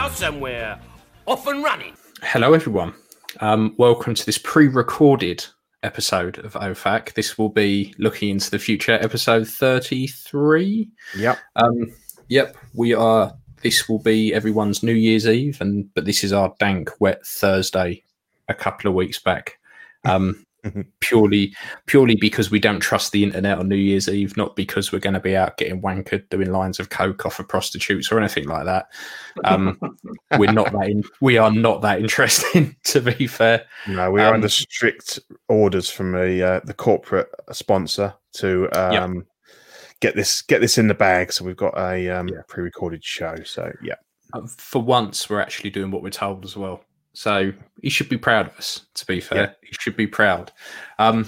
For a full house somewhere. Off and running. Hello, everyone. Um, welcome to this pre-recorded episode of OFAC. This will be looking into the future, episode thirty-three. Yep. Um, yep, we are. This will be everyone's New Year's Eve, and but this is our dank, wet Thursday, a couple of weeks back. Um, purely, purely because we don't trust the internet on New Year's Eve, not because we're going to be out getting wankered, doing lines of coke off of prostitutes or anything like that. Um, we're not that. In, we are not that interesting, to be fair. No, we are Um, under strict orders from the uh, the corporate sponsor to um, get this get this in the bag. So we've got a um, Yeah. pre-recorded show. So yeah, Uh, For once, we're actually doing what we're told as well. So he should be proud of us. To be fair, Yeah. he should be proud. Um,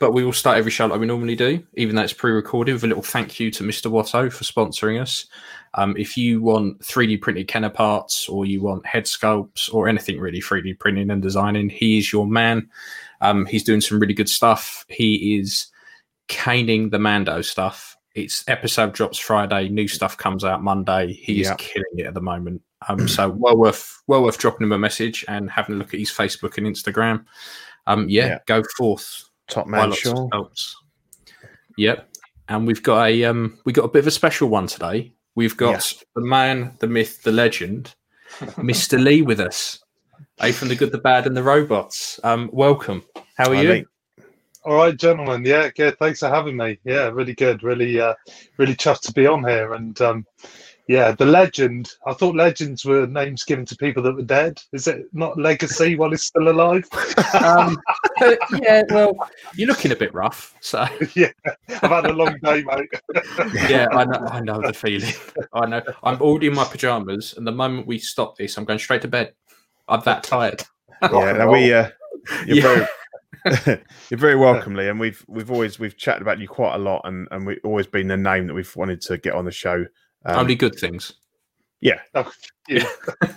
but we will start every show like we normally do, even though it's pre-recorded, with a little thank you to Mr. Watto for sponsoring us. Um, if you want 3D printed Kenner parts or you want head sculpts or anything really 3D printing and designing, he is your man. Um, he's doing some really good stuff. He is caning the Mando stuff. It's episode drops Friday, new stuff comes out Monday. He is killing it at the moment. Um, so well worth well worth dropping him a message and having a look at his Facebook and Instagram. Um, yeah, Yeah. go forth. top man, sure. Yep. And we've got a um we got a bit of a special one today. We've got the man, the myth, the legend, Mr. Lee with us. A from the good, the bad, and the robots. Um, welcome. How are Hi, you? Lee. All right, gentlemen. Yeah, good. Thanks for having me. Yeah, really good. Really, uh, really chuffed to be on here. And um, yeah, the legend. I thought legends were names given to people that were dead. Is it not legacy while he's still alive? Um, yeah, well, you're looking a bit rough. So yeah, I've had a long day, mate. yeah, I know, I know the feeling. I know. I'm already in my pajamas, and the moment we stop this, I'm going straight to bed. I'm that tired. Yeah, no, we uh, you're Yeah. very you're very welcome, Lee. And we've we've always we've chatted about you quite a lot, and and we've always been the name that we've wanted to get on the show. Um, Only good things. yeah, Oh, yeah.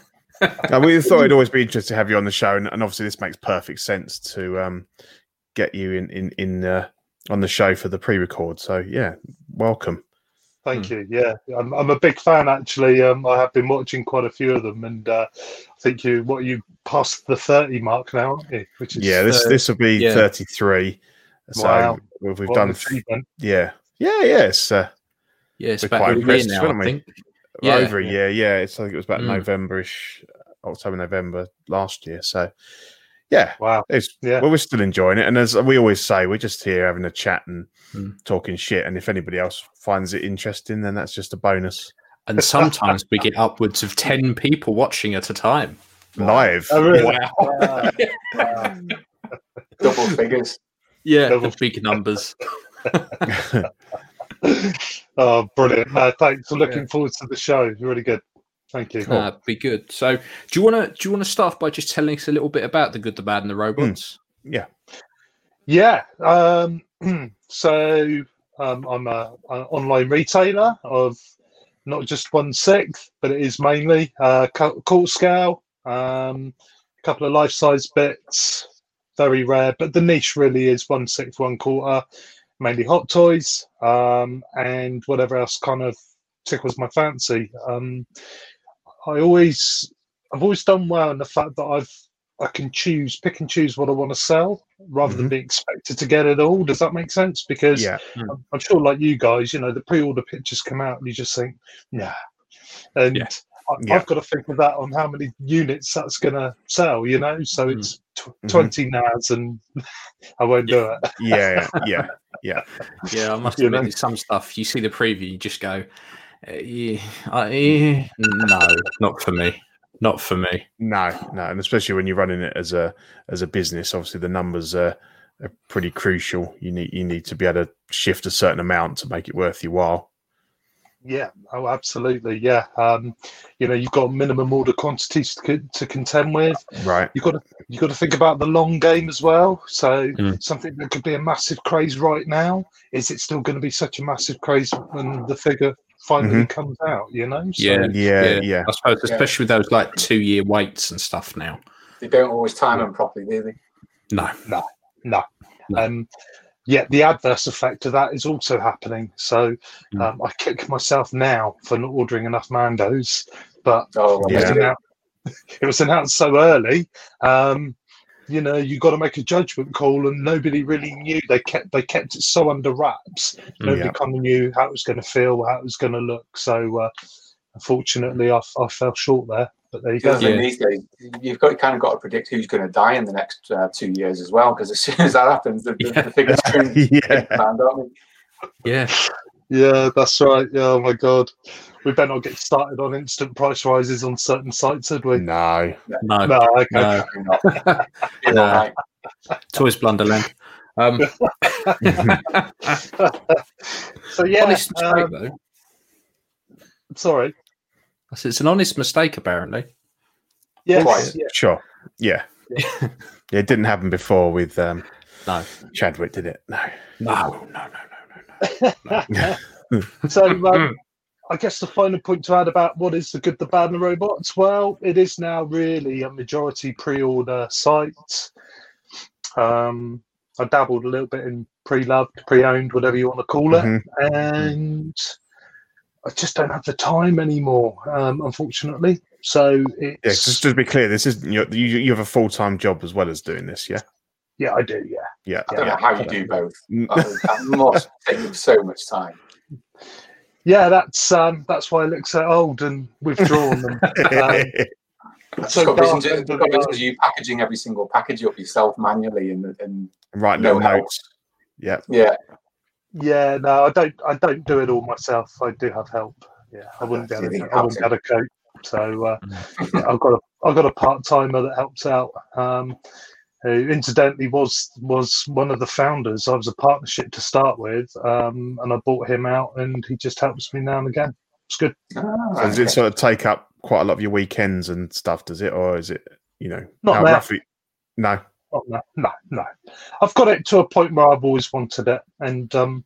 No, we thought it'd always be interesting to have you on the show, and, and obviously this makes perfect sense to um, get you in in in uh, on the show for the pre-record. So yeah, welcome. Thank you. Yeah, I'm, I'm a big fan actually. Um, I have been watching quite a few of them, and uh, I think you what you passed the thirty mark now, aren't you? Which is Yeah, this uh, this will be yeah. 33. So Wow. we've, we've done an yeah yeah yeah. It's uh, Yeah, it's quite a year impressed, now. weren't we? Yeah. over a year. Yeah, it's I think it was about Mm. November-ish, October November last year. So yeah, Wow. it's Yeah. well we're still enjoying it, and as we always say, we're just here having a chat and Mm. talking shit. And if anybody else finds it interesting, then that's just a bonus. And sometimes we get upwards of ten people watching at a time. Live. Oh, really? Wow. Wow. Wow. double figures. Yeah, Double- big numbers. oh, brilliant! Uh, thanks. I'm looking forward to the show. Really good. Thank you. Uh, be good. So, do you want to do you want to start by just telling us a little bit about the good, the bad, and the robots? yeah. Yeah. Um, so um, I'm a, an online retailer of not just one sixth, but it is mainly uh, court scale, um, a couple of life size bits, very rare, but the niche really is one sixth, one quarter, mainly hot toys, um, and whatever else kind of tickles my fancy. Um, I always, I've always done well in the fact that I've I can choose, pick and choose what I want to sell rather than Mhm. being expected to get it all. Does that make sense? Because Yeah. I'm, I'm sure, like you guys, you know, the pre-order pictures come out and you just think, nah. And Yeah. I, Yeah. I've got to think of that on how many units that's going to sell, you know? So Mm. it's tw- Mhm. 20 NAS and I won't do it. Yeah. Yeah. Yeah. Yeah, I must You admit, know? there's some stuff you see the preview, you just go, uh, yeah, uh, eh, no, not for me. Not for me. No, no, and especially when you're running it as a as a business, obviously the numbers are, are pretty crucial. You need you need to be able to shift a certain amount to make it worth your while. Yeah, oh, absolutely. Yeah, um, you know, you've got minimum order quantities to, to contend with. Right. You've got to you've got to think about the long game as well. So Mm. something that could be a massive craze right now is it still going to be such a massive craze when the figure finally comes out? You know. So, Yeah. Yeah, yeah. I suppose, especially with those like two year waits and stuff now. They don't always time them properly, do they? No. No. No. Um, yeah, the adverse effect of that is also happening. So Mm. um, I kick myself now for not ordering enough Mandos, but Oh, well, it, was announced, it was announced so early. Um, you know, you got to make a judgment call, and nobody really knew. They kept they kept it so under wraps. Nobody Yeah. kind of knew how it was going to feel, how it was going to look. So uh, unfortunately, I, I fell short there. But there you go. Yeah. These days, you've got kind of got to predict who's going to die in the next uh, two years as well, because as soon as that happens, the, the, Yeah. the figures turn yeah. Yeah. Yeah, that's right. Yeah, oh my god, we better not get started on instant price rises on certain sites, had we? No. No. No, okay. No. they? Not. You're No. Toys Blunderland. Um, So yeah, honest mistake, um, though. sorry. It's an honest mistake, apparently. Yes, Quite. yeah, Sure. Yeah. yeah. It didn't happen before with um, No. Chadwick, did it? No. No, no, no, no, no, no. So um, I guess the final point to add about what is the good, the bad, and the robots. Well, it is now really a majority pre-order site. Um, I dabbled a little bit in pre-loved, pre-owned, whatever you want to call it, Mhm. and I just don't have the time anymore, um, unfortunately. So Yeah, just to be clear, this isn't your, you. You have a full time job as well as doing this, yeah. yeah, I do, yeah. Yeah. I don't know how you do both. Mm. That, that must take so much time. Yeah, that's um, that's why I look so old and withdrawn. and, um, It's so got dark visions, it's under got the visions eyes. of you packaging every single package up yourself manually, and, and right, No little notes. Yeah. yeah, Yeah, no, I don't. I don't do it all myself. I do have help. Yeah, I wouldn't be able to. I wouldn't be able to cope. So uh, yeah, I've got a I've got a part timer that helps out. Um, who incidentally was was one of the founders. I was a partnership to start with, um, and I bought him out, and he just helps me now and again. It's good. Ah, So does okay. it sort of take up quite a lot of your weekends and stuff? Does it, or is it, you know, Not how roughly? No. Oh, no, no, no. I've got it to a point where I've always wanted it, and um,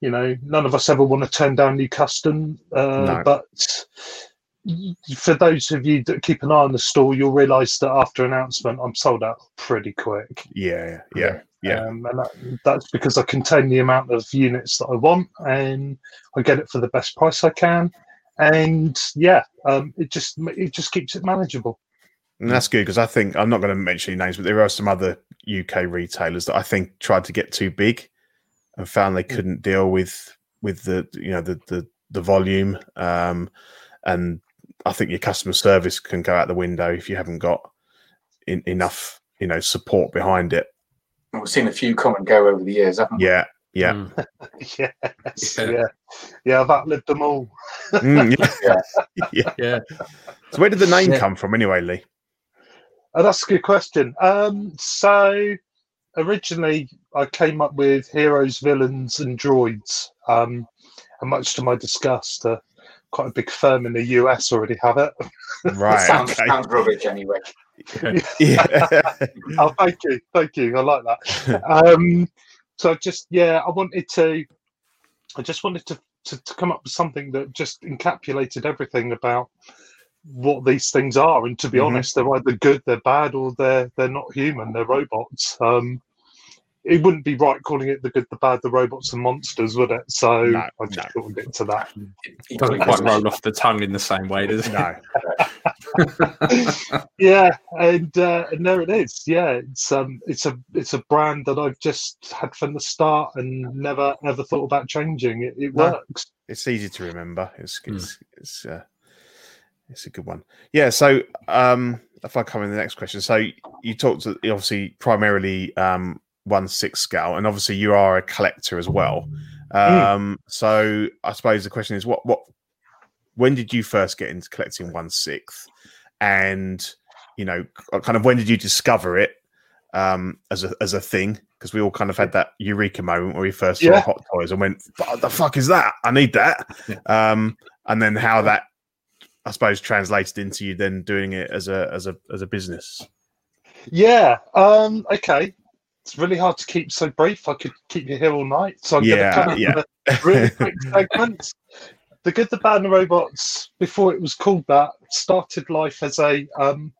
you know, none of us ever want to turn down new custom. Uh, No. But y- for those of you that keep an eye on the store, you'll realise that after announcement, I'm sold out pretty quick. Yeah. Yeah. Yeah. Um, and that, that's because I contain the amount of units that I want, and I get it for the best price I can. And yeah, um, it just it just keeps it manageable. And that's good because I think I'm not going to mention any names, but there are some other UK retailers that I think tried to get too big and found they couldn't deal with with the you know the the, the volume. Um, and I think your customer service can go out the window if you haven't got in, enough you know support behind it. We've seen a few come and go over the years, haven't we? Yeah, yeah, Mm. yes, Yeah. yeah, yeah. I've outlived them all. Mm, yeah. yeah. Yeah. So where did the name Yeah. come from anyway, Lee? Oh, that's a good question. Um, so originally, I came up with heroes, villains, and droids. Um, and much to my disgust, uh, quite a big firm in the US already have it. Right. sounds, okay. sounds rubbish anyway. Yeah. oh, thank you, thank you. I like that. Um, so just, yeah, I wanted to, I just wanted to, to, to come up with something that just encapsulated everything about what these things are. And to be Mhm. honest, they're either good, they're bad, or they're they're not human. They're robots. Um, it wouldn't be right calling it the good, the bad, the robots and monsters, would it? So No, I just no. thought we'd get to that. It doesn't quite roll off the tongue in the same way, does it? no. yeah, and uh, and there it is. Yeah, it's um, it's a it's a brand that I've just had from the start and never ever thought about changing. It, it No. works. it's easy to remember. It's Mm. it's it's uh, it's a good one. Yeah. So um, if I come in the next question, so you talked to, obviously primarily um one six scale, and obviously you are a collector as well. Um, so I suppose the question is, what what when did you first get into collecting one sixth, and you know, kind of when did you discover it um, as a as a thing? Because we all kind of had that eureka moment where we first saw Yeah. Hot Toys and went, "What the fuck is that? I need that." Um, and then how that, I suppose, translated into you then doing it as a as a as a business. Yeah. Um, okay. It's really hard to keep so brief. I could keep you here all night. So I'm Yeah, going to yeah. really quick segments. The Good, the Bad, and the Robots, before it was called that, started life as a um,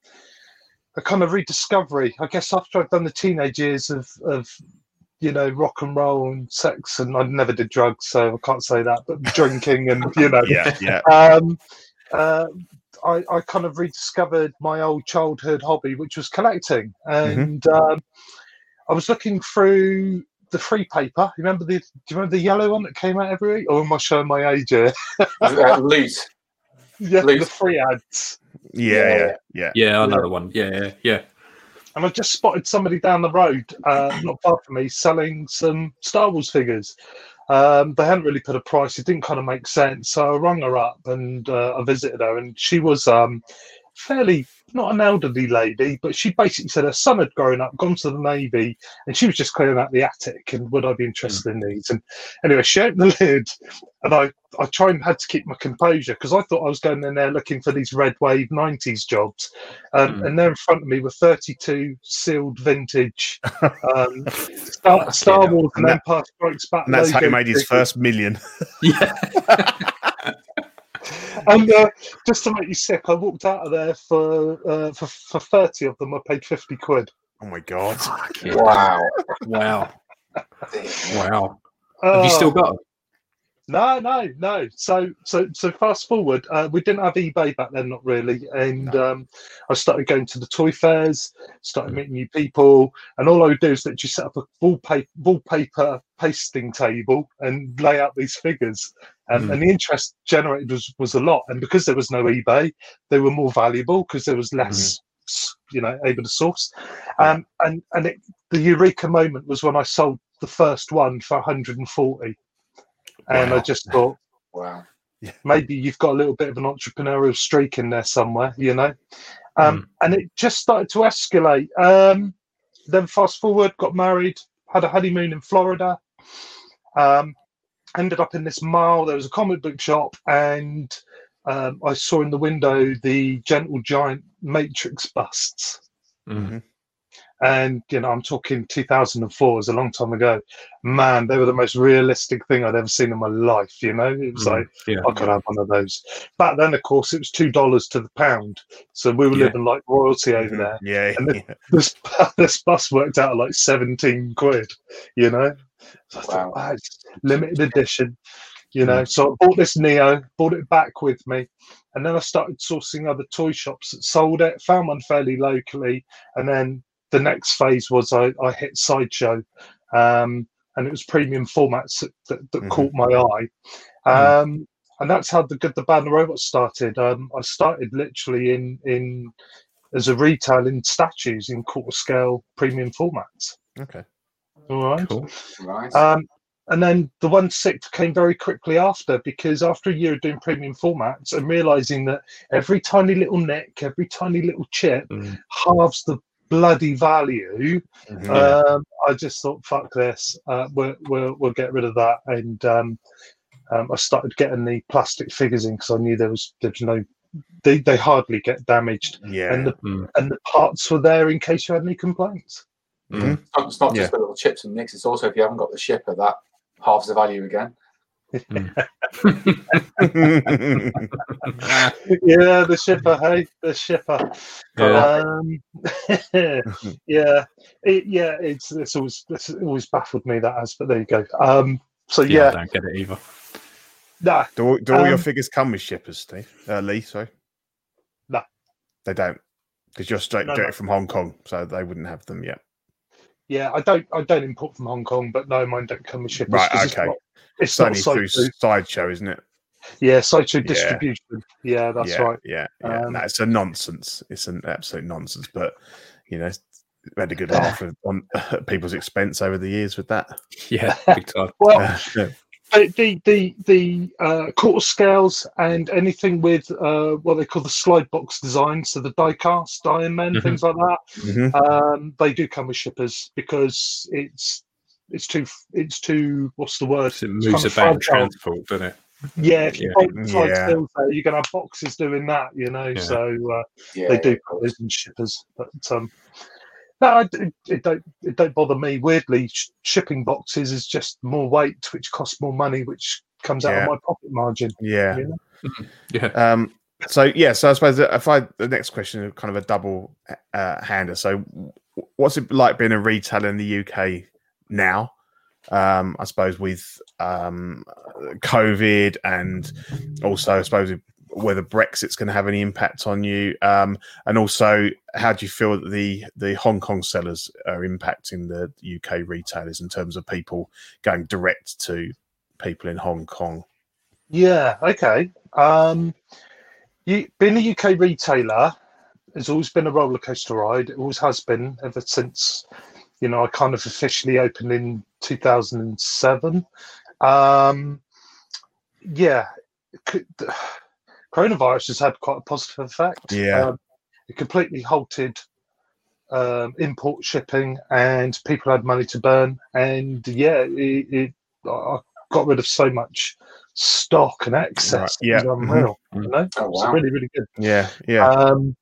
a kind of rediscovery. I guess after I'd done the teenage years of of you know rock and roll and sex, and I never did drugs, so I can't say that. But drinking and you know Yeah, yeah, um, uh, I, I kind of rediscovered my old childhood hobby, which was collecting. And um, I was looking through the free paper. Remember the? Do you remember the yellow one that came out every week? Or am I showing my age here? Uh, loot. yeah, the free ads. yeah, yeah, yeah. Yeah, another one. Yeah, yeah, yeah. And I just spotted somebody down the road, uh, not far from me, selling some Star Wars figures. Um, they hadn't really put a price; it didn't kind of make sense. So I rung her up and uh, I visited her, and she was um, fairly not an elderly lady, but she basically said her son had grown up, gone to the navy, and she was just clearing out the attic. And would I be interested in these? And anyway, she opened the lid, and I I tried and had to keep my composure because I thought I was going in there looking for these red wave '90s jobs, um, Mm. and there in front of me were 32 sealed vintage um, Star, Star. Wars and And that- Empire Strikes Back. And that's how he made his first million. Yeah. And uh, just to make you sick, I walked out of there for uh, for for 30 of them. I paid 50 quid. Oh my god! Wow. Wow. Wow. Uh, Have you still got them? No, no, no. So, so, so fast forward. Uh, we didn't have eBay back then, not really. And um, I started going to the toy fairs, started meeting new people, and all I would do is that you set up a wallpaper, wallpaper pasting table and lay out these figures. Um, Mm. And the interest generated was, was a lot. And because there was no eBay, they were more valuable because there was less, s- you know, able to source. Um, and and it, the eureka moment was when I sold the first one for 140 and I just thought Wow. maybe you've got a little bit of an entrepreneurial streak in there somewhere, you know. Um, And it just started to escalate. Um, then fast forward, got married, had a honeymoon in Florida. Um, ended up in this mall. There was a comic book shop, and um, I saw in the window the Gentle Giant Matrix busts. Mm. And you know, I'm talking 2004, it was a long time ago. Man, they were the most realistic thing I'd ever seen in my life. You know, it was Mm. like Yeah. I could have one of those. Back then, of course, it was two dollars to the pound, so we were Yeah. living like royalty over Mhm. there. Yeah, And the- yeah. This this bus worked out at like seventeen quid, you know. So Wow. thought, wow, it's limited edition, you know. So I bought this Neo, bought it back with me, and then I started sourcing other toy shops that sold it. Found one fairly locally, and then the next phase was I, I hit Sideshow, um, and it was premium formats that, that, that Mhm. caught my eye. Um, and that's how the good, the bad, and the robot started. Um, I started literally in in as a retail in statues in quarter scale premium formats. Okay. All right. Cool. Right. Um, and then the one sixth came very quickly after because after a year of doing premium formats and realizing that every tiny little nick, every tiny little chip Mm. halves the bloody value. Mhm. Um, I just thought, fuck this, uh, we'll, we'll we'll get rid of that. And um, um, I started getting the plastic figures in because I knew there was there's no. They, they hardly get damaged, yeah. and the Mm. and the parts were there in case you had any complaints. Mm. It's not, it's not Yeah. just the little chips and nicks. It's also if you haven't got the shipper, that halves the value again. yeah, the shipper, hey, the shipper. Yeah. Um, yeah, it, yeah, it's it's always it's always baffled me that has, but there you go. Um, so yeah, I don't get it either. nah, do all, do all your Um, figures come with shippers, Steve? Uh, Lee, sorry. No. they don't, because you're straight No, no. from Hong Kong, so they wouldn't have them yet. Yeah, I don't I don't import from Hong Kong, but no, mine don't come with shippers. Right, 'cause okay. It's It's not, only through not sideshow. sideshow, isn't it? Yeah, sideshow Yeah. distribution. Yeah, that's yeah, right. Yeah, yeah. Um, no, it's a nonsense. It's an absolute nonsense. But you know, we had a good laugh on people's expense over the years with that. Yeah, big time. Well, yeah. The the the, the uh, quarter scales and anything with uh, what they call the slide box design, so the die cast Iron Man, Mhm. things like that. Mhm. Um, they do come with shippers because it's it's too it's too what's the word? It moves kind about transport, doesn't it? Yeah, if you Yeah. bolt side Yeah. stills there, you're gonna have boxes doing that, you know. Yeah. So uh, Yeah, they do of put those in shippers, but um, no, I, it, it don't it don't bother me. Weirdly, sh- shipping boxes is just more weight, which costs more money, which comes out Yeah. of my profit margin. Yeah. you know? Yeah. Um, so yeah, so I suppose if I the next question is kind of a double uh, hander. So, what's it like being a retailer in the UK now? Um, I suppose with um, COVID and also I suppose whether Brexit's going to have any impact on you, um, and also how do you feel that the the Hong Kong sellers are impacting the UK retailers in terms of people going direct to people in Hong Kong? Yeah. Okay. Um, you, being a UK retailer has always been a roller coaster ride. It always has been ever since you know I kind of officially opened in 2007. Um, yeah, c- the- coronavirus has had quite a positive effect. Yeah. Um, it completely halted um, import shipping, and people had money to burn. And yeah, it, it I I got rid of so much stock and excess. Right, yeah, it was unreal. mhm. You know, Oh, it's wow. really, really good. Yeah, yeah. Um,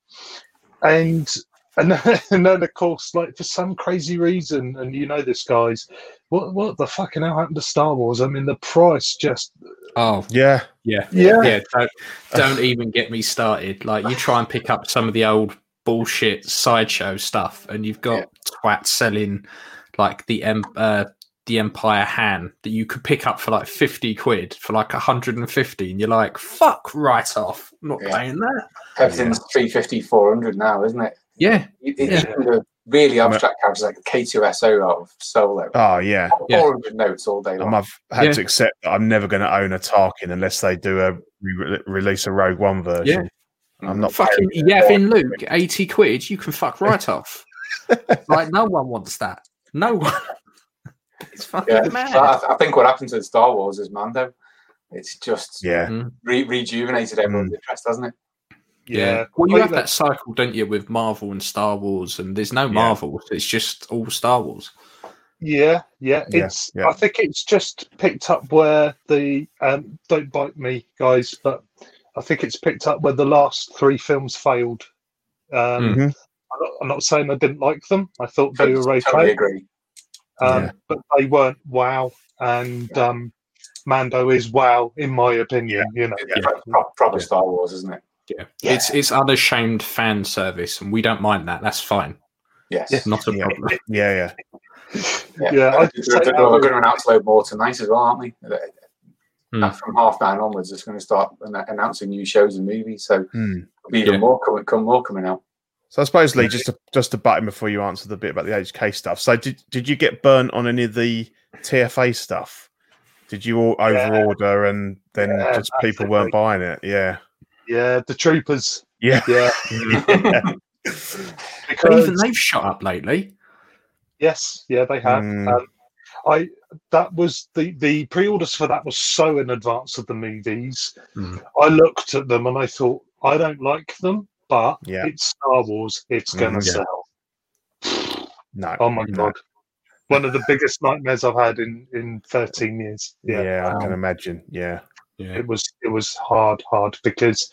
and and then, and then of course, like for some crazy reason, and you know this, guys, what what the fucking hell happened to Star Wars? I mean, the price just Oh, yeah, yeah. yeah, Yeah. Don't, don't even get me started. Like, you try and pick up some of the old bullshit sideshow stuff, and you've got twat selling like the em- uh, the Empire Han that you could pick up for like 50 quid for like 150, and you're like, fuck right off. I'm not Yeah. paying that. Everything's 350, 400 now, isn't it? Yeah. It- It's Yeah. even the really abstract characters like the K-2SO out of Solo. oh yeah. Yeah. 400 notes all day long. I've had Yeah. to accept that I'm never going to own a Tarkin unless they do a re- release a Rogue One version. Yeah. I'm not Fucking paying- Yavin Luke, 80 quid, you can fuck right off. like, no one wants that. No one. It's fucking Yeah, mad. I, I think what happened to Star Wars is Mando. It's just Yeah, re- rejuvenated everyone's Mm. interest, hasn't it? Yeah. Well, you have that cycle, don't you, with Marvel and Star Wars, and there's no Yeah. Marvel. It's just all Star Wars. Yeah, yeah. Yeah, It's. yeah. I think it's just picked up where the. Um, don't bite me, guys, but I think it's picked up where the last three films failed. Um, Mhm. I'm, not, I'm not saying I didn't like them. I thought they were okay, Totally agree. um, Yeah. but they weren't wow. And um, Mando is wow, in my opinion. You know. It's pro- pro- proper Star Wars, isn't it? Yeah. Yeah. It's it's unashamed fan service, and we don't mind that. That's fine. Yes. Yeah. Not a Yeah. problem. yeah, yeah. Yeah, I'd They're, say they're, that they're was- going to announce load more tonight as well, aren't they? Hmm. From half nine onwards, it's going to start an- announcing new shows and movies. So there'll be even Yeah. more coming, come more coming out. So I suppose Lee, just to, just to butt in before you answer the bit about the HK stuff. So did did you get burnt on any of the TFA stuff? Did you all Yeah. overorder and then Yeah, just people weren't buying it? Yeah, Yeah, the troopers. yeah. Yeah, But because even they've shot up lately. Yes, yeah, they have. Mm. Um, I that was the the pre-orders for that was so in advance of the movies. Mm. I looked at them and I thought I don't like them, but Yeah. it's Star Wars. It's going to Mm, yeah. sell. No. Oh my no. god! One of the biggest nightmares I've had in in 13 years. Yeah, Yeah, I can um, imagine. Yeah. Yeah. it was it was hard, hard because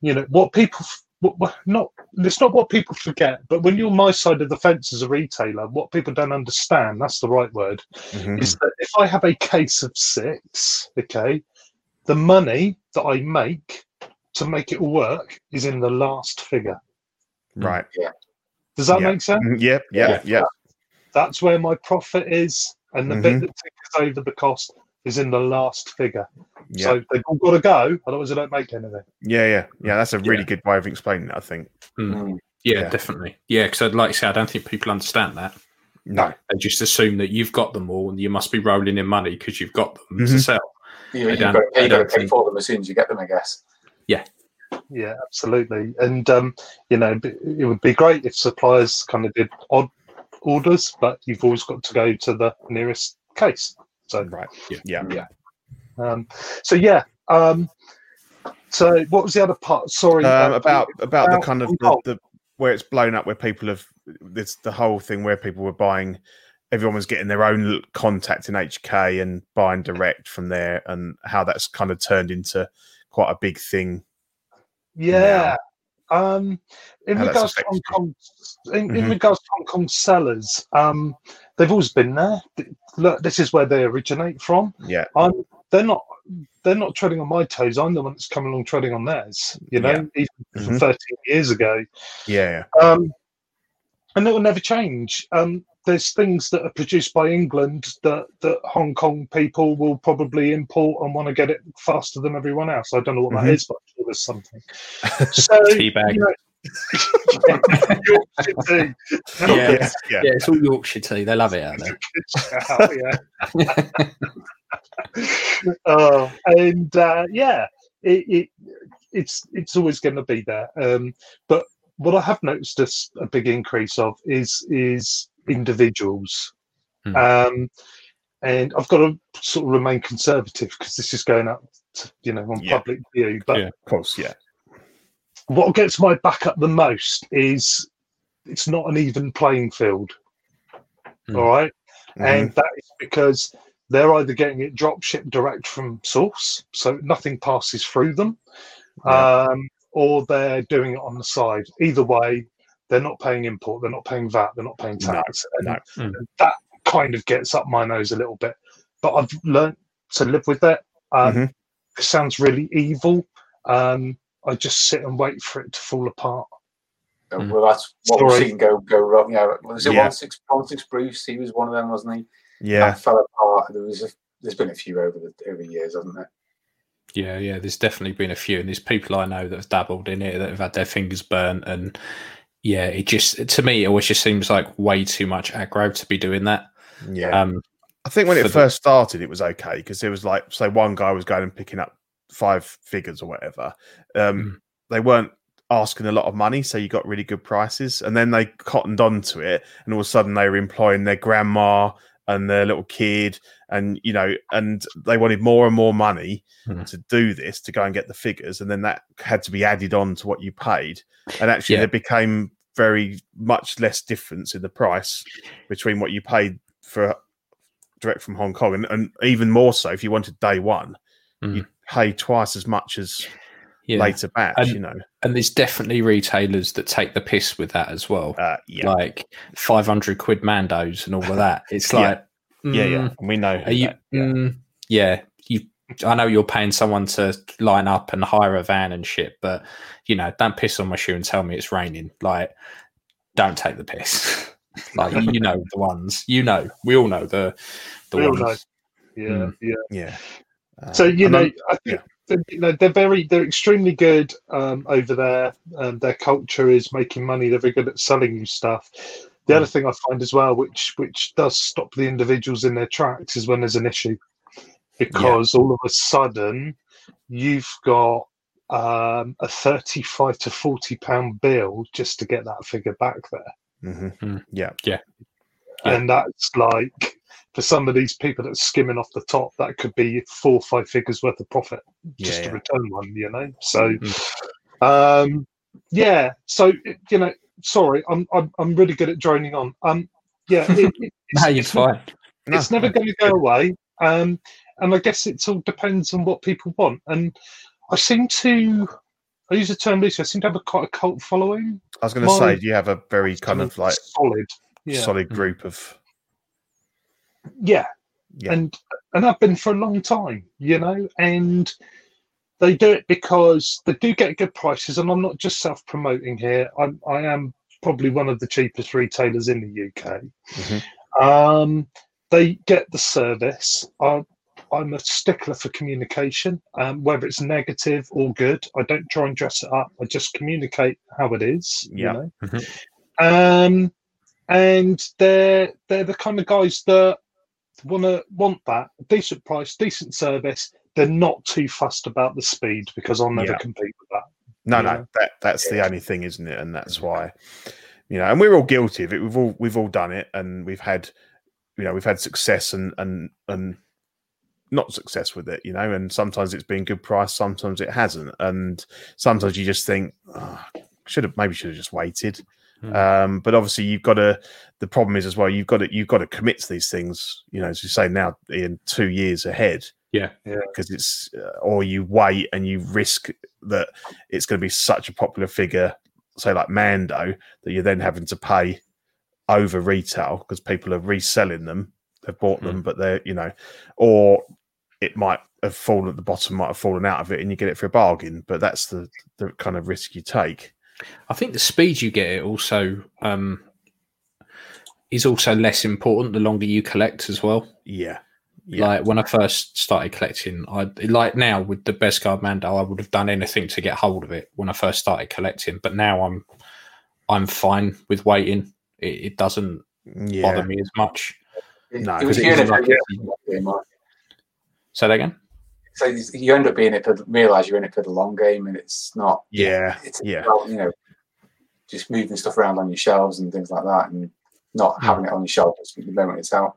you know what people what, what, not it's not what people forget, but when you're my side of the fence as a retailer, what people don't understand that's the right word Mhm. is that if I have a case of six, okay, the money that I make to make it work is in the last figure. Right. Yeah. Does that Yeah. make sense? Mhm. Yep. Yeah. Yeah. That's where my profit is, and the Mhm. bit that takes over the cost is in the last figure. Yeah. So they've all got to go, otherwise they don't make anything. Yeah. Yeah. Yeah. That's a really Yeah. good way of explaining it. I think. Mm. Yeah, Yeah. definitely. Yeah, because I'd like I say, I don't think people understand that. No. They just assume that you've got them all and you must be rolling in money because you've got them to Mhm. sell. You, I you've got to pay, you've got to pay for them as soon as you get them, I guess. Yeah, Yeah, absolutely. And um, you know, it would be great if suppliers kind of did odd orders, but you've always got to go to the nearest case. So Right. Yeah. Yeah. Yeah. Um, so yeah. Um, so what was the other part? Sorry Um, uh, about about the kind of the, the where it's blown up, where people have it's the whole thing where people were buying, everyone was getting their own contact in HK and buying direct from there, and how that's kind of turned into quite a big thing. Yeah. Um, in regards to Hong. Kong, in, in Mhm. regards to Hong Kong sellers, um, they've always been there. Look, this is where they originate from. Yeah, I'm, they're not, they're not treading on my toes. I'm the one that's coming along treading on theirs. You know, Yeah. even from Mhm. 13 years ago. yeah, Um, and it will never change. Um, there's things that are produced by England that, that Hong Kong people will probably import and want to get it faster than everyone else. I don't know what that Mhm. is, but I'm sure there's something. So, Teabag. you know, Yorkshire tea. Yeah. yeah, yeah. Yeah, it's all Yorkshire tea. They love it out there. Good yeah. oh, and uh, yeah, it, it it's it's always going to be there. Um, but what I have noticed a, a big increase of is is individuals, Hmm. um, and I've got to sort of remain conservative because this is going up, to, you know, on Yeah. public view. But Yeah. Of course, yeah, what gets my back up the most is it's not an even playing field. Hmm. All right Mhm. and that is because they're either getting it drop shipped direct from source, so nothing passes through them, Yeah. um, or they're doing it on the side. Either way, they're not paying import, they're not paying VAT, they're not paying No, tax, and no. Mm. that kind of gets up my nose a little bit. But I've learned to live with it. Um, Mhm. It sounds really evil. Um, I just sit and wait for it to fall apart. Mm. Well, that's what we've Sorry. seen go go wrong. Yeah, was it Yeah. one six one six Bruce? He was one of them, wasn't he? yeah. That fell apart. There was a, there's been a few over the over the years, hasn't there? Yeah, yeah. There's definitely been a few, and there's people I know that have dabbled in it that have had their fingers burnt, and yeah, it just to me it always just seems like way too much aggro to be doing that. Yeah, Um, I think when for it the- first started, it was okay because it was like, say, one guy was going and picking up five figures or whatever. Um, Mm. They weren't asking a lot of money, so you got really good prices. And then they cottoned onto it, and all of a sudden they were employing their grandma and their little kid, and you know, and they wanted more and more money Hmm. to do this to go and get the figures, and then that had to be added on to what you paid, and actually Yeah. there became very much less difference in the price between what you paid for direct from Hong Kong, and, and even more so if you wanted day one, Mm. you pay twice as much as yeah, later batch. And- you know, and there's definitely retailers that take the piss with that as well. uh, yeah, Like 500 quid Mandos and all of that. It's Yeah. like, yeah, yeah. mm, And we know. Are you? that, yeah. mm, yeah. I know you're paying someone to line up and hire a van and shit, but you know, don't piss on my shoe and tell me it's raining. Like, don't take the piss. like, you, you know the ones. You know, we all know the the We all ones. know. Yeah, Mm. yeah. yeah. So Uh, you and know, I'm- I think that, you know they're very, they're extremely good um, over there. Um, their culture is making money. They're very good at selling you stuff. The Mm. other thing I find as well, which which does stop the individuals in their tracks, is when there's an issue, because all of a sudden you've got um, a thirty-five to forty pound bill just to get that figure back there. Mhm. Mm. Yeah. Yeah. and that's like for some of these people that's skimming off the top, that could be four or five figures worth of profit just Yeah, to yeah. return one, you know. So, Mm. um, yeah. So you know, sorry, I'm I'm I'm really good at droning on. Um, yeah, it, it, it's, No, you're it's, fine. it's No, never no. going to go away. Um, and I guess it all depends on what people want. And I seem to. I use the term loosely. I seem to have a quite a cult following. I was going to say, you have a very kind of like solid, yeah, solid Mm. group of yeah. Yeah. and and I've been for a long time, you know, and they do it because they do get good prices, and I'm not just self promoting here. I'm I am probably one of the cheapest retailers in the UK. Mhm. Um, they get the service. I, I'm a stickler for communication, um, whether it's negative or good. I don't try and dress it up. I just communicate how it is. Yeah. You know? Mhm. Um, and they're they're the kind of guys that want to want that decent price, decent service. They're not too fussed about the speed because I'll never Yeah. compete with that. No, no, know? that that's the only thing, isn't it? And that's why, you know, and we're all guilty of it. We've all we've all done it, and we've had, you know, we've had success and and and not success with it, you know, and sometimes it's been good price, sometimes it hasn't, and sometimes you just think oh, should have maybe should have just waited. Hmm. Um, but obviously, you've got to. The problem is as well. You've got to. You've got to commit to these things. You know, as you say now, in two years ahead. Yeah. Because it's, uh, or you wait and you risk that it's going to be such a popular figure, say like Mando, that you're then having to pay over retail because people are reselling them. They've bought them, but they're you know, or it might have fallen at the bottom, might have fallen out of it, and you get it for a bargain. But that's the the kind of risk you take. I think the speed you get it also um, is also less important the longer you collect as well. Yeah. Yeah. Like when I first started collecting, I like now with the Beskar Mando, I would have done anything to get hold of it when I first started collecting. But now I'm I'm fine with waiting. It, it doesn't yeah. bother me as much. No, It was 'cause you it end is up like- being it for the game. Say that again. So you end up being it for realize you're in it for the long game, and it's not. Yeah. It's Yeah. about, you know, just moving stuff around on your shelves and things like that, and not having it on your shelf just the moment it's out.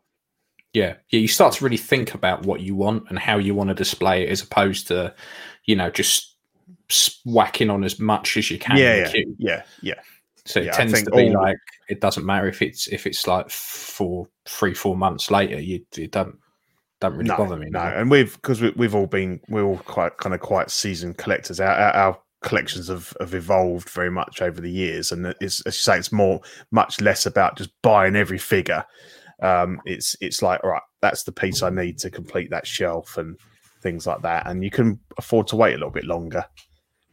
Yeah, yeah. You start to really think about what you want and how you want to display it, as opposed to, you know, just s- whacking on as much as you can. in Yeah. the Yeah. queue. Yeah. Yeah. So it Yeah, tends to be all- like it doesn't matter if it's if it's like four, three, four months later. You it don't don't really no, bother me. No, and we've because we, we've all been we're all quite kind of quite seasoned collectors. Our, our, our collections have, have evolved very much over the years, and it's as you say, it's more much less about just buying every figure. Um, it's it's like all right, that's the piece I need to complete that shelf and things like that, and you can afford to wait a little bit longer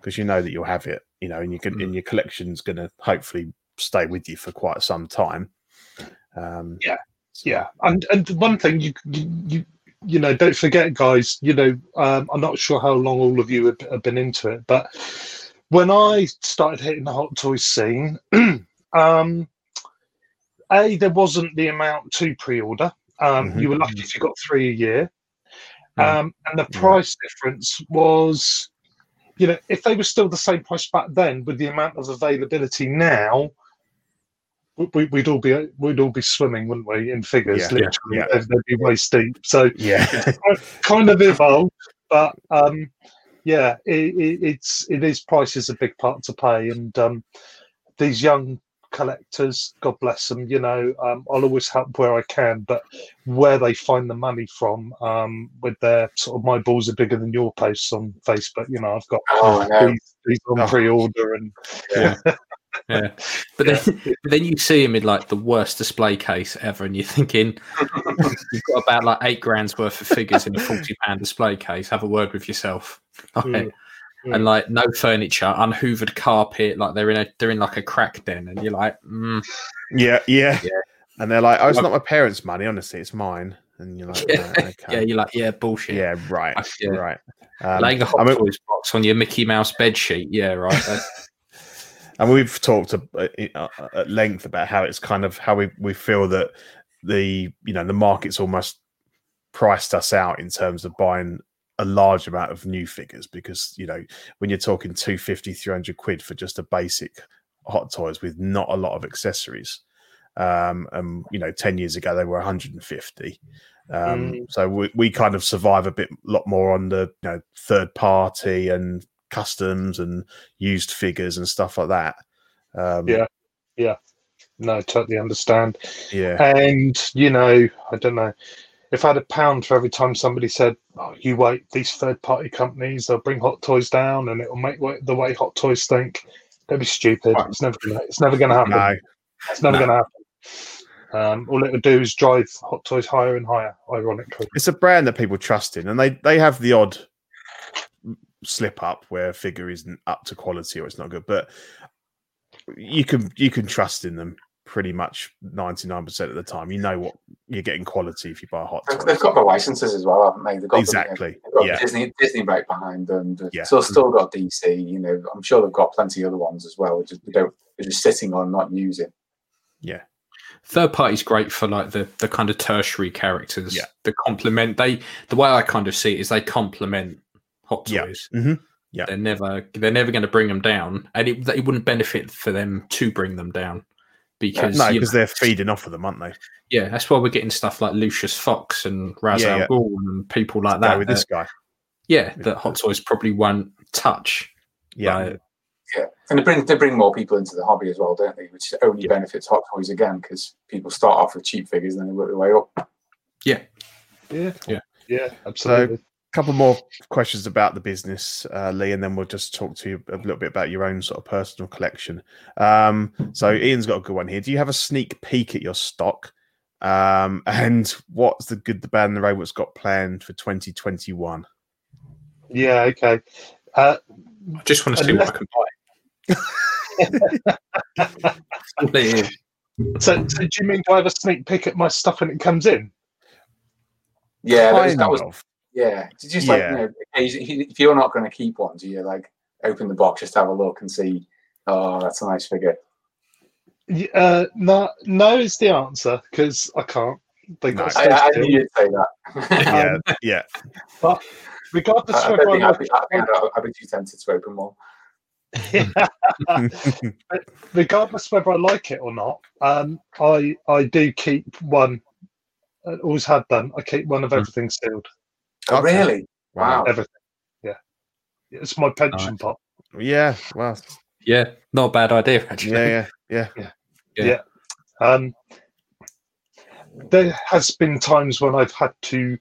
because you know that you'll have it, you know, and you can Mm. and your collection's going to hopefully stay with you for quite some time. Um, so- Yeah, and and one thing you you you, know don't forget, guys. You know, um, I'm not sure how long all of you have, have been into it, but when I started hitting the hot toy scene, um, a there wasn't the amount to pre-order. Um, Mhm. You were lucky if you got three a year, Mm. um, and the Yeah. price difference was. You know, if they were still the same price back then, with the amount of availability now, we- we'd all be we'd all be swimming, wouldn't we, in figures? Yeah, literally, yeah. They'd, they'd be waist deep. So yeah, kind of evolved, but um, yeah, it, it, it's it is price is a big part to pay, and um, these young collectors, God bless them, you know, um, I'll always help where I can, but where they find the money from, um, with their sort of my balls are bigger than your posts on Facebook, you know, I've got Oh, I know. these, these on Oh. pre-order and Yeah. Yeah, but then, but then you see him in like the worst display case ever, and you're thinking you've got about like eight grand's worth of figures in a forty pound display case. Have a word with yourself. Mm, and like no furniture, unhoovered carpet, like they're in a they're in like a crack den, and you're like, mm, yeah, yeah, Yeah. And they're like, "Oh, it's Like- not my parents' money. Honestly, it's mine." And you're like, Yeah. "Right, yeah, you're like, yeah, bullshit. yeah, right, I- yeah. right." Um, Laying a hot I mean- toys box on your Mickey Mouse bed sheet, yeah, right. And we've talked uh, at length about how it's kind of how we, we feel that the you know the market's almost priced us out in terms of buying a large amount of new figures because you know when you're talking 250 300 quid for just a basic hot toys with not a lot of accessories um and you know 10 years ago they were 150 um Mm. so we, we kind of survive a bit lot more on the you know third party and customs and used figures and stuff like that um Yeah. Yeah no, totally understand. yeah And you know, I don't know if I had a pound for every time somebody said, "Oh, you wait, these third-party companies they'll bring hot toys down, and it'll make the way hot toys think." Don't be stupid. Right. It's never gonna. It's never gonna happen. no it's never no. gonna happen. Um, all it would do is drive hot toys higher and higher. Ironically, it's a brand that people trust in and they they have the odd slip up where a figure isn't up to quality or it's not good but you can you can trust in them pretty much 99% of the time you know what you're getting quality if you buy a hot They've, toy they've got the licenses as well, haven't they? They've got the- Exactly, they've got yeah. Disney, Disney right behind them. They've Yeah. still, still got DC. You know, I'm sure they've got plenty of other ones as well, which is- they don't. They're just sitting on, not using. yeah Third party's great for like the the kind of tertiary characters. Yeah. The complement they the way I kind of see it is they complement hot Yeah. toys. Mhm. Yeah. They're never they're never going to bring them down, and it, it wouldn't benefit for them to bring them down. Uh, because no, because they're feeding off of them, aren't they? yeah, that's why we're getting stuff like Lucius Fox and Ra's Yeah, Al yeah. Ghul and people like Go that. with that- this guy. yeah, that Hot Toys probably won't touch. Yeah, Like, Yeah, and they bring they bring more people into the hobby as well, don't they? Which only Yeah. benefits Hot Toys again because people start off with cheap figures and then they work their way up. Yeah. Yeah. Yeah. Absolutely. Couple more questions about the business, uh, Lee, and then we'll just talk to you a little bit about your own sort of personal collection. Um, so Ian's got a good one here. Do you have a sneak peek at your stock? Um, and what's the good, the bad, and the robots got planned for 2021? yeah. Okay. Uh, I just want to see what I can buy. That's all it is. so, so do you mean do I have a sneak peek at my stuff when it comes in? Yeah, that was, Kind that was of. Yeah. It's just like Yeah. you know, if you're not going to keep one, do you like open the box just to have a look and see? Oh, that's a nice figure. Uh, no, no is the answer because I can't. They got No. I, I knew you'd say that. Yeah, yeah. But regardless I, I of don't whether think I I'd be, I think I'd, I'd be too tempted to open one. like, regardless whether I like it or not, um, I I do keep one. I always have done. I keep one of everything sealed. Oh, Okay. really? Wow. Everything. Yeah, it's my pension pot. Yeah, well, Yeah, not a bad idea actually. yeah, yeah, yeah. Yeah. Um, there has been times when I've had to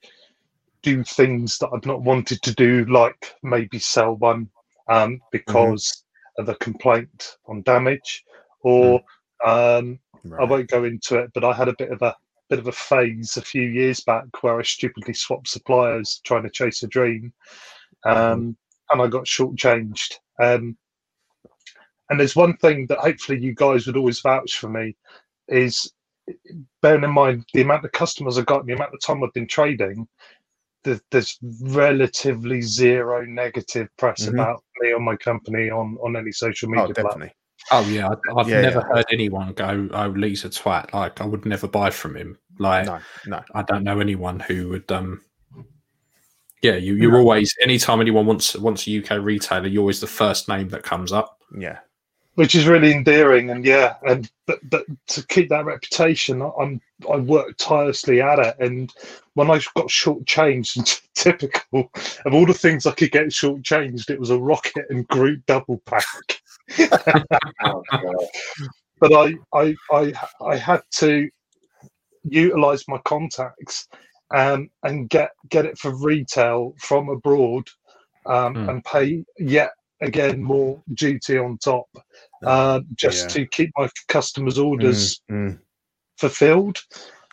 do things that I've not wanted to do, like maybe sell one um, because of a complaint on damage, or um, I won't go into it. But I had a bit of a bit of a phase a few years back where I stupidly swapped suppliers trying to chase a dream, um, and I got shortchanged. Um, and there's one thing that hopefully you guys would always vouch for me is bearing in mind the amount of customers I've got, and the amount of time I've been trading. there- There's relatively zero negative press Mhm. about me or my company on on any social media Oh, platform. Definitely. Oh yeah, I, I've Yeah, never yeah. heard anyone go, "Oh, Lee's a twat." Like I would never buy from him. Like No, no. I don't know anyone who would. um Yeah, you, you're always anytime anyone wants wants a UK retailer, you're always the first name that comes up. Yeah. which is really endearing and yeah and but but to keep that reputation I- i'm i worked tirelessly at it and when i got short shortchanged typical of all the things i could get shortchanged it was a Rocket and Groot double pack Oh, but I, I i i had to utilize my contacts um, and get get it for retail from abroad um, Hmm. and pay yet again more duty on top uh, just Yeah. to keep my customers' orders Mm, fulfilled.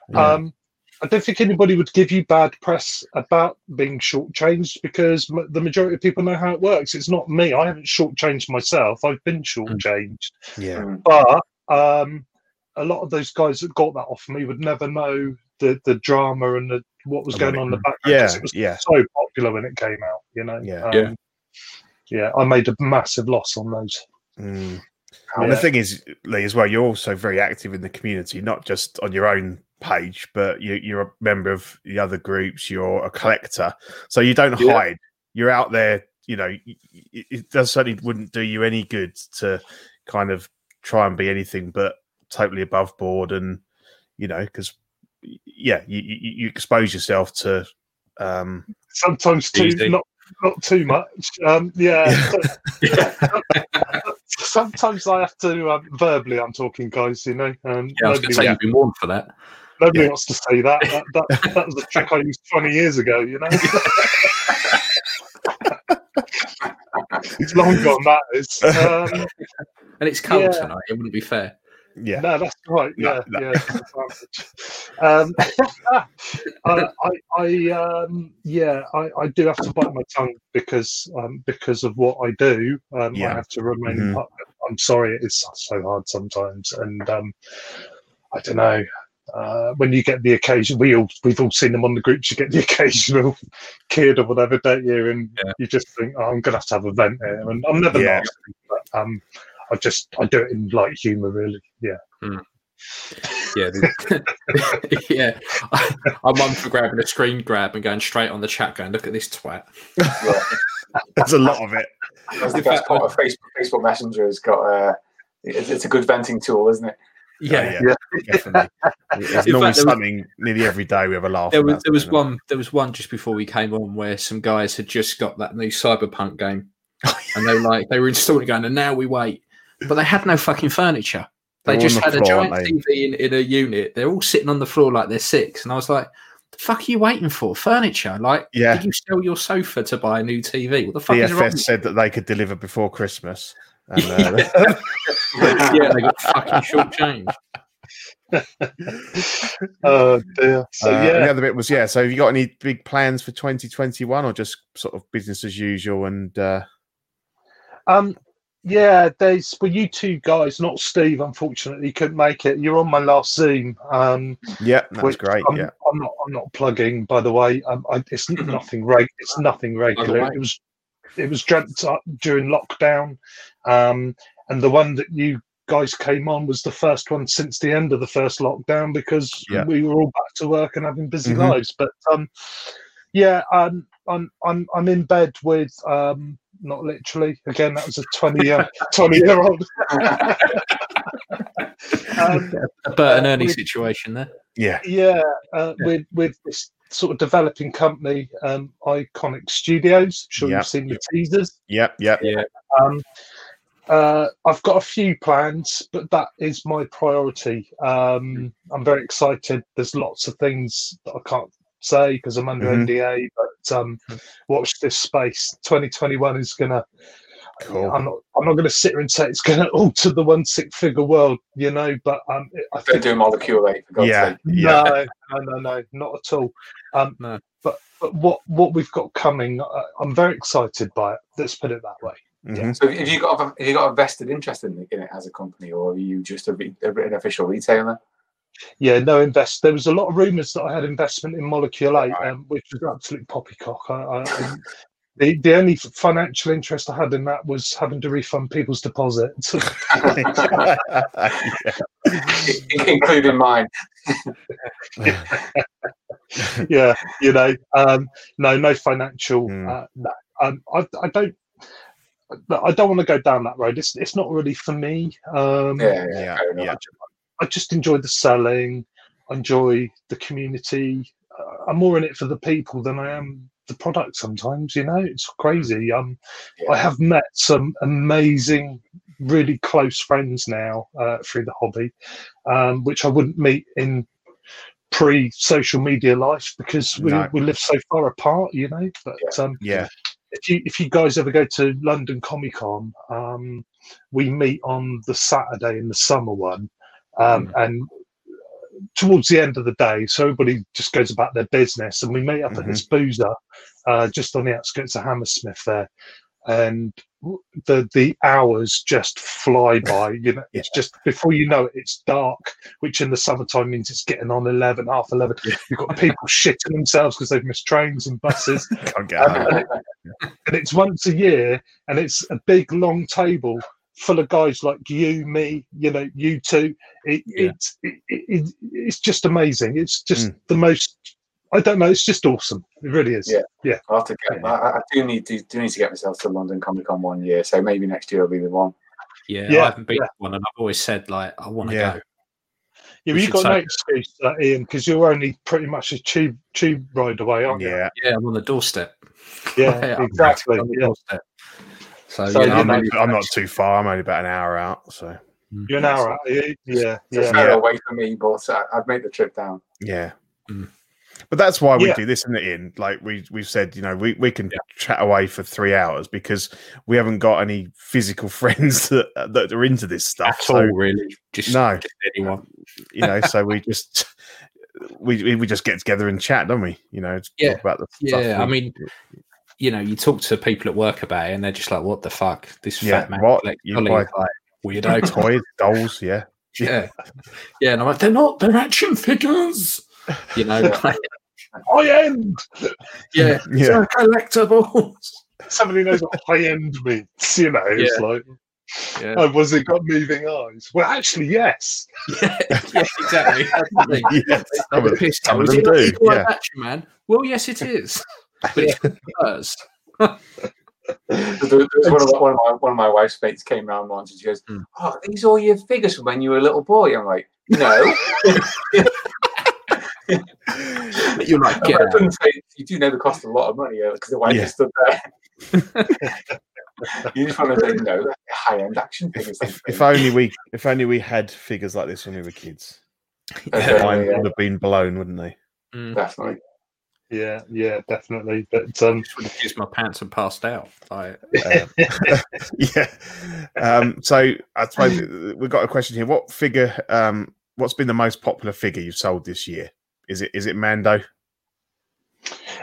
Yeah. Um, I don't think anybody would give you bad press about being shortchanged because m- the majority of people know how it works. It's not me. I haven't shortchanged myself. I've been shortchanged yeah. but um, a lot of those guys that got that off me would never know the the drama and the, what was going right. on in the background. 'cause Yeah, it was yeah. so popular when it came out. You know, Yeah. Um, Yeah. yeah. I made a massive loss on those. Mm. And the thing is, Lee, as well, you're also very active in the community, not just on your own page, but you, you're a member of the other groups. You're a collector, so you don't Yeah. hide. You're out there. You know, y- y- it does certainly wouldn't do you any good to kind of try and be anything but totally above board, and you know, because yeah, you, you, you expose yourself to. Um, Sometimes too Easy. not not too much. Um, yeah. Sometimes I have to um, verbally. I'm talking, guys. You know, um, Yeah, I was going to say you've been warned for that. Nobody Yeah. wants to say that. That, that. that was a trick I used 20 years ago. You know. it's long gone. That is. Um, And it's cold Yeah. tonight. It wouldn't be fair. yeah, No, that's right. No, Yeah, no. yeah. um, I, I, I, um, yeah, I, I do have to bite my tongue because, um, because of what I do. Um, Yeah. I have to remain. Mhm. I'm sorry, it is so hard sometimes, and um, I don't know. Uh, when you get the occasion, we all we've all seen them on the groups. You get the occasional kid or whatever, don't you? And Yeah. you just think, oh, I'm gonna have to have a vent here, and I'm never Yeah. nasty, but um, I just I do it in light humour, really. Yeah. Yeah, yeah. I'm one for grabbing a screen grab and going straight on the chat, going, "Look at this twat." there's a lot of it. That's the best part of Facebook. Facebook Messenger has got uh, it's, it's a good venting tool, isn't it? Oh, yeah, yeah, definitely. There's normally fact, there was- something nearly every day we have a laugh. There was there was something. one there was one just before we came on where some guys had just got that new cyberpunk game, oh, and they were like they were installing it going, and now we wait, but they had no fucking furniture. They They're just on had the a giant TV in, in a unit. They're all sitting on the floor like they're six, and I was like, "The fuck are you waiting for? Furniture? Like, Yeah. did you sell your sofa to buy a new TV? What the fuck is wrong?" DFS said that they could deliver before Christmas. And, uh, yeah, they got fucking short change. Oh dear. So uh, and the yeah, other bit was yeah. So have you got any big plans for 2021 or just sort of business as usual? And uh, um, yeah. There's well, you two guys, not Steve. Unfortunately, couldn't make it. You're on my last Zoom. Um, yeah, that's which great. I'm, Yeah, I'm not. I'm not plugging. By the way, um, I, it's nothing. Reg- it's nothing regular. It was. It was dreamt up during lockdown, um, and the one that you guys came on was the first one since the end of the first lockdown because Yeah. we were all back to work and having busy Mhm. lives. But um, yeah, um, I'm I'm I'm in bed with um, not literally. Again, that was a twenty year twenty year old. um, A Bert and Uh, Ernie situation there. yeah, yeah, uh, with with this sort of developing company, um, Iconiq Studios. I'm Sure, Yeah. you've seen the teasers. yep, yep. Yeah. Um, uh, I've got a few plans, but that is my priority. Um, I'm very excited. There's lots of things that I can't say because I'm under Mhm. NDA, but um, watch this space. 2021 is gonna. Cool. I'm not. I'm not going to sit here and say it's going to alter the one six figure world, you know. But um, I Don't think do molecule eight Yeah, sake. yeah. no, no, no, no, not at all. Um, No. But but what what we've got coming, uh, I'm very excited by it. Let's put it that way. Mhm. So have you got a, have you got a vested interest in, in it as a company, or are you just a, a, an official retailer? Yeah, no invest. There was a lot of rumours that I had investment in Molecule Eight, um, which was absolute poppycock. I, I, I- the the only financial interest I had in that was having to refund people's deposits. including mine. yeah, you know, um, no, no financial. Hmm. Uh, no, um, I, I don't. I don't want to go down that road. It's it's not really for me. Um, Yeah, yeah, Yeah, yeah. I just enjoy the selling. I enjoy the community. Uh, I'm more in it for the people than I am the product. Sometimes, you know, it's crazy. Um, I have met some amazing, really close friends now uh, through the hobby, um, which I wouldn't meet in pre-social media life because we, No. we live so far apart. You know, but um, yeah, if you if you guys ever go to London Comic Con, um, we meet on the Saturday in the summer one, um, Mm. and towards the end of the day, so everybody just goes about their business, and we meet up at Mm-hmm. this boozer uh, just on the outskirts of Hammersmith there, and the the hours just fly by. You know, it's just before you know it, it's dark, which in the summertime means it's getting on eleven, half eleven. You've got people shitting themselves because they've missed trains and buses can't get out. and, it- and it's once a year, and it's a big long table full of guys like you, me, you know, you two. It, Yeah. it's it, it, it's just amazing. It's just Mm. the most. I don't know. It's just awesome. It really is. Yeah. yeah. I'll have to get, I, I do need to do need to get myself to London Comic Con one year, so maybe next year I'll be the one. Yeah, Yeah, I haven't been to one, and I've always said like I want to Yeah. go. Yeah, We you've got no excuse for that, Ian, because you're only pretty much a tube tube ride away, aren't you? Yeah, Yeah, I'm on the doorstep. Yeah, exactly. on the Yeah. doorstep. So, So, yeah, you I'm, know, not, I'm not too far. I'm only about an hour out. So You're an hour out. are you? Yeah, It's a yeah. fair Yeah. away from me, but I, I'd make the trip down. yeah. Mm. But that's why we Yeah. do this, isn't it? In like we we've said, you know, we, we can Yeah. chat away for three hours because we haven't got any physical friends that that are into this stuff. At So all, really. Just, No. just anyone. you know, so we just we we- we just get together and chat, don't we? You know, to Yeah. talk about the stuff. Yeah, I mean, you know, you talk to people at work about it, and they're just like, "What the fuck? This Yeah, fat man what? collects You dollies, buy- like, weirdo." toys, dolls, yeah, yeah, yeah, and I'm like, "They're not. They're action figures." You know, like, High end. yeah, Yeah. they're collectibles. Somebody knows what high end means. You know, it's like. Yeah, Oh, was it got moving eyes? Well, actually, yes. yeah, yeah, exactly. That's the thing. yes, Like some the of, piss some of them it do. like Yeah, Action Man. Well, yes, it is, but it's hers. There- one of, my, one, of my, one of my wife's mates came round once and she goes, Hmm. Oh, are these all your figures from when you were a little boy? I'm like, No. You're like, I get out. say, you do know the cost of a lot of money because the wife Yeah. just stood there. you just want to say, No, high end action figures. If, if only we if only we had figures like this when we were kids. Yeah. Mine yeah. would have been blown, wouldn't they? Mm. Definitely. Yeah, yeah, definitely. But um, Just would have kissed my pants and passed out. Like, Um, yeah. Um, so I suppose we've got a question here. What figure? Um, what's been the most popular figure you've sold this year? Is it is it Mando?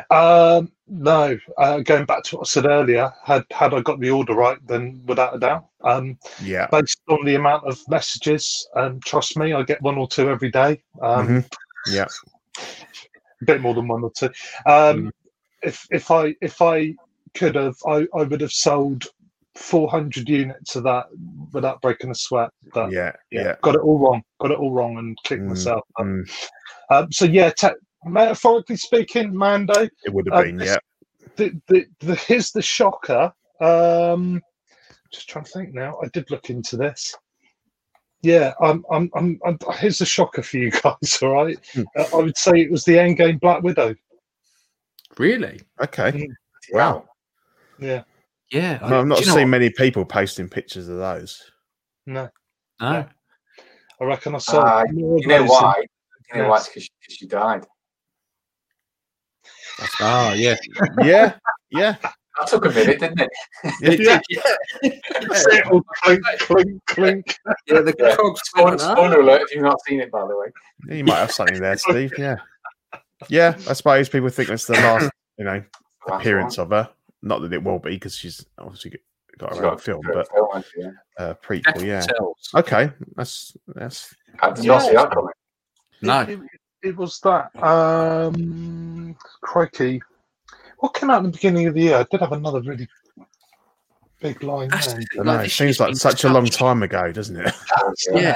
um, no, uh, going back to what I said earlier, had had I got the order right, then without a doubt. Um, Yeah. based on the amount of messages, um, trust me, I get one or two every day. Um, Mhm. Yeah. A bit more than one or two. Um, Mm. If if I if I could have, I, I would have sold 400 units of that without breaking a sweat. But Yeah. yeah, Yeah. got it all wrong. Got it all wrong and kicked Mm, myself. Up. Mm, Um, so yeah, te- metaphorically speaking, Mando. it would have Uh, been. Yeah. The, the, the here's the shocker. Um, just trying to think now. I did look into this. Yeah, I'm, I'm, I'm, I'm here's a shocker for you guys. All right, Hmm. uh, I would say it was the end game Black Widow. really? Okay. Wow. Yeah, Yeah. I, No, I've not do you seen what? many people posting pictures of those. no, No. I reckon I saw. Uh, more of You know those why? You know Yes. why? It's because she died. Oh, yeah. Yeah. Yeah. That took a minute, didn't it? Yeah. in- Oh, clink, clink, clink. Yeah, the Yeah. cogs Spoiler, went, spoiler alert if you've not seen it, by the way. Yeah, You might have something there, Steve. Yeah. Yeah. I suppose people think it's the last, you know, Last appearance one. of her. Not that it will be because she's obviously got She's her own a film, but film. Yeah. uh, prequel. Yeah. Tells. Okay. That's that's I did not see that coming. No. It, it, it was that. Um, crikey. What came out in the beginning of the year? I did have another really big line. That's there. the I don't know. like, It seems like been such a long time ago, doesn't it? Yeah.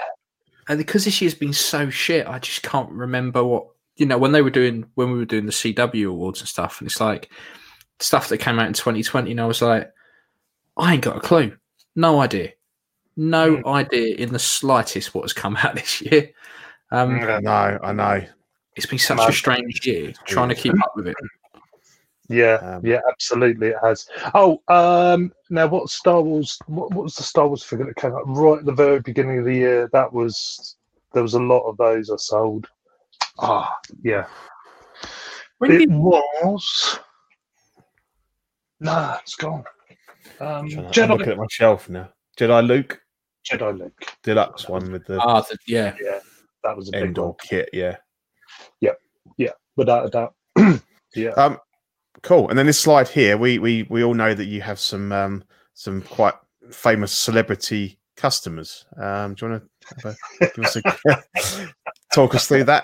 And because this year's been so shit, I just can't remember what you know when they were doing when we were doing the CW awards and stuff. And it's like stuff that came out in 2020, and I was like, I ain't got a clue, no idea, no idea in the slightest what has come out this year. Um, Yeah. No, I know. It's been such a strange year trying to keep up with it. Yeah, Um, yeah, absolutely, it has. Oh, um, now what Star Wars? What, what was the Star Wars figure that came out right at the very beginning of the year? That was there was a lot of those I sold. Ah, yeah, When it did, was. Nah, it's gone. Um, I'm looking at my shelf now. Jedi Luke Jedi Luke. deluxe one with the ah, the, yeah, Yeah, that was a big Endor one, kit. Yeah. Yep. Yeah, yeah. without a doubt. yeah, Um, cool. And then this slide here, we we we all know that you have some um some quite famous celebrity customers. Um, do you want to give us a talk us through that?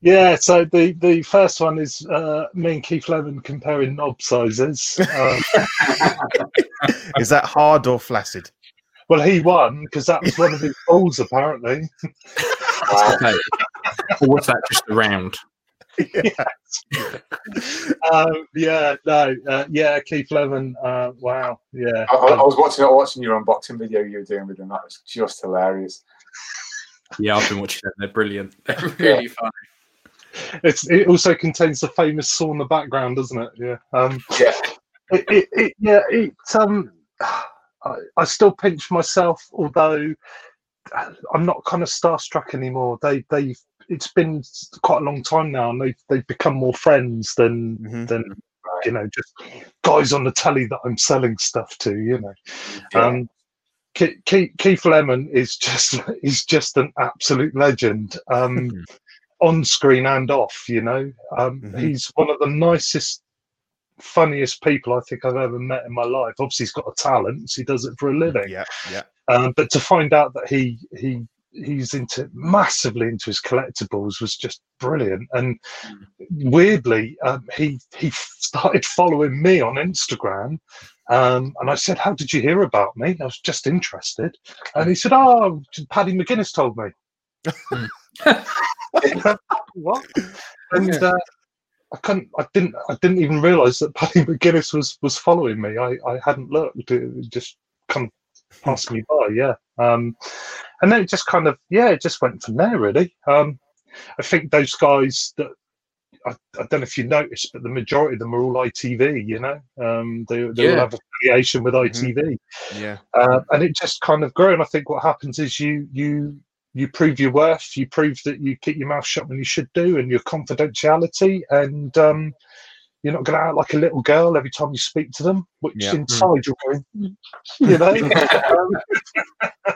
yeah. So the the first one is uh, me and Keith Lemon comparing knob sizes. Um, Is that hard or flaccid? Well, he won because that was one of his balls, apparently. Wow. okay. or was that just around? um, yeah, no, uh, yeah, Keith Lemon. Uh, wow, yeah. I, I I was watching watching your unboxing video you were doing with them. That was just hilarious. Yeah, I've been watching them. They're brilliant. They're really funny. It's, it also contains the famous sauna background, doesn't it? Yeah. Um, Yeah. it, it, it, yeah, it, um, I, I still pinch myself, although I'm not kind of starstruck anymore. They, they've, it's been quite a long time now, and they've, they've become more friends than, Mhm. than you know, just guys on the telly that I'm selling stuff to. You know, Yeah. um, Keith, Keith Lemon is just is just an absolute legend. Um, on screen and off, you know, um, Mhm. he's one of the nicest, funniest people I think I've ever met in my life. Obviously, he's got a talent; so he does it for a living. Yeah, yeah. Um, but to find out that he he he's into massively into his collectibles was just brilliant. And weirdly, um, he he started following me on Instagram. Um, and I said, "How did you hear about me?" I was just interested, and he said, "Oh, Paddy McGuinness told me." what? And uh, I couldn't. I didn't. I didn't even realise that Paddy McGuinness was was following me. I, I hadn't looked. It just come passed me by. Yeah. Um, and then it just kind of yeah, it just went from there. Really. Um, I think those guys that I, I don't know if you noticed, but the majority of them are all ITV. You know, um, they they all have affiliation with ITV, Yeah. uh, and it just kind of grew. And I think what happens is you you you prove your worth, you prove that you keep your mouth shut when you should do, and your confidentiality, and um, you're not going to act like a little girl every time you speak to them, which Yeah. inside you're going, you know.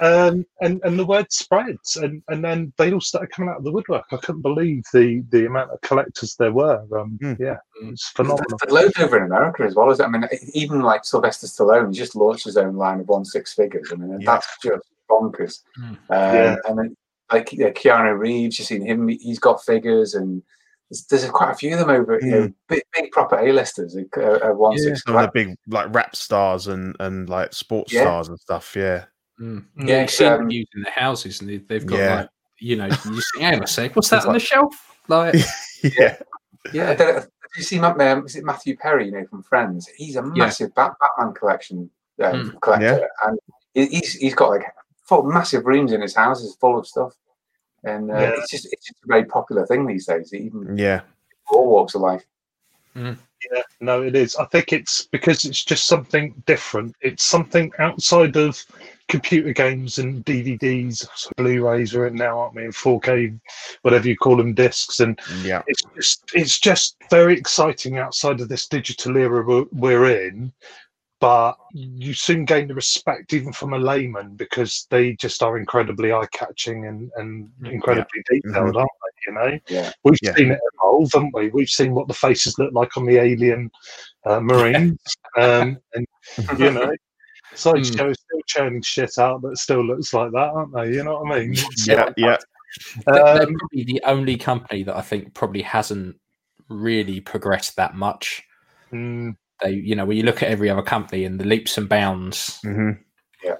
um, and and the word spreads, and and then they all started coming out of the woodwork. I couldn't believe the the amount of collectors there were. Um, Mm. Yeah, it's phenomenal. There's loads over in America as well. Is it? I mean, even like Sylvester Stallone, he just launched his own line of one six figures. I mean, Yeah. that's just bonkers. Mm. Um, Yeah. And then, like yeah, Keanu Reeves, you've seen him. He's got figures, and there's, there's quite a few of them over. You know, big, big proper A-listers. Uh, uh, one Yeah. six. Some of the big like rap stars and and like sports Yeah. stars and stuff. Yeah. Mm. Mm. Yeah, you see them Um, using the houses, and they, they've got Yeah. like, you know, you just think, hang on a sec, what's that It's on the shelf? Like, Yeah. I yeah, don't know, did you see Ma- um, is it Matthew Perry? You know from Friends. He's a massive Bat- Batman collection um, Mm. collector, and he- he's he's got like full massive rooms in his house, houses full of stuff. And uh, Yeah. it's just it's just a very popular thing these days, even Yeah. all walks of life. Mm. Yeah, no, it is. I think it's because it's just something different. It's something outside of computer games and DVDs, so Blu-rays are in now, aren't we? And 4K, whatever you call them, discs, and Yeah. it's just it's just very exciting outside of this digital era we're in. But you soon gain the respect even from a layman because they just are incredibly eye-catching and, and incredibly detailed, aren't they? You know, Yeah. we've Yeah. seen it evolve, haven't we? We've seen what the faces look like on the alien uh, marines, um, and you know, sideshow is still churning shit out that still looks like that, aren't they? You know what I mean? Yeah. Yeah. They're- they're Um, probably the only company that I think probably hasn't really progressed that much. mm, They, you know, when you look at every other company and the leaps and bounds hmm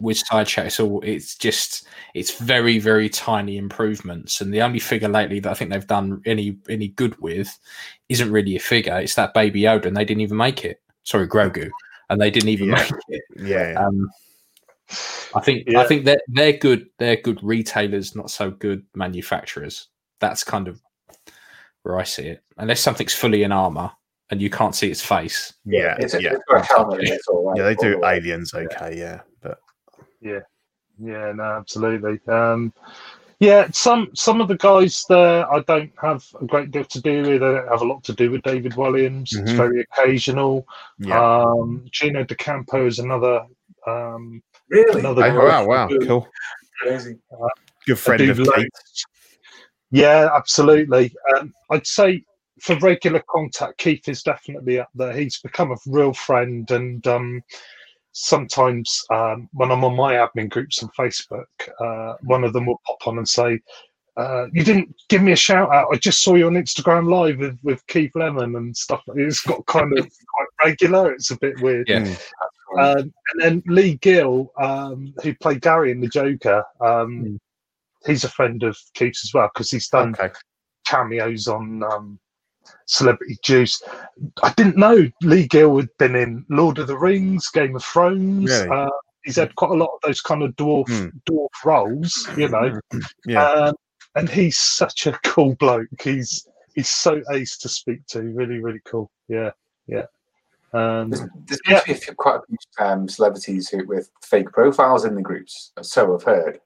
with Sideshow, it's all it's just it's very very tiny improvements. And the only figure lately that I think they've done any any good with isn't really a figure. It's that Baby Yoda, and they didn't even make it. Sorry, Grogu, and they didn't even Yeah. make it. Yeah. Um, I think Yeah. I think that they're good. They're good retailers, not so good manufacturers. That's kind of where I see it. Unless something's fully in armor and you can't see its face. Yeah. It's, Yeah. it's got a helmet. It's all right. Yeah. They do all the way. aliens. Okay. Yeah. But yeah, yeah, no, absolutely. Um, yeah, some some of the guys there I don't have a great deal to do with. I don't have a lot to do with David Williams. It's Mhm. very occasional. yeah. Um, Gino D'Acampo is another um, Really? another Hey, guy wow. Wow. who- Cool. Crazy. Good friend of loads. Keith. Yeah, absolutely. Um, I'd say for regular contact, Keith is definitely up there. He's become a real friend, and um, sometimes um, when I'm on my admin groups on Facebook, uh, one of them will pop on and say, uh, "You didn't give me a shout out. I just saw you on Instagram Live with, with Keith Lemon and stuff." It's got kind of quite regular. It's a bit weird. Yeah. Mm. Um, and then Leigh Gill, um, who played Gary in The Joker, um, Mm. he's a friend of Keith's as well because he's done Okay. cameos on um, Celebrity Juice. I didn't know Leigh Gill had been in Lord of the Rings, Game of Thrones. Really? Uh, he's had quite a lot of those kind of dwarf Hmm. dwarf roles, you know. Yeah. Um, and he's such a cool bloke. He's he's so ace to speak to. Really, really cool. Yeah, yeah. Um, There's, there's Yeah. actually a few, quite a few um, celebrities who, with fake profiles in the groups, so I've heard.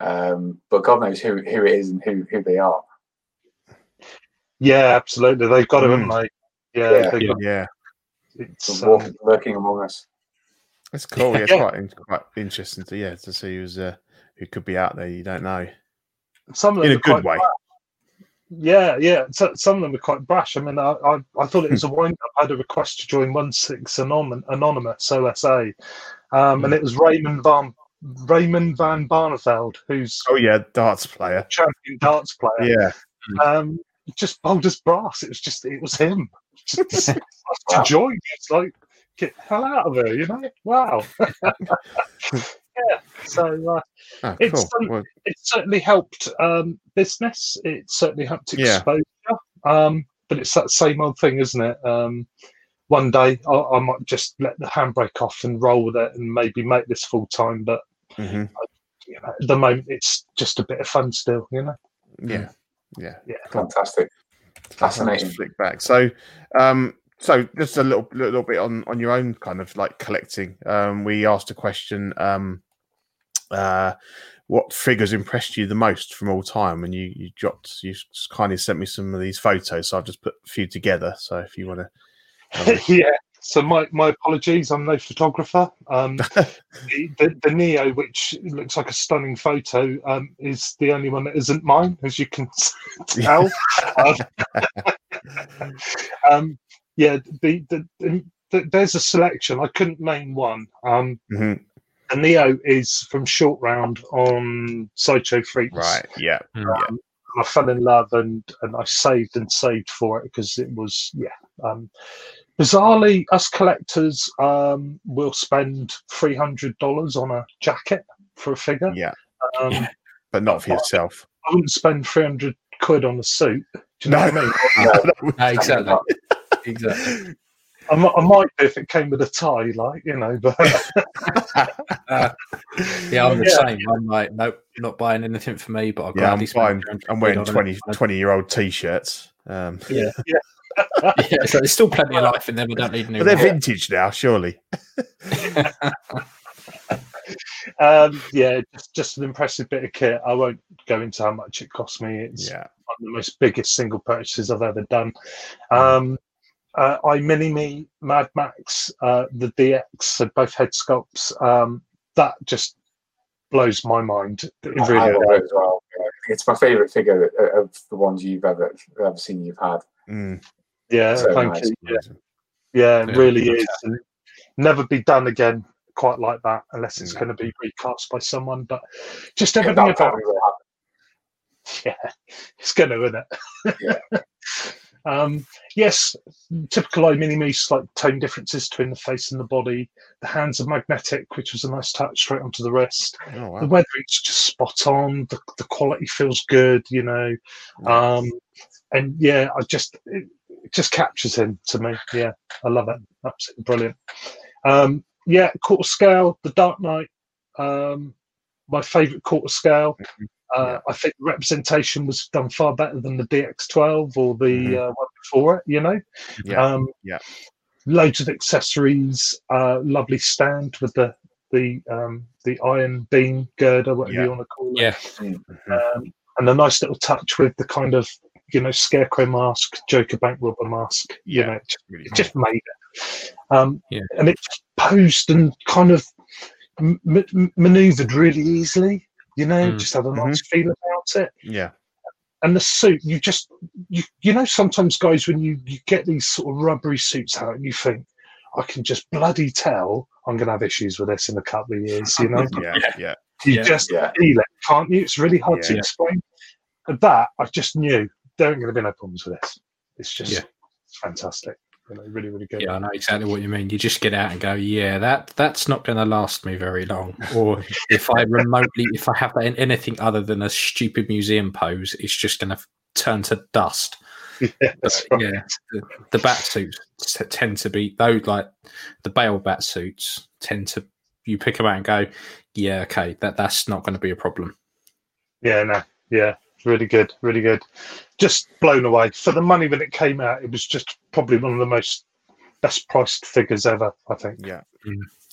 Um, but God knows who, who it is and who, who they are. Yeah, absolutely. They've got him, Mm. haven't they? Yeah, Yeah. Yeah. got- Yeah. it's, So um, walking, lurking among us. It's cool. Yeah. It's Yeah. quite in- quite interesting to yeah to see who's uh, who could be out there. You don't know some of them in them a are quite good way. Yeah, yeah. So, some of them are quite brash. I mean, I, I, I thought it was a wind up. I had a request to join One Six Anon- Anonymous OSA, um, and it was Raymond Van Raymond Van Barneveld, who's Oh yeah, darts player. champion darts player. Yeah. Um, just bold as brass. It was just it was him. Just, to join. It's like get the hell out of here, you know? Wow. yeah. So uh, Oh, It's, cool. um, Well, it certainly helped um, business. It certainly helped Yeah. exposure. Um, but it's that same old thing, isn't it? Um, one day I, I might just let the handbrake off and roll with it, and maybe make this full time. But hmm you know, at the moment, it's just a bit of fun still. You know. Yeah, yeah. Yeah. Fantastic. Fascinating. Flick back. So, um, so just a little little bit on on your own kind of like collecting. Um, we asked a question. Um, uh, what figures impressed you the most from all time? And you you dropped you kindly sent me some of these photos, so I've just put a few together. So if you want to, yeah. So my, my apologies, I'm no photographer. Um, the, the, the Neo, which looks like a stunning photo, um, is the only one that isn't mine, as you can tell. um, um, yeah, the, the, the, the, there's a selection. I couldn't name one. Um, Mhm. The Neo is from Short Round on Sideshow Freaks. right, yeah, Um, I fell in love and and I saved and saved for it because it was yeah. Um, bizarrely, us collectors um, will spend three hundred dollars on a jacket for a figure. yeah, Um, but not for yourself. I wouldn't spend three hundred quid on a suit. Do you know No. what I mean? No, exactly. exactly. I, I might do if it came with a tie, like you know. But Yeah, I'm the Yeah. same. I'm like, nope, not buying anything for me, but I'll Yeah, I'm gladly buying. I'm wearing 300 20, 20 year old t-shirts. Um, yeah, Yeah, so there's still plenty of life in them. I don't need new. but they're vintage now, surely. um, yeah, just, just an impressive bit of kit. I won't go into how much it cost me. It's Yeah, one of the most biggest single purchases I've ever done. Um, uh, I mini me Mad Max, uh, the DX, so both head sculpts. Um, that just blows my mind. It I really love does. it as well. Yeah, I think It's my favourite figure of the ones you've ever ever seen. You've had. Mm, Yeah, So thank nice. you. Yeah, yeah, it Yeah, really is. And never be done again quite like that unless it's No. going to be recast by someone. But just everything about happen. yeah, it's going to, isn't it? Yeah. um, yes, typical eye mini me, slight tone differences between the face and the body. The hands are magnetic, which was a nice touch straight onto the wrist. Oh, The wow. weathering's just spot on. The, the quality feels good, you know. Um, and yeah, I just it, it just captures him to me. Yeah, I love it. Absolutely brilliant. Um, yeah, quarter scale, the Dark Knight. Um, my favourite quarter scale. Uh, Yeah. I think the representation was done far better than the DX12 or the Mhm. uh, one before it. You know, Yeah, um, yeah. loads of accessories, uh, lovely stand with the the um, the iron beam girder, whatever Yeah. you want to call it Yeah, Mhm. um, and a nice little touch with the kind of you know scarecrow mask, Joker bank robber mask. You Yeah. know, it just, really it just made it. Um, Yeah. and it just posed and kind of m- m- maneuvered really easily. You know, Mm. just had a nice feel about it. yeah, And the suit, you just you you know sometimes guys when you you get these sort of rubbery suits out and you think. I can just bloody tell I'm going to have issues with this in a couple of years. You know, yeah, yeah. you Yeah. just Yeah. feel it, can't you? It's really hard to Yeah. explain. That I just knew there ain't going to be no problems with this. It's just Yeah. it's fantastic. You know, really, really good. yeah, I know exactly what you mean. You just get out and go, yeah, that that's not going to last me very long. Or if I remotely, if I have that in anything other than a stupid museum pose, it's just going to turn to dust. Yeah, But, right. yeah, the, the bat suits tend to be those like the Bale bat suits tend to you pick them out and go, yeah, okay, that that's not going to be a problem. Yeah, no, yeah, really good, really good. Just blown away for the money when it came out. It was just probably one of the most best priced figures ever. I think. Yeah.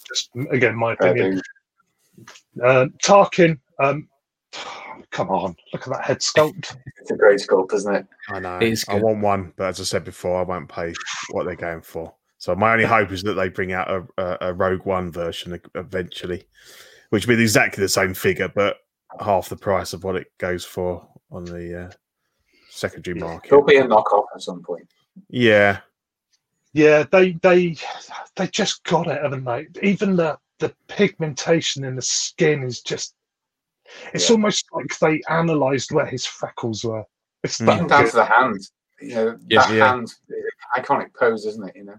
Just again, my opinion. Uh, Tarkin. Um, come on, look at that head sculpt. It's a great sculpt, isn't it? I know. It is I want one, but as I said before, I won't pay what they're going for. So my only hope is that they bring out a, a, a Rogue One version eventually, which would be exactly the same figure, but half the price of what it goes for on the uh, secondary market. There'll be a knockoff at some point. Yeah, Yeah, they they they just got it, haven't they? Even the the pigmentation in the skin is just it's Yeah. almost like they analysed where his freckles were. It's Mm. that down to the hand. You know, Yeah. that Yeah. hand, iconic pose, isn't it? You know,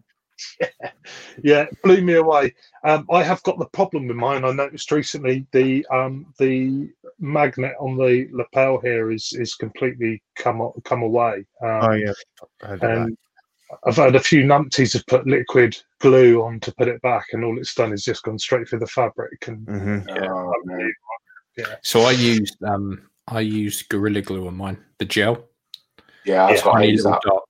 yeah, it blew me away. Um, I have got the problem with mine. I noticed recently the um, the magnet on the lapel here is is completely come come away. Um, Oh yeah, and that. I've had a few numpties have put liquid glue on to put it back, and all it's done is just gone straight through the fabric. And Mhm. Yeah. Oh, no. So I used um I used Gorilla Glue on mine, the gel. Yeah, that's Yeah, what I use that. dot,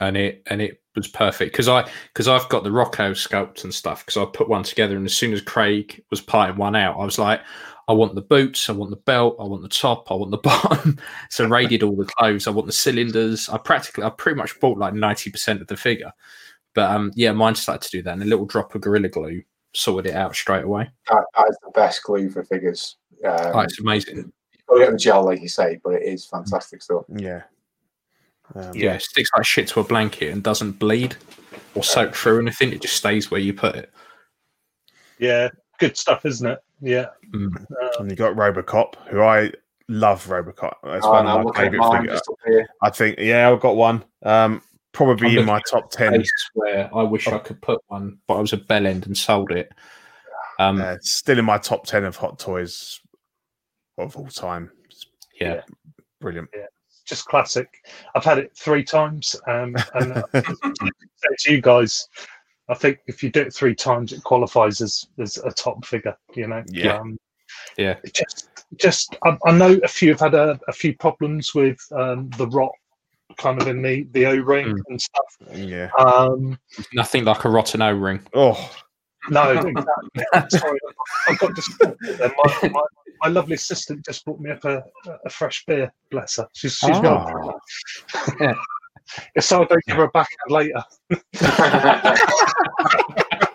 and it and it was perfect because I because I've got the Rocco sculpt and stuff because I put one together and as soon as Craig was parting one out, I was like, I want the boots, I want the belt, I want the top, I want the bottom. so Ray did all the clothes, I want the cylinders. I practically I pretty much bought like ninety percent of the figure, but um yeah, mine started to do that and a little drop of Gorilla Glue sorted it out straight away. That, that is the best glue for figures. Um, oh, it's amazing. You've got the gel, like you say, but it is fantastic stuff. Yeah. Um, Yeah, it sticks like shit to a blanket and doesn't bleed or soak through anything. It just stays where you put it. yeah, good stuff, isn't it? Yeah. Mm. And you got Robocop, who I love. Robocop. That's Oh, one and I'm of my favorite figures. just up here. I think. Yeah, I've got one. Um, probably I'm in my top ten. Where I wish I could put one, but I was a bell end and sold it. Um, Uh, it's still in my top ten of hot toys of all time. It's yeah. brilliant. Just classic. I've had it three times, um, and to you guys, I think if you do it three times, it qualifies as as a top figure. You know, Yeah. Um, Yeah. just just I, I know a few have had a, a few problems with um, the rot, kind of in the the O ring Mm. and stuff. Yeah. Um, Nothing like a rotten O ring. Oh, no, exactly. Sorry, I got distracted. My, my, my lovely assistant just brought me up a, a fresh beer. Bless her. She's she's well. Oh. Yeah. So I'll go give her a backhand later.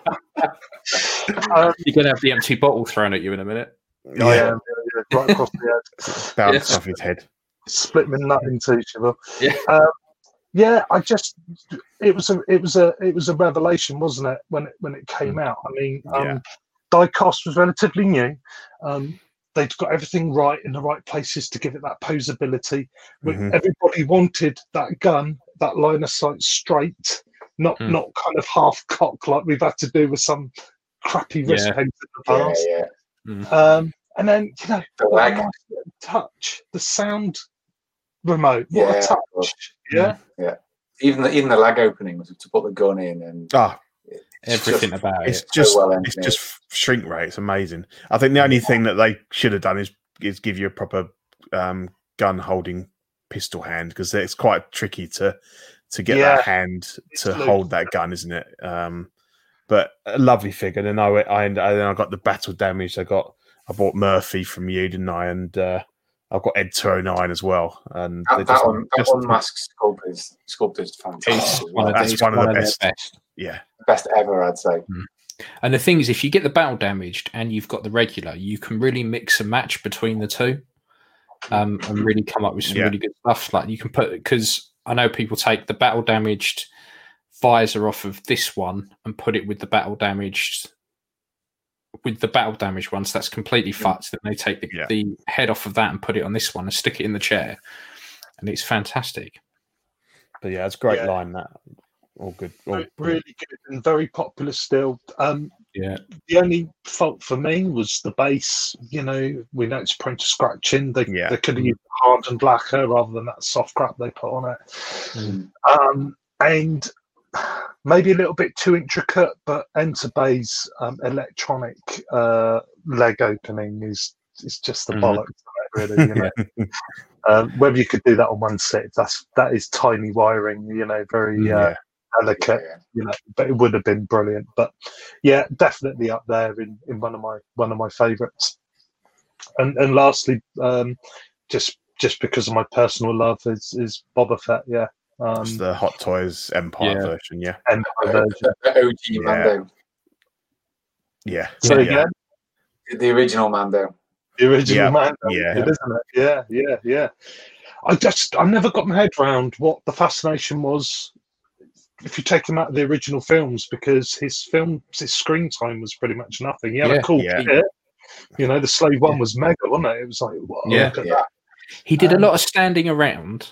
Um, You're going to have the empty bottle thrown at you in a minute. Yeah. I am. yeah, yeah, right across the head. Bounced Yeah. off his head. Split my nut into each other. Yeah. Um, yeah, I just it was a it was a it was a revelation, wasn't it, when it when it came out? I mean, um, Yeah. diecast was relatively new. Um, they'd got everything right in the right places to give it that posability. We- Mhm. Everybody wanted that gun, that line of sight straight, not Hmm. not kind of half cock like we've had to do with some crappy wrist Yeah. pegs in the yeah, past. yeah. Um, and then you know, The what nice touch, the sound remote, what Yeah, a touch, yeah. yeah. Even the even the lag opening was to put the gun in and Ah, it's Everything just- about it's it. just well it's just shrink rate. It's amazing. I think the only thing that they should have done is is give you a proper um, gun holding pistol hand because it's quite tricky to to get Yeah. that hand It's to loose. hold that gun, isn't it? Um, but a lovely figure. Then I went, I, and then I got the battle damage. I got I bought Murphy from you, didn't I? And uh, I've got Ed two oh nine as well. And they that, that just- one, that just- one mask sculpt is sculpt is fantastic. one of, That's it's one of the their best. best. Yeah, best ever, I'd say. And the thing is, if you get the battle damaged and you've got the regular, you can really mix and match between the two, um, and really come up with some Yeah. really good stuff. Like you can put because I know people take the battle damaged visor off of this one and put it with the battle damaged with the battle damaged ones. That's completely fucked. Then they take the, Yeah. the head off of that and put it on this one and stick it in the chair, and it's fantastic. but yeah, it's a great Yeah. line. That all good. All really good and very popular still. Um, Yeah, the only fault for me was the base. You know, we know it's prone to scratching. They, Yeah. they could have used hard and lacquer rather than that soft crap they put on it. Mm. Um, and maybe a little bit too intricate, but Enterbay's um, electronic uh, leg opening is is just the Mhm. bollocks, of it, really. You know? um, whether you could do that on one set, that's that is tiny wiring. You know, very uh, yeah. Delicate Yeah. you know, but it would have been brilliant. But yeah, definitely up there in, in one of my one of my favourites. And and lastly, um, just just because of my personal love is is Boba Fett. Yeah, um, It's the Hot Toys Empire Yeah. version. Yeah, Empire version. The OG Yeah. Mando, yeah. So yeah. again, the original Mando. the original Yeah, man, yeah. it, isn't it? Yeah, yeah, yeah. I just I never got my head around what the fascination was. If you take him out of the original films, because his film, his screen time was pretty much nothing. He had Yeah, a cool yeah. kit. You know, the Slave One was mega, wasn't it? It was like, whoa, Yeah. look at Yeah. that. he did a Um, lot of standing around,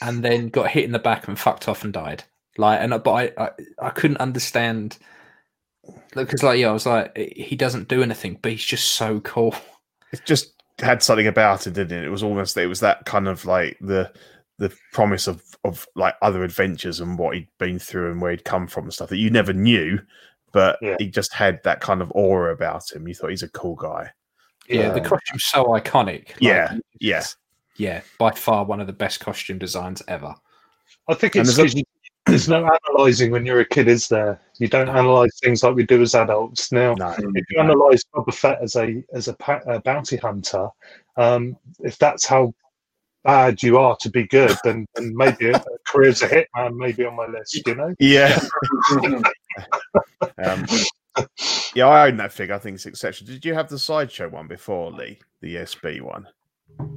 and then got hit in the back and fucked off and died. Like, and but I, I, I couldn't understand because, like, yeah, I was like, he doesn't do anything, but he's just so cool. It just had something about it, didn't it? It was almost it was that kind of like the the promise of of like other adventures and what he'd been through and where he'd come from and stuff that you never knew, but Yeah. he just had that kind of aura about him. You thought he's a cool guy. Yeah, the Um, costume's so iconic. Like, Yeah, you yeah. yeah, by far one of the best costume designs ever. I think And it's there's a- because there's no analysing when you're a kid, is there? You don't analyse things like we do as adults now. No, If you analyse Boba Fett as a as a, a bounty hunter, um, if that's how bad you are to be good, then, then maybe a, a career as a hitman may be on my list. You know? yeah. um, yeah, I own that figure. I think it's exceptional. Did you have the sideshow one before, Lee? The SB one?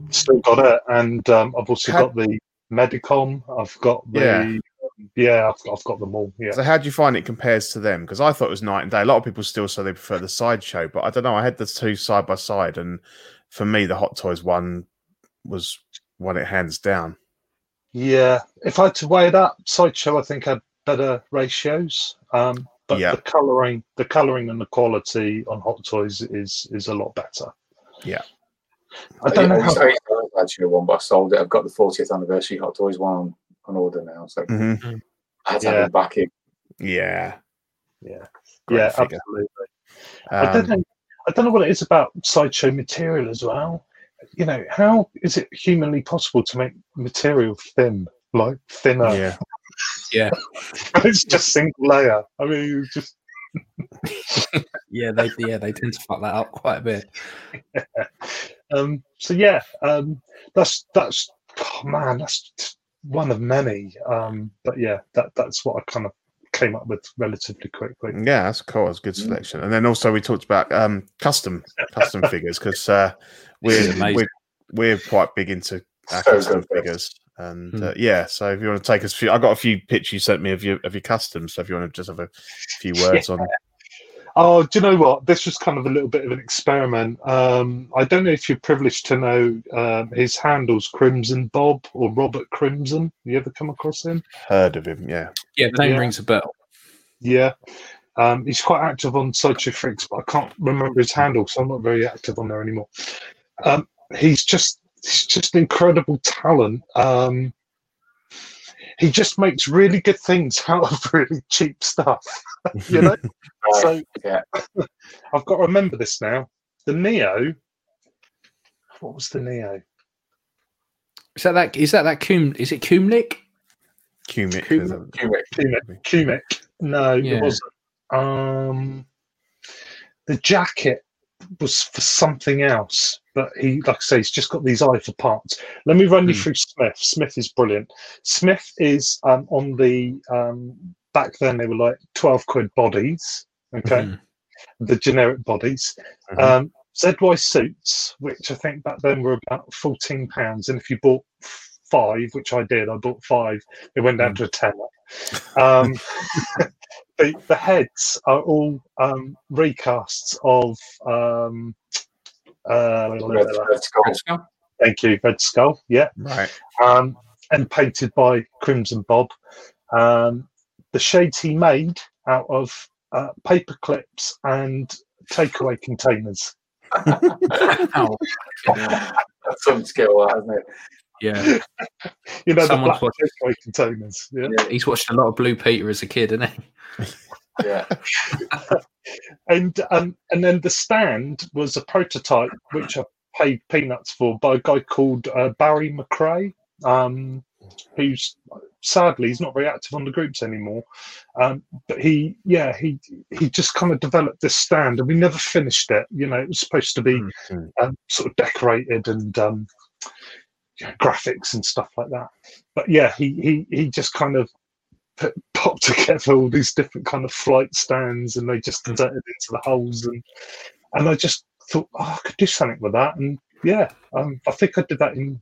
Still got it, and um, I've also Had- got the Medicom. I've got the Yeah. yeah, I've, got- I've got them all. Yeah. So how do you find it compares to them? Because I thought it was night and day. A lot of people still say they prefer the sideshow, but I don't know. I had the two side by side, and for me, the Hot Toys one was won it hands down. Yeah, if I had to weigh it up, Sideshow I think had better ratios. Um, but Yeah. the colouring, the colouring and the quality on Hot Toys is is a lot better. Yeah. I don't know I used how. to- I used to have actually one, but I sold it. I've got the 40th anniversary Hot Toys one on, on order now, so Mhm. I had to Yeah. have it back in. Yeah, Yeah, great yeah, figure. absolutely. I don't Um, know. I don't know what it is about sideshow material as well. You know, how is it humanly possible to make material thin, like thinner? yeah, Yeah. it's just single layer. I mean, it's just Yeah, they yeah they tend to fuck that up quite a bit. um, so yeah, um, that's that's oh man, that's one of many. Um, but yeah, that that's what I kind of came up with relatively quickly. yeah. That's cool. That's a good selection. And then also we talked about um, custom custom figures because uh, we're, we're we're quite big into our custom good, figures. And Hmm. uh, yeah, so if you want to take us, few, I got a few pictures you sent me of your of your customs. So if you want to just have a few words on, Oh, do you know what? This was kind of a little bit of an experiment. Um, I don't know if you're privileged to know um, his handles, Crimson Bob or Robert Crimson. You ever come across him? heard of him? Yeah, Yeah, the name Yeah. rings a bell. Yeah. Um, he's quite active on Sideshow Freaks, but I can't remember his handle, so I'm not very active on there anymore. Um, he's just he's just incredible talent. Um, he just makes really good things out of really cheap stuff. you know? so Yeah. I've got to remember this now. The Neo. What was the Neo? Is that that? Is that that Coom? Is it Coomlick? Cumic. Cum- there's a- Cubic. Kumek. Kumek. No, Yeah. it wasn't. Um, the jacket was for something else, but he, like I say, he's just got these eye for parts. Let me run you Hmm. through Smith. Smith is brilliant. Smith is um, on the um, back then they were like twelve quid bodies. Okay, Mhm. the generic bodies. Mhm. Um, ZY suits, which I think back then were about fourteen pounds, and if you bought five, which I did, I bought five. It went down to a tenner. Um, the, the heads are all um, recasts of. Uh, Red, Red Skull. Red Skull? thank you, Red Skull. Yeah, right. um, and painted by Crimson Bob. Um, the shades he made out of uh, paper clips and takeaway containers. Ow. That's some skill, that, isn't it? Yeah, You know, Someone's the black takeaway containers. Yeah. he's watched a lot of Blue Peter as a kid, hasn't he? Yeah. and um, and then the stand was a prototype which I paid peanuts for by a guy called uh, Barry McRae, um, who's sadly he's not very active on the groups anymore. Um, but he, yeah, he he just kind of developed this stand, and we never finished it. You know, it was supposed to be Mhm. um, sort of decorated and um, graphics and stuff like that. But yeah, he he he just kind of put, popped together all these different kind of flight stands, and they just Mm. inserted into the holes, and and I just thought, oh, I could do something with that, and yeah, um, I think I did that in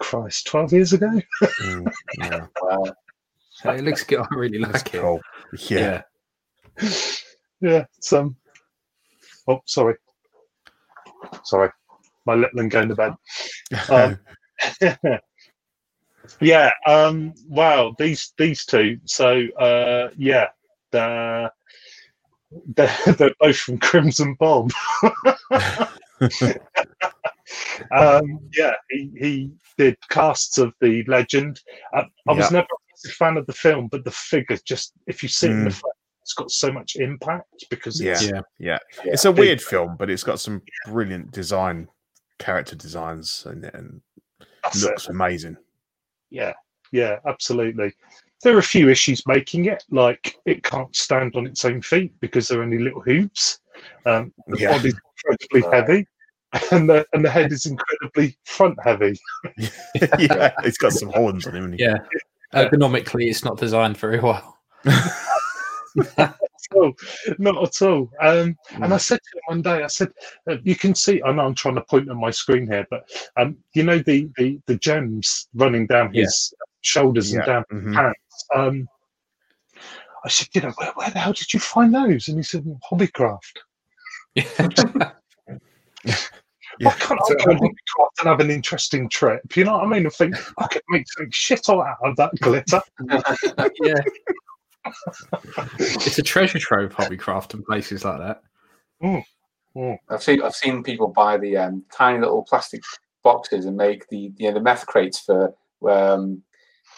Christ, twelve years ago. Mm, yeah, Wow. It looks good. I really that's like it. cool. Yeah. yeah, it's um. Oh, sorry, sorry, my little one going to bed. Um, Yeah. Um. Wow. These these two. So. Uh. Yeah. They're they're, they're both from Crimson Bob. um. Yeah. He he did casts of the legend. I, I was Yeah. never a fan of the film, but the figure just if you see it in the Mm. front, it's got so much impact because it's Yeah. Yeah, Yeah. it's a Big weird film, but it's got some brilliant design, character designs, and, and that's it. looks amazing. Yeah, yeah, absolutely. There are a few issues making it, like it can't stand on its own feet because there are only little hoops. Um, the Yeah. body's incredibly Right. heavy, and the and the head is incredibly front heavy. yeah, it's got some horns on him. and he- Yeah. Ergonomically, it's not designed very well. So, not at all. Um, Mm. and I said to him one day, I said, uh, "You can see." I know I'm trying to point on my screen here, but um, you know the the the gems running down Yeah. his shoulders and Yeah. down Mhm. pants. Um, I said, you know, where, where the hell did you find those? And he said, Hobbycraft. Yeah. Why can't I go Hobbycraft and have an interesting trip? You know what I mean? I think I could make some shit all out of that glitter. yeah. It's a treasure trove, hobbycraft, and places like that. I've seen I've seen people buy the um, tiny little plastic boxes and make the you know the meth crates for um,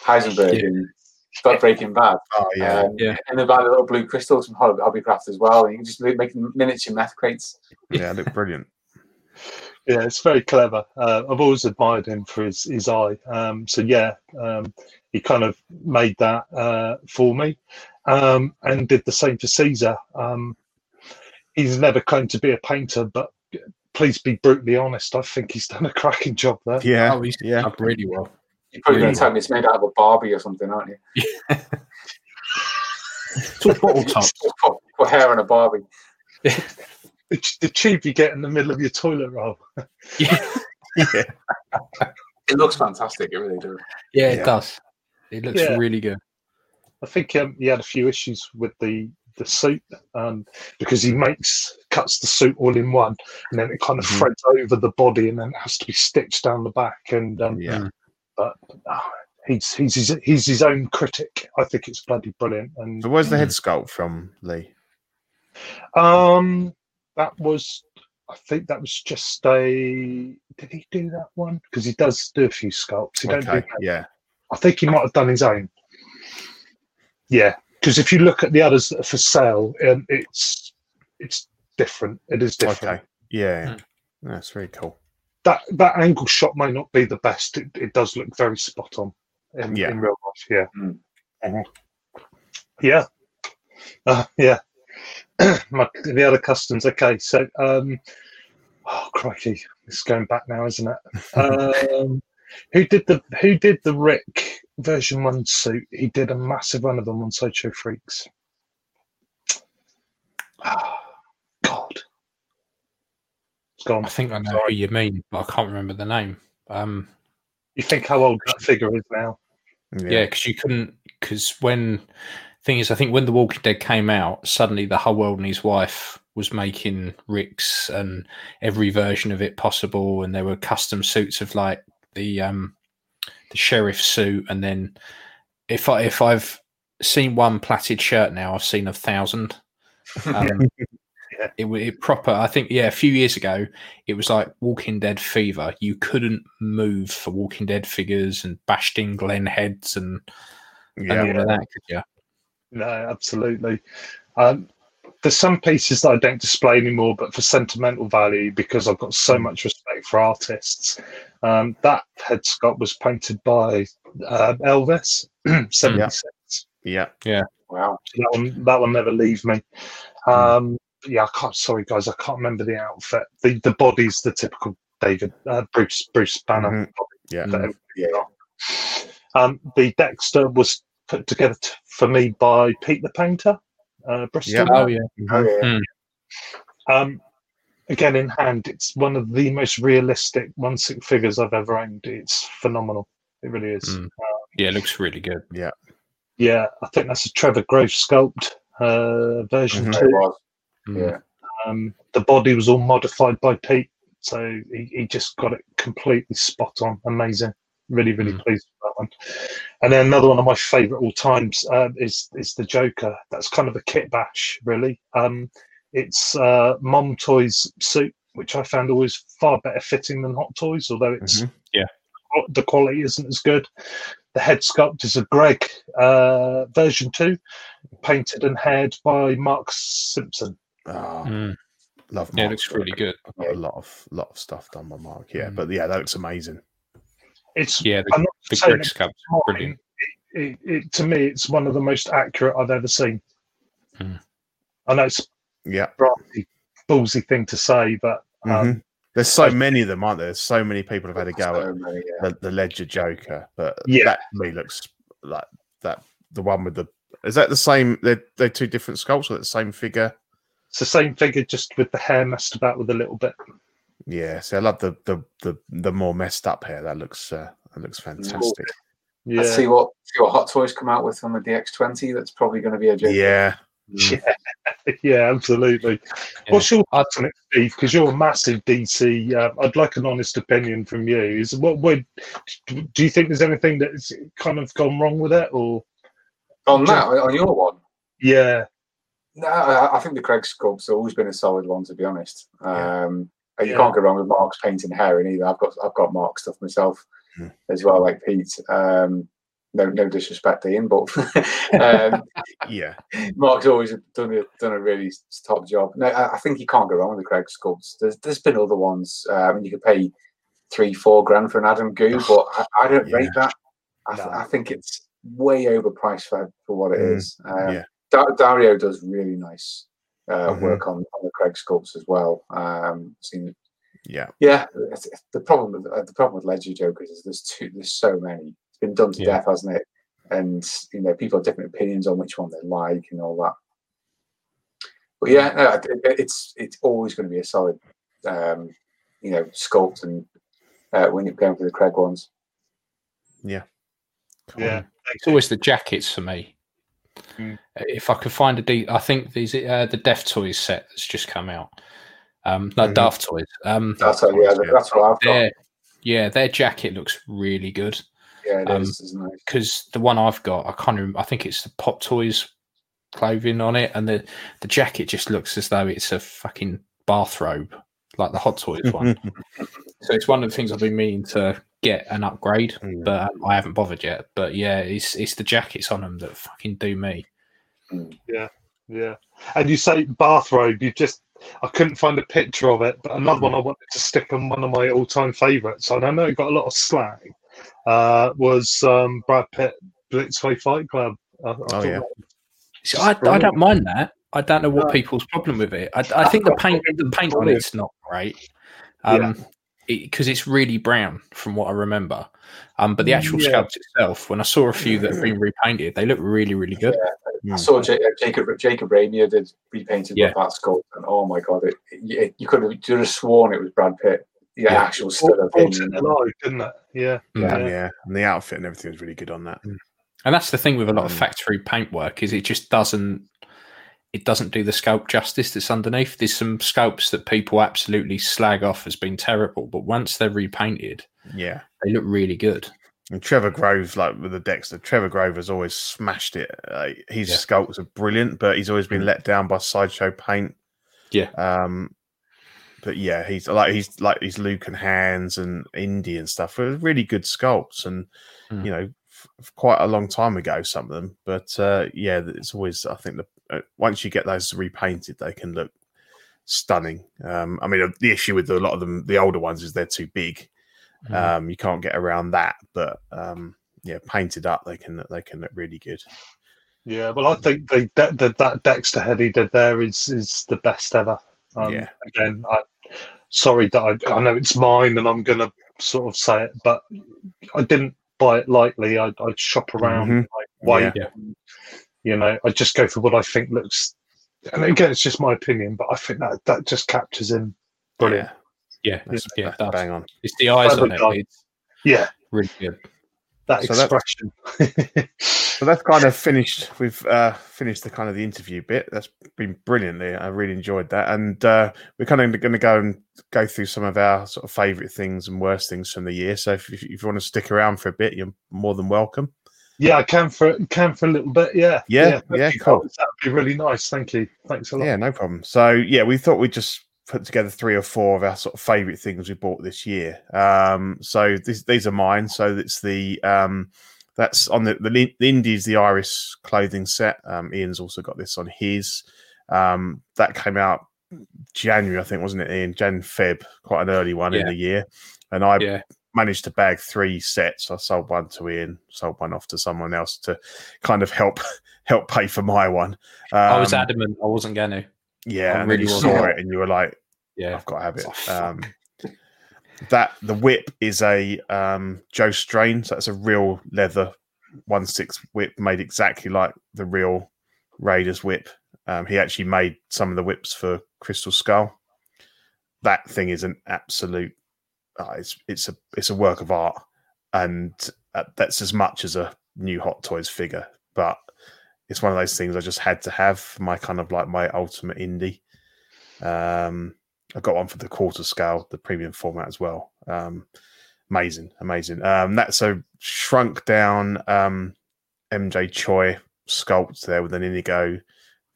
Heisenberg Yeah. and Stop Breaking Bad. Oh yeah, Um, Yeah. And they buy the little blue crystals from Hobby- Hobbycraft as well. And you can just make make miniature meth crates. yeah, look brilliant. Yeah, it's very clever. Uh, I've always admired him for his, his eye. Um, so yeah, um, he kind of made that uh, for me, um, and did the same for Caesar. Um, he's never claimed to be a painter, but please be brutally honest. I think he's done a cracking job there. Yeah, oh, he's yeah. up really well. You're probably going Really? to tell me it's made out of a Barbie or something, aren't you? It's all bottle tops. Just put, put hair on a Barbie. The, ch- the tube you get in the middle of your toilet roll. yeah, yeah. It looks fantastic. It really does. yeah, it Yeah. does. It looks Yeah. really good. I think um, he had a few issues with the the suit um, because he makes cuts the suit all in one, and then it kind of Mhm. threads over the body, and then it has to be stitched down the back. And um, Yeah. but ah, he's he's his, he's his own critic. I think it's bloody brilliant. And So where's the head sculpt from, Lee? um, that was. I think that was just a. Did he do that one? Because he does do a few sculpts. He don't do Okay, that yeah, I think he might have done his own. Yeah, because if you look at the others that are for sale, um, it's it's different. It is different. okay, yeah, yeah. That's very cool. That that angle shot may not be the best. It, it does look very spot on in, Yeah. in real life. Yeah, Mm. Mhm. yeah, uh, yeah. My, the other customs. Okay, so um, oh crikey, it's going back now, isn't it? Um, who did the Who did the Rick version one suit? He did a massive one of them on Sideshow Freaks. Oh, God, it's gone. I think I know who you mean, but I can't remember the name. Um, You think how old that figure is now? yeah, because you couldn't. Because when thing is, I think when The Walking Dead came out, suddenly the whole world and his wife was making Ricks and every version of it possible, and there were custom suits of like the um the sheriff suit, and then if I if I've seen one plaited shirt now, I've seen a thousand. Um, Yeah. It, it proper. I think yeah. A few years ago, it was like Walking Dead fever. You couldn't move for Walking Dead figures and bashed in Glenn heads and, yeah, and all of that. Could you? No, absolutely. Um, there's some pieces that I don't display anymore, but for sentimental value, because I've got so much respect for artists. Um, that head sculpt was painted by uh, Elvis, 76. yeah. Yeah. Wow. That one, that will never leave me. Um, yeah, I can't. Sorry, guys, I can't remember the outfit. The the body's the typical David uh, Bruce Bruce Banner. Mhm. Yeah. Yeah. Um, the Dexter was put together t- for me by Pete the Painter, uh, Bristol. Yeah. Oh yeah. Oh, yeah. Um, again, in hand, it's one of the most realistic one six figures I've ever owned. It's phenomenal. It really is. Mm. Yeah, it looks really good. Yeah, Yeah, I think that's a Trevor Grove sculpt uh, version Mhm. It two. was. Mm. Yeah. Um, the body was all modified by Pete, so he, he just got it completely spot on. Amazing. Really, really Mm. pleased with that one. And then another one of my favourite all times um, is is the Joker. That's kind of a kit bash, really. Um, it's uh, Mom Toys suit, which I found always far better fitting than Hot Toys, although it's Mhm. Yeah. the quality isn't as good. The head sculpt is a Greg uh, version two, painted and haired by Mark Simpson. Oh, Mm. love Yeah, it looks really good. I've got a lot of lot of stuff done by Mark. Yeah, Mm. but yeah, that looks amazing. It's Yeah, the, I'm the saying Greg it's brilliant. It, it, to me, it's one of the most accurate I've ever seen. Mm. I know it's Yeah. a rather ballsy thing to say, but um, Mhm. There's so many of them, aren't there? There's so many people have had a go So at many, yeah. the, the Ledger Joker, but Yeah. that to me looks like that. The one with the is that the same? They're they're two different sculpts or the same figure. it's the same figure, just with the hair messed about with a little bit. Yeah, see, I love the the the, the more messed up hair. That looks uh, that looks fantastic. Yeah, Let's see what see what Hot Toys come out with on the DX20. That's probably going to be a Joker. Yeah, yeah, yeah, absolutely. What's your thoughts on it, Steve? Because you're a massive DC. Uh, I'd like an honest opinion from you. Is what would do you think there's anything that's kind of gone wrong with it, or On that, on your one, yeah, no, I, I think the Craig sculpt's always been a solid one, to be honest. Yeah. Um, and you Yeah. can't go wrong with Mark's painting herring either. I've got I've got Mark stuff myself Hmm. as well, like Pete. Um, no, no disrespect to him, but um, yeah, Mark's always done a done a really top job. No, I, I think you can't go wrong with the Craig sculpts. There's there's been other ones. Uh, I mean, you could pay three, four grand for an Adam Goo, but I, I don't rate that. I, th- No. I think it's way overpriced for, for what it Mm, is. Um, yeah. Dario does really nice uh, Mhm. work on, on the Craig sculpts as well. Um, seen, yeah, yeah, it's, it's- the problem with uh, the problem with Ledger Jokers is there's too there's so many. It's been done to Yeah. death, hasn't it? And you know, people have different opinions on which one they like and all that. But yeah, no, it- it- it's it's always going to be a solid, um, you know, sculpt and uh, when you're going for the Craig ones. Yeah, yeah. It's always the jackets for me. Mm. If I could find a de- I think these uh, the Def Toys set that's just come out. Um, no, Mhm. Daft Toys. Um, That's what, yeah, that's what I've got. their yeah, their jacket looks really good Yeah, it um, is, because the one I've got, I can't remember. I think it's the Pop Toys clothing on it, and the the jacket just looks as though it's a fucking bathrobe, like the Hot Toys one. so it's one of the things I've been meaning to get an upgrade, Mm. but um, I haven't bothered yet. But yeah, it's it's the jackets on them that fucking do me. Yeah. Yeah. And you say bathrobe, you just I couldn't find a picture of it, but another one I wanted to stick on one of my all time favourites, and I know it got a lot of slack, uh, was um, Brad Pitt Blitzway Fight Club. I, I thought yeah. See, I, I don't mind that. I don't know what people's problem with it. I, I think the paint the paint on Brilliant. it's not great. Um, because it's really brown from what I remember. Um, but the actual Yeah. sculpt itself, when I saw a few that have been repainted, they look really, really good. I Mm. saw J- uh, Jacob Jacob Ramia did repainted Yeah. with that sculpt, and oh my god, it, it, you could have you have sworn it was Brad Pitt. Yeah, Yeah. actual still of Brought him. it alive, didn't it? Yeah. Mm. yeah, yeah, and the outfit and everything was really good on that. And that's the thing with a lot of Mm. factory paintwork is it just doesn't it doesn't do the sculpt justice that's underneath. There's some sculpts that people absolutely slag off as being terrible, but once they're repainted, Yeah, they look really good. and Trevor Grove, like with the Dexter, Trevor Grove has always smashed it. Uh, his Yeah. sculpts are brilliant, but he's always been Mm. let down by sideshow paint. Yeah. Um, but yeah, he's like he's like his Luke and Hans and Indy and stuff. Are really good sculpts, and Mm. you know, f- quite a long time ago, some of them. But uh, yeah, it's always I think the once you get those repainted, they can look stunning. Um, I mean, uh, the issue with a lot of them, the older ones, is they're too big. Mm. Um, you can't get around that, but um, yeah, painted up, they can they can look really good. Yeah, well, I think the, that that that Dexter head he did there is is the best ever. Um, Yeah. Again, I sorry that I, I know it's mine and I'm gonna sort of say it, but I didn't buy it lightly. I I shop around, Mhm. like, wait, Yeah. You know, I just go for what I think looks. And again, it's just my opinion, but I think that that just captures him brilliant. Yeah, That's, yeah, that's bang on. It's the eyes Clever on it. It's Yeah, really good. that So that's- expression. So that's kind of finished. We've uh, finished the kind of the interview bit. That's been brilliantly. I really enjoyed that, and uh, we're kind of going to go and go through some of our sort of favourite things and worst things from the year. So if, if you want to stick around for a bit, you're more than welcome. Yeah, I can for can for a little bit. Yeah, Yeah, yeah, cool. That'd be really nice. Thank you. Thanks a lot. Yeah, no problem. So yeah, we thought we'd just put together three or four of our sort of favourite things we bought this year. Um, so this, these are mine. So it's the um, that's on the the, the Indies the Iris clothing set. Um, Ian's also got this on his. Um, that came out January, I think, wasn't it? Ian Jan Feb, quite an early one in the year, and I Yeah. Managed to bag three sets. I sold one to Ian, sold one off to someone else to kind of help help pay for my one. I was Um, adamant I wasn't going to. yeah, I and then really you saw it and you were like, Yeah. I've got to have it. Oh. Um, that the whip is a um, Joe Strain, so it's a real leather one six whip made exactly like the real Raiders whip. Um, he actually made some of the whips for Crystal Skull. That thing is an absolute. Uh, it's it's a it's a work of art, and uh, that's as much as a new Hot Toys figure. But it's one of those things I just had to have my kind of like my ultimate indie. Um, I got one for the quarter scale, the premium format as well. Um, amazing, amazing. Um, that's a shrunk down um, MJ Choi sculpt there with an Indigo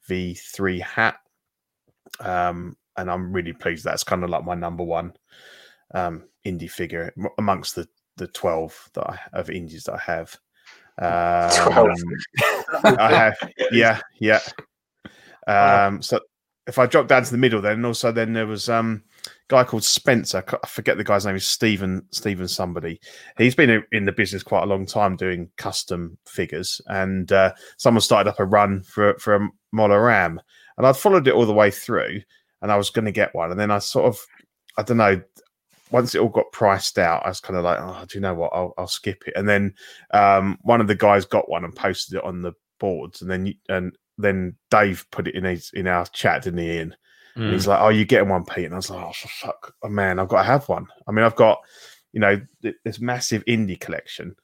V3 hat. Um, and I'm really pleased. That's kind of like my number one um, indie figure amongst the the 12 that I of indies that I have. Um, 12. I have, yeah, yeah. Um, so if I drop down to the middle, then and also then there was um a guy called Spencer. I forget the guy's name is Stephen Stephen somebody. He's been in- the business quite a long time doing custom figures, and uh, someone started up a run for for a Mola Ram, and I'd followed it all the way through, and I was going to get one, and then I sort of I don't know. Once it all got priced out, I was kind of like, "Oh, do you know what? I'll, I'll skip it." And then um, one of the guys got one and posted it on the boards, and then and then Dave put it in his in our chat, didn't he? Ian? And Mm. he's like, "Oh, you getting one, Pete?" And I was like, "Oh, fuck, oh, man, I've got to have one." I mean, I've got you know th- this massive indie collection.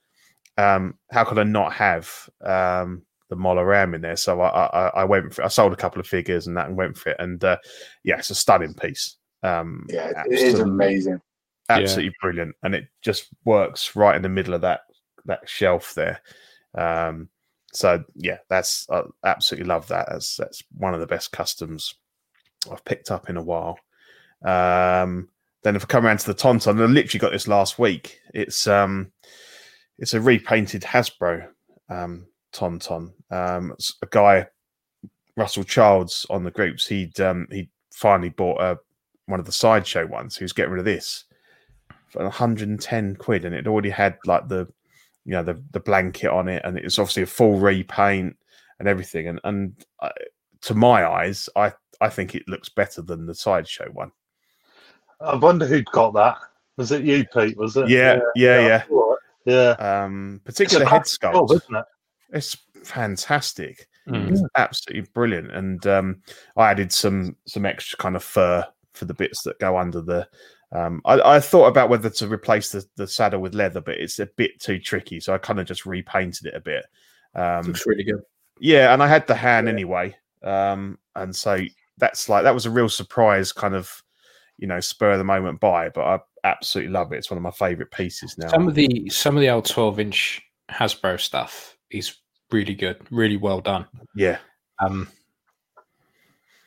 Um, how could I not have um, the Mola Ram in there? So I, I, I went for. I sold a couple of figures and that, and went for it. And uh, yeah, it's a stunning piece. Um, Yeah, it is absolute- amazing. Absolutely brilliant, and it just works right in the middle of that that shelf there. Um, so yeah, that's I absolutely love that. That's that's one of the best customs I've picked up in a while. Um, then if I come around to the Tauntaun, I literally got this last week. It's um, it's a repainted Hasbro um, Tauntaun. Um, a guy, Russell Childs, on the groups. He'd um, he finally bought a one of the sideshow ones. He was getting rid of this for 110 quid, and it already had like the you know the the blanket on it, and it's obviously a full repaint and everything. And and I, to my eyes, I I think it looks better than the sideshow one. I wonder who'd got that. Was it you, Pete? Was it? Yeah, yeah, yeah. All right. Yeah. Um, It's a particularly the head cracking job, sculpt. isn't it? It's fantastic. Mm. It's absolutely brilliant. And um, I added some some extra kind of fur for the bits that go under the. Um, I, I thought about whether to replace the, the saddle with leather, but it's a bit too tricky, so I kind of just repainted it a bit. Um, Looks really good. yeah, and I had the hand anyway, um, and so that's like that was a real surprise, kind of, you know, spur of the moment buy. But I absolutely love it. It's one of my favorite pieces now. Some of the some of the old twelve inch Hasbro stuff is really good, really well done. yeah, Um,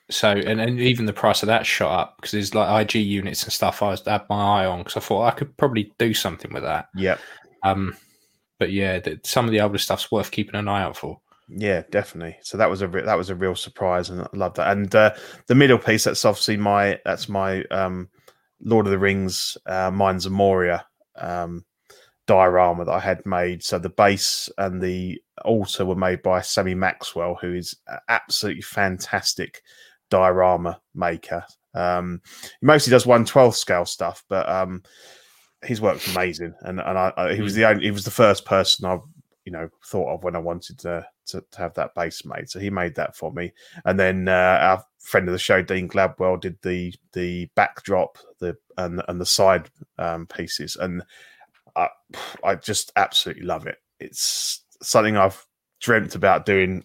so and, and even the price of that shot up because there's like IG units and stuff. I was had my eye on because I thought I could probably do something with that. yeah, Um, but yeah, the, some of the older stuff's worth keeping an eye out for. Yeah, definitely. So that was a re- that was a real surprise, and I love that. And uh, the middle piece that's obviously my that's my um, Lord of the Rings, uh, Mines of Moria um, diorama that I had made. So the base and the altar were made by Sammy Maxwell, who is absolutely fantastic diorama maker. Um, he mostly does one twelfth scale stuff, but um, his work's amazing. And and I, I, he was the only he was the first person I you know thought of when I wanted to, to to have that base made. So he made that for me, and then uh, our friend of the show, Dean Gladwell, did the the backdrop, the and and the side um, pieces, and I I just absolutely love it. It's something I've dreamt about doing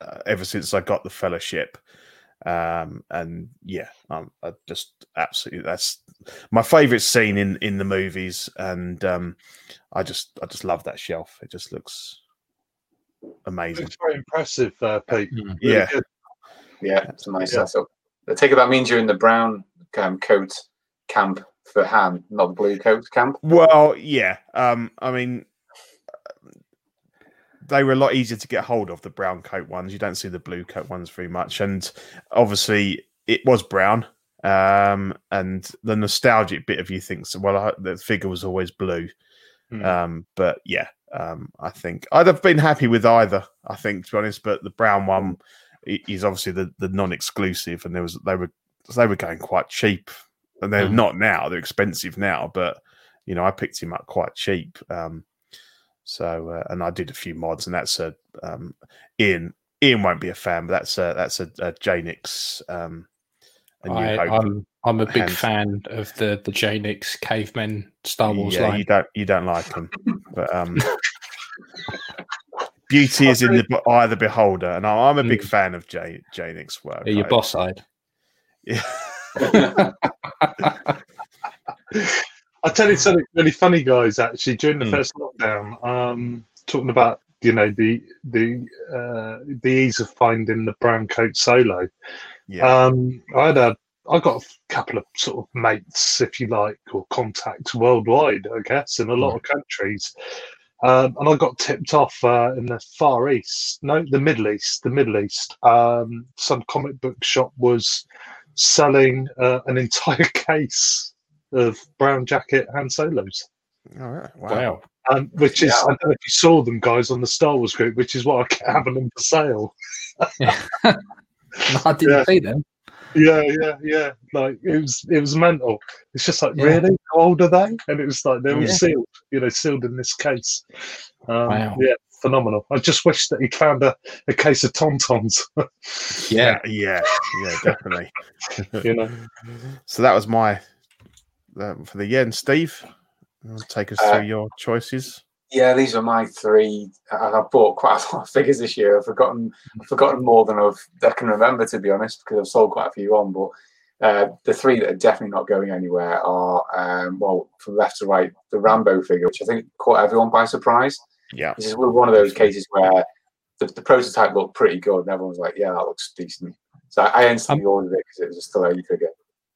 uh, ever since I got the fellowship. Um, and yeah, um, I just absolutely that's my favorite scene in in the movies, and um, I just I just love that shelf. It just looks amazing. It's very impressive, uh, Pete. Mm. Really Yeah. good. Yeah, it's a nice Yeah. setup. I take it that means you're in the brown um, coat camp for Han, not the blue coat camp. Well, yeah. Um, I mean, they were a lot easier to get hold of the brown coat ones. You don't see the blue coat ones very much, and obviously it was brown. Um, and the nostalgic bit of you thinks, well, I, the figure was always blue. Hmm. Um, but yeah, um, I think I'd have been happy with either. I think, to be honest, but the brown one is obviously the, the non-exclusive, and there was they were they were going quite cheap, and they're Mm. not now. They're expensive now, but you know, I picked him up quite cheap. Um, so, uh, and I did a few mods, and that's a um, Ian. Ian won't be a fan, but that's a that's a, a Janix. Um, a New I, Hope. I'm I'm a big hand. fan of the the Janix cavemen Star Wars yeah, line. you don't you don't like them, but um, beauty is in the eye of the beholder, and I- I'm a big Mm. fan of J Janix work. Yeah, your I- boss side. Yeah. I'll tell you something really funny, guys. Actually, during the Mm. first lockdown, um, talking about you know the the uh, the ease of finding the brown coat solo. yeah, Um, I had a I got a couple of sort of mates, if you like, or contacts worldwide, I guess, in a lot of countries. Um, and I got tipped off uh, in the Far East, no, the Middle East, the Middle East. Um, some comic book shop was selling uh, an entire case of brown jacket Han Solos. All right. Wow. Wow. Um, which is, Yeah. I don't know if you saw them guys on the Star Wars group, which is why I kept having them for sale. I didn't Yeah. see them. Yeah, yeah, yeah. Like it was, it was mental. It's just like, Yeah. really, how old are they? And it was like they were Yeah. sealed, you know, sealed in this case. Um, Wow. Yeah, phenomenal. I just wish that he found a, a case of tauntauns. Yeah. yeah, yeah, definitely. you know, so that was my um, for the yeah. And Steve, take us Uh, through your choices. Yeah, these are my three. And I've bought quite a lot of figures this year. I've forgotten, I've forgotten more than I've, I can remember, to be honest, because I've sold quite a few on. But uh, the three that are definitely not going anywhere are, um, well, from left to right, the Rambo figure, which I think caught everyone by surprise. Yeah, This is one of those cases where the, the prototype looked pretty good, and everyone was like, "Yeah, that looks decent." So I, I instantly ordered it because it was a still A figure.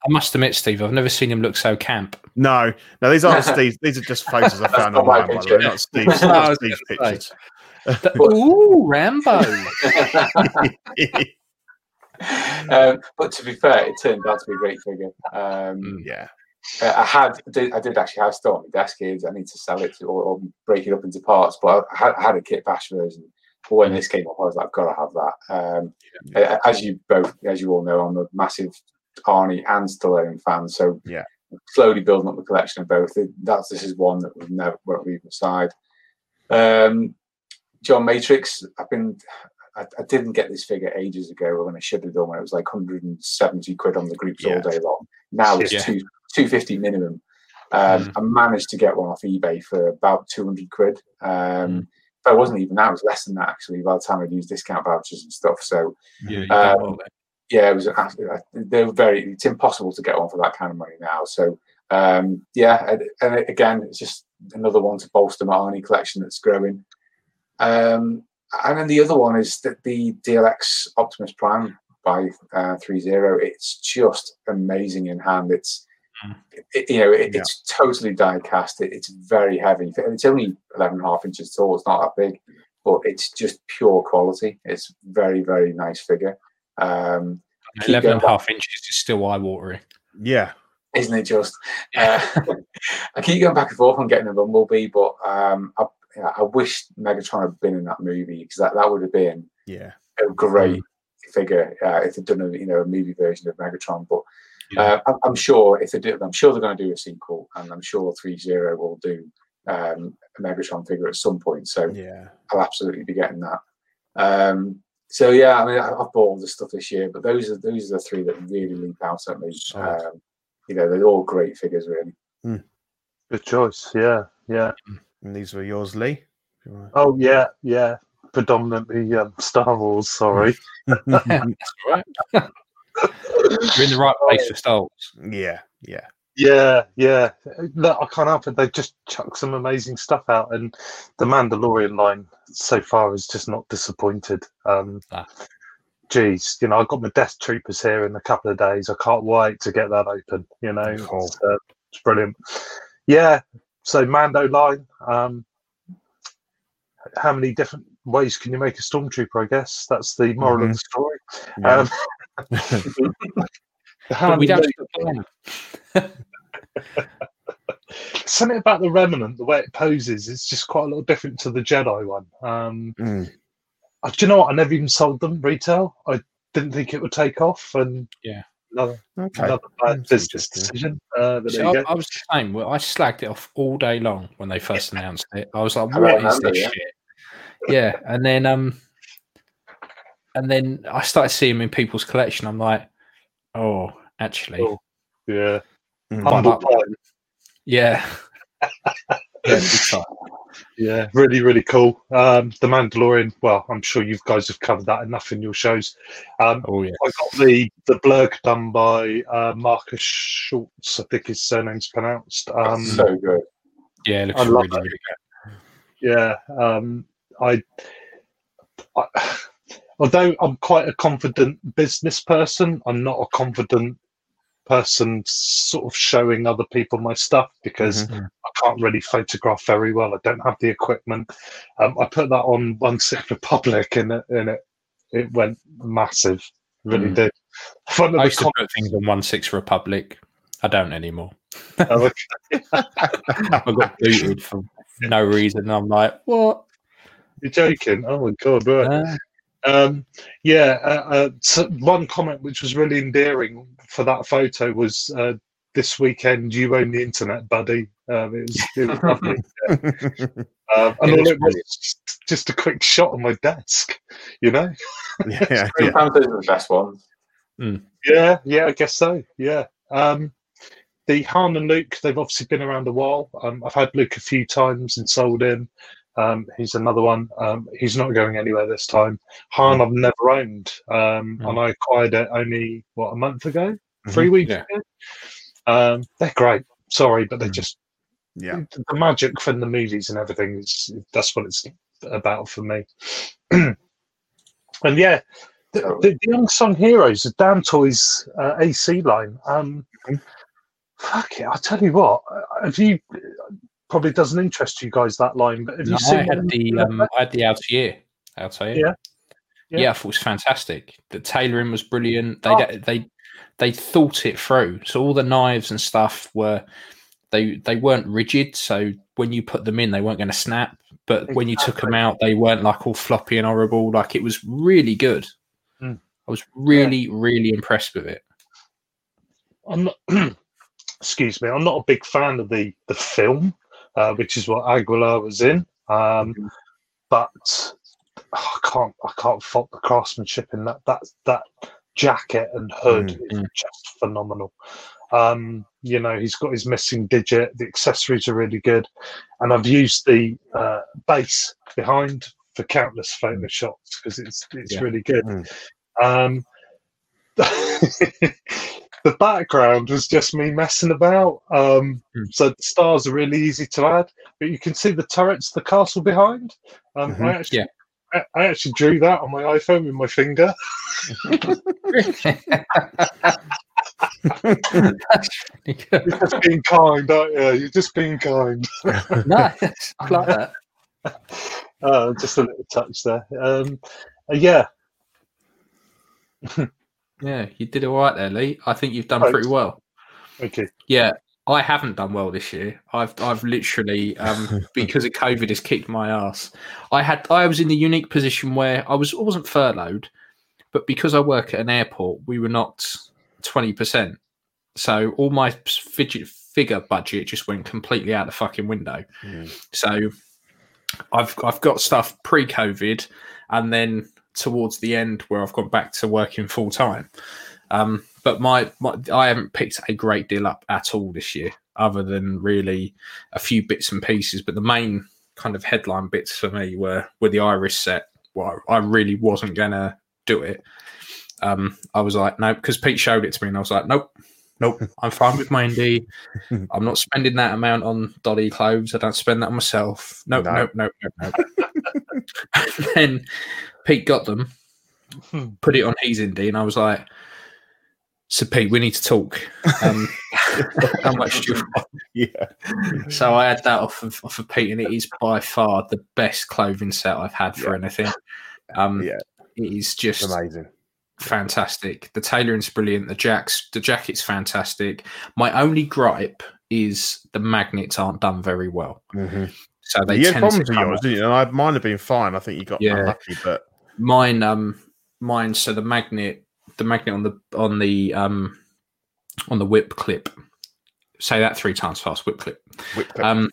I must admit, Steve, I've never seen him look so camp. no, no, these aren't Steve. These are just photos I found not online, by the picture. way, not Steve's, No, not Steve's pictures. The- Ooh, Rambo. um, but to be fair, it turned out to be a great figure. Um, yeah, Uh, I had, I did, I did actually have still on my desk here. I need to sell it to, or, or break it up into parts. But I had, I had a kit bash version. But when this came up, I was like, I've got to have that. Um, uh, As you both, as you all know, I'm a massive Arnie and Stallone fan. So Yeah. slowly building up the collection of both. That's this is one that we've never won't leave aside. Um, John Matrix. I've been. I, I didn't get this figure ages ago when I should have done when it was like 170 quid on the groups Yeah. all day long. Now it's Yeah. two 250 minimum. Um, Mm. I managed to get one off eBay for about 200 quid. Um, Mm. But it wasn't even that; it was less than that actually. By the time I'd used discount vouchers and stuff, so Yeah, Um, don't want that. Yeah, it was. uh, They were very. It's impossible to get one for that kind of money now. So um, yeah, and, and again, it's just another one to bolster my Arnie collection that's growing. Um, and then the other one is that the DLX Optimus Prime by uh, three zero. It's just amazing in hand. It's Mm. it, you know it, Yeah. it's totally die cast. It, it's very heavy. It's only 11 and a half inches tall. It's not that big, but it's just pure quality. It's very very nice figure. Um, 11 and a half inches is still eye watering. yeah, isn't it just? Uh, I keep going back and forth on getting a Bumblebee, but um, I, yeah, I wish Megatron had been in that movie because that, that would have been yeah, a great figure uh, if they'd done a you know a movie version of Megatron. But uh, I'm, I'm sure if they do, I'm sure they're going to do a sequel, and I'm sure Three Zero will do um, a Megatron figure at some point. So yeah. I'll absolutely be getting that. Um, so yeah, I mean, I- I've bought all the stuff this year, but those are those are the three that really leap out at me. Solid. Um, you know, they're all great figures, really. good choice. Yeah, yeah. And these were yours, Lee. You Oh yeah, yeah. predominantly um, Star Wars. Sorry. That's all right. You're in the right place for Star Wars. yeah, yeah. Yeah, yeah. Look, I can't help it. They've just chucked some amazing stuff out, and the Mandalorian line so far has just not disappointed. Um, Ah. Geez, you know, I've got my Death Troopers here in a couple of days. I can't wait to get that open. You know, Cool. it's, uh, it's brilliant. Yeah. So Mando line. Um, how many different ways can you make a stormtrooper? I guess that's the moral of the story. yeah. Um, But we many don't. something about the remnant, the way it poses, it's just quite a little different to the Jedi one. Um, Mm. uh, do you know what? I never even sold them retail. I didn't think it would take off, and Yeah. another, Okay. another bad business decision. Uh, I. I was the same. Well, I slagged it off all day long when they first announced it. I was like, "What is this yeah. shit?" Yeah, and then um, and then I started seeing them in people's collection. I'm like, "Oh, actually, Oh. Yeah, Mm. But- humble pie. yeah, yeah. Yeah, really, really cool. Um, the Mandalorian. Well, I'm sure you guys have covered that enough in your shows. Um, Oh yeah, I got the the Blurrg done by uh, Marcus Schultz. I think his surname's pronounced. Um, so good. yeah, it looks I love really, that. really good. yeah um I, I although i'm quite a confident business person i'm not a confident person sort of showing other people my stuff because Mhm. i can't really photograph very well i don't have the equipment um, i put that on One Six Republic and it and it it went massive really Mm. did One of I the used to put things on One Six Republic. I don't anymore. com- I got booted for no reason. I'm like, what? you're joking oh my god right Uh, Um, yeah, uh, uh, so one comment which was really endearing for that photo was uh, this weekend you own the internet, buddy. Um, it was, it was lovely. Um, and It all was it was just, just a quick shot on my desk, you know? yeah, yeah. Sometimes those are the best ones. Yeah, yeah, I guess so. Yeah. Um, the Han and Luke, they've obviously been around a while. Um, I've had Luke a few times and sold him. Um, he's another one. Um, he's not going anywhere this time. Han, I've never owned, um, Mm. and I acquired it only what a month ago, three weeks yeah. ago. Um, they're great. Sorry, but they're Mm. just Yeah. the magic from the movies and everything. Is that's what it's about for me. and yeah, the, the, the unsung heroes, the DAM Toys uh, AC line. Um, Mhm. Fuck it! I tell you what, uh, have you? Probably doesn't interest you guys that line, but have No, you seen? I had the um, I had the Altair. Altair. Yeah. yeah. Yeah. I thought it was fantastic. The tailoring was brilliant. They Oh. they they thought it through. So all the knives and stuff were they they weren't rigid. So when you put them in, they weren't going to snap. But when you took them out, they weren't like all floppy and horrible. Like it was really good. Mm. I was really really impressed with it. I'm not, excuse me, I'm not a big fan of the the film, uh, which is what Aguilar was in. Um, but oh, I can't I can't fault the craftsmanship in that that that jacket and hood is Mm. just phenomenal. Um, you know, he's got his missing digit. The accessories are really good, and I've used the uh, base behind for countless photo shots because it's it's Yeah. really good. Mm. Um, the background was just me messing about. Um, Hmm. So the stars are really easy to add, but you can see the turrets, the castle behind. Um, I Mhm. actually, Yeah. I, I actually drew that on my iPhone with my finger. That's really good. You're just being kind, aren't you? You're just being kind. nice. I like that. Uh, just a little touch there. Um, uh, yeah, Yeah, you did all right there, Lee. I think you've done Thanks. pretty well. okay. Yeah, I haven't done well this year. I've I've literally um, because of COVID has kicked my ass. I had I was in the unique position where I was I wasn't furloughed, but because I work at an airport, we were not twenty percent. So all my fidget figure budget just went completely out the fucking window. Mm. So I've I've got stuff pre-COVID, and then towards the end where I've gone back to working full time. Um, but my, my I haven't picked a great deal up at all this year, other than really a few bits and pieces. But the main kind of headline bits for me were were the Iris set well, I really wasn't gonna do it. Um, I was like, no, because Pete showed it to me, and I was like, nope, nope, I'm fine with my indie. I'm not spending that amount on Dolly clothes. I don't spend that on myself. Nope, No. nope, nope, nope, nope. and then Pete got them, put it on his indie, and I was like, so Pete, we need to talk. Um, how much do you want? Yeah. So I had that off of off of Pete, and it is by far the best clothing set I've had for Yeah. anything. Um, Yeah. it is just amazing. fantastic. The tailoring's brilliant. The jacks, the jacket's fantastic. My only gripe is the magnets aren't done very well. Mm-hmm. So they you had tend problems to with yours, off. didn't you? And I, mine have been fine. I think you got Yeah. unlucky, but Mine, um, mine. So the magnet, the magnet on the on the um on the whip clip. Say that three times fast. Whip clip. whip clip. um,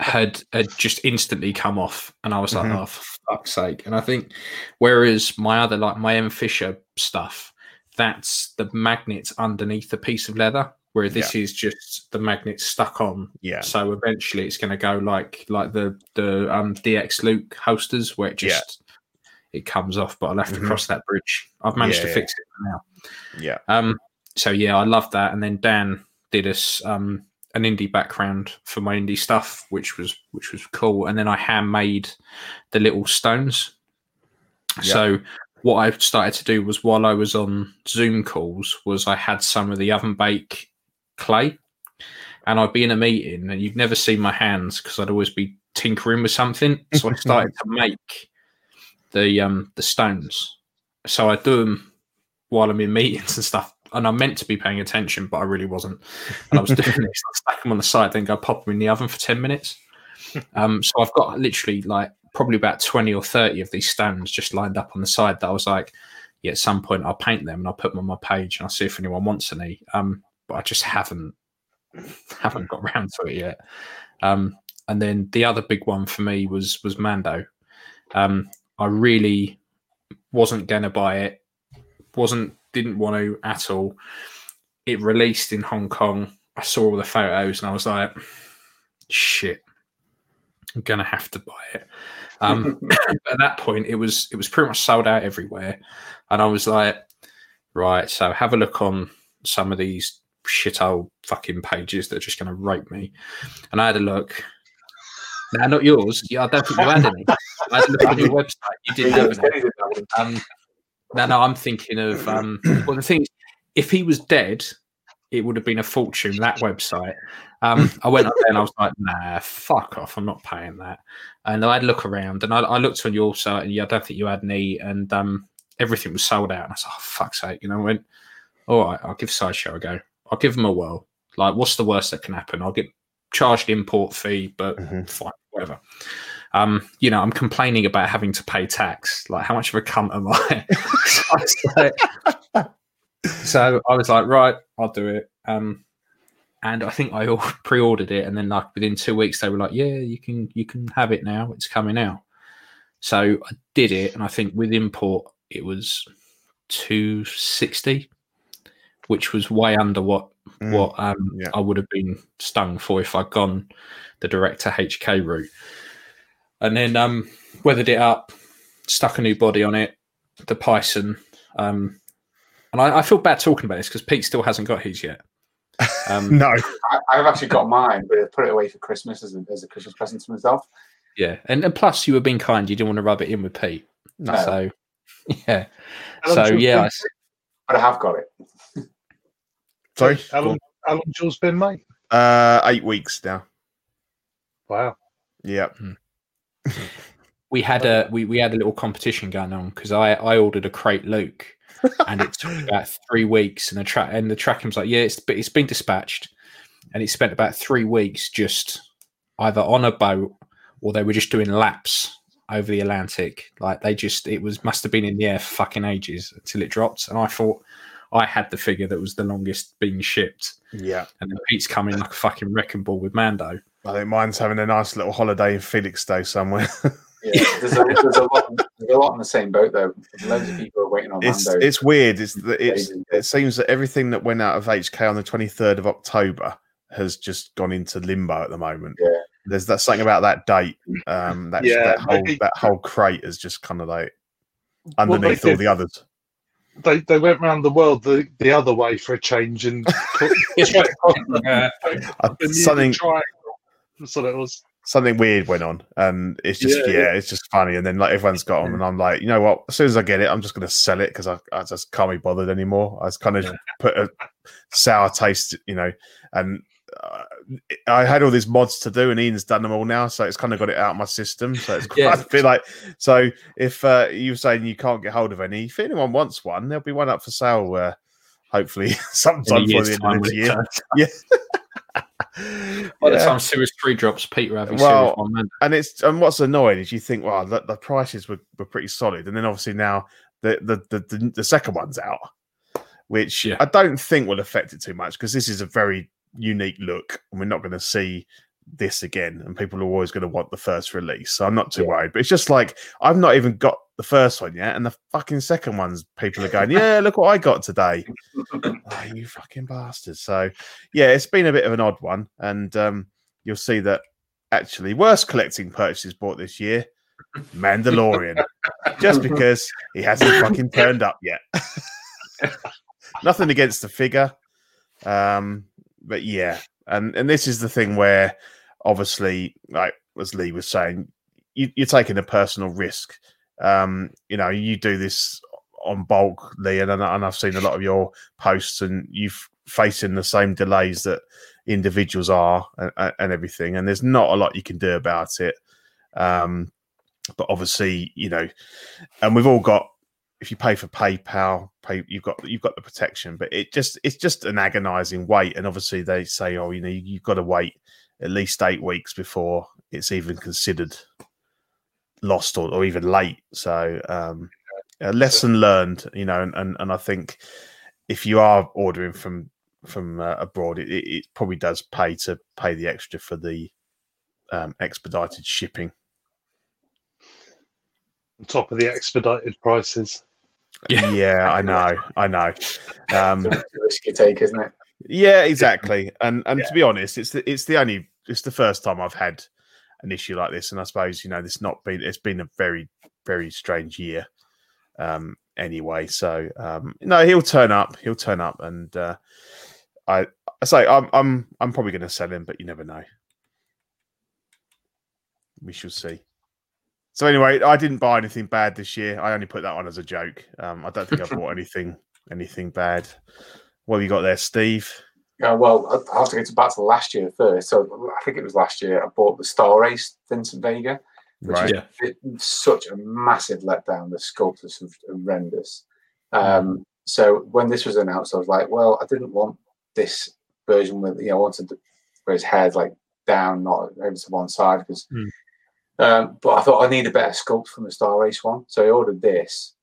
had had just instantly come off, and I was like, Mhm. "Oh, for fuck's sake!" And I think, whereas my other like my M Fisher stuff, that's the magnets underneath the piece of leather, where this is just the magnet stuck on. yeah. So eventually, it's going to go like like the the um DX Luke holsters, where it Yeah. just it comes off. But I'll have to Mhm. cross that bridge. I've managed Yeah, to yeah. fix it now. Yeah. Um, so yeah, I love that. And then Dan did us um an Indy background for my Indy stuff, which was which was cool. And then I handmade the little stones. Yeah. So what I started to do was while I was on Zoom calls, was I had some of the oven bake clay, and I'd be in a meeting, and you'd never see my hands because I'd always be tinkering with something. So I started to make the um the stones. So I do them while I'm in meetings and stuff. And I'm meant to be paying attention, but I really wasn't. And I was doing this, I stack them on the side, then go pop them in the oven for 10 minutes. Um, so I've got literally like probably about 20 or 30 of these stones just lined up on the side that I was like, yeah, at some point I'll paint them and I'll put them on my page and I'll see if anyone wants any. Um, but I just haven't haven't got around to it yet. Um, and then the other big one for me was was Mando. Um, I really wasn't gonna buy it. Wasn't didn't want to at all. It released in Hong Kong. I saw all the photos and I was like, shit, I'm gonna have to buy it. Um, at that point, it was it was pretty much sold out everywhere, and I was like, right, so have a look on some of these shit old fucking pages that are just going to rape me. And I had a look. No, not yours. Yeah, I don't think you had any. I had a look on your website. You didn't have any. Um, no, no, I'm thinking of. Um, well, the thing is, if he was dead, it would have been a fortune. That website. Um, I went up there and I was like, nah, fuck off. I'm not paying that. And I had a look around and I, I looked on your site and yeah, I don't think you had any. And um, everything was sold out. And I was like, oh, fuck's sake. You know, I went, all right, I'll give Sideshow a go. I'll give them a whirl. Like, what's the worst that can happen? I'll get charged import fee, but Mhm. fine, whatever. Um, you know, I'm complaining about having to pay tax. Like, how much of a cunt am I? so, I was like, so I was like, right, I'll do it. Um, and I think I pre-ordered it, and then like within two weeks, they were like, "Yeah, you can you can have it now. It's coming out." So I did it, and I think with import, it was two sixty, which was way under what Mm, what um, yeah. I would have been stung for if I'd gone the direct to HK route. And then um, weathered it up, stuck a new body on it, the Python. Um, and I, I feel bad talking about this because Pete still hasn't got his yet. Um, No, I, I've actually got mine, but I put it away for Christmas as a, as a Christmas present to myself. yeah, and, and plus you were being kind; you didn't want to rub it in with Pete. No. So yeah, How so long's yeah. I, But I have got it. sorry. How long, how long's yours been, mate? Uh, eight weeks now. Wow. Yeah. We had a we, we had a little competition going on because I I ordered a crate Luke, and it took about three weeks, and the track and the tracking was like, yeah, it's but it's been dispatched, and it spent about three weeks just either on a boat or they were just doing laps over the Atlantic. Like they just it was must have been in the air for fucking ages until it dropped, and I thought I had the figure that was the longest being shipped, Yeah. and then Pete's coming like a fucking wrecking ball with Mando. I think mine's having a nice little holiday in Felixstowe somewhere. Yeah, there's, a, there's, a lot, there's a lot in the same boat though. Loads of people are waiting on it's Mando. it's weird. It's it's it seems that everything that went out of HK on the twenty third of October has just gone into limbo at the moment. Yeah. there's that something about that date. Um, that Yeah, that whole maybe- that whole crate is just kind of like Well, underneath all did- the others. They they went around the world the, the other way for a change and put, Yeah. Uh, the something triangle. That's what it was. something weird went on, and it's just Yeah, yeah, yeah. it's just funny. And then like everyone's got them, and I'm like, you know what? As soon as I get it, I'm just going to sell it because I, I just can't be bothered anymore. I just kind of Yeah. put a sour taste, you know, and. Uh, I had all these mods to do, and Ian's done them all now, so it's kind of got it out of my system. So it's quite Yeah. I feel like so. If uh, you're saying you can't get hold of any, if anyone wants one, there'll be one up for sale. Uh, hopefully, sometime before the end of the year. turns. By the time Series 3 drops, Peter will Well, Series 1 man. and it's and what's annoying is you think, well, the, the prices were, were pretty solid, and then obviously now the the the, the, the second one's out, which Yeah. I don't think will affect it too much because this is a very unique look, and we're not going to see this again, and people are always going to want the first release. So I'm not too Yeah. worried. But it's just like I've not even got the first one yeah, and the fucking second ones, people are going, yeah, look what I got today. oh, you fucking bastards. So yeah, it's been a bit of an odd one, and um, you'll see that actually worst collecting purchases bought this year. Mandalorian, just because he hasn't fucking turned up yet. Nothing against the figure, um, but yeah, and and this is the thing where obviously, like as Lee was saying, you, you're taking a personal risk. Um, you know, you do this on bulk, Lee, and, and I've seen a lot of your posts, and you've facing the same delays that individuals are and, and everything. And there's not a lot you can do about it. Um, but obviously, you know, and we've all got. If you pay for PayPal, pay you've got you've got the protection, but it just it's just an agonising wait. And obviously, they say, oh, you know, you've got to wait at least eight weeks before it's even considered lost or, or even late. So um, a lesson learned, you know, and, and, and I think if you are ordering from from uh, abroad, it, it, it probably does pay to pay the extra for the um, expedited shipping. On top of the expedited prices. Yeah. Yeah, I know, I know. Um, It's a risk you take, isn't it? Yeah, exactly. And and to be honest, it's the, it's the only it's the first time I've had an issue like this, and I suppose you know this not been it's been a very very strange year. Um, anyway, so um, no, he'll turn up. He'll turn up, and uh, I I say I'm I'm I'm probably going to sell him, but you never know. We shall see. So anyway, I didn't buy anything bad this year. I only put that on as a joke. Um, I don't think I bought anything anything bad. What have you got there, Steve? Yeah, well, I- have to go to back to last year first. So I think it was last year I bought the Star Ace Vincent Vega, which Right. is it- such a massive letdown. The sculpt is horrendous. Um, so when this was announced, I was like, well, I didn't want this version with you know, I wanted the, where his head like down, not over to one side because. Hmm. Um, but I thought I need a better sculpt from the Star Ace one, so I ordered this.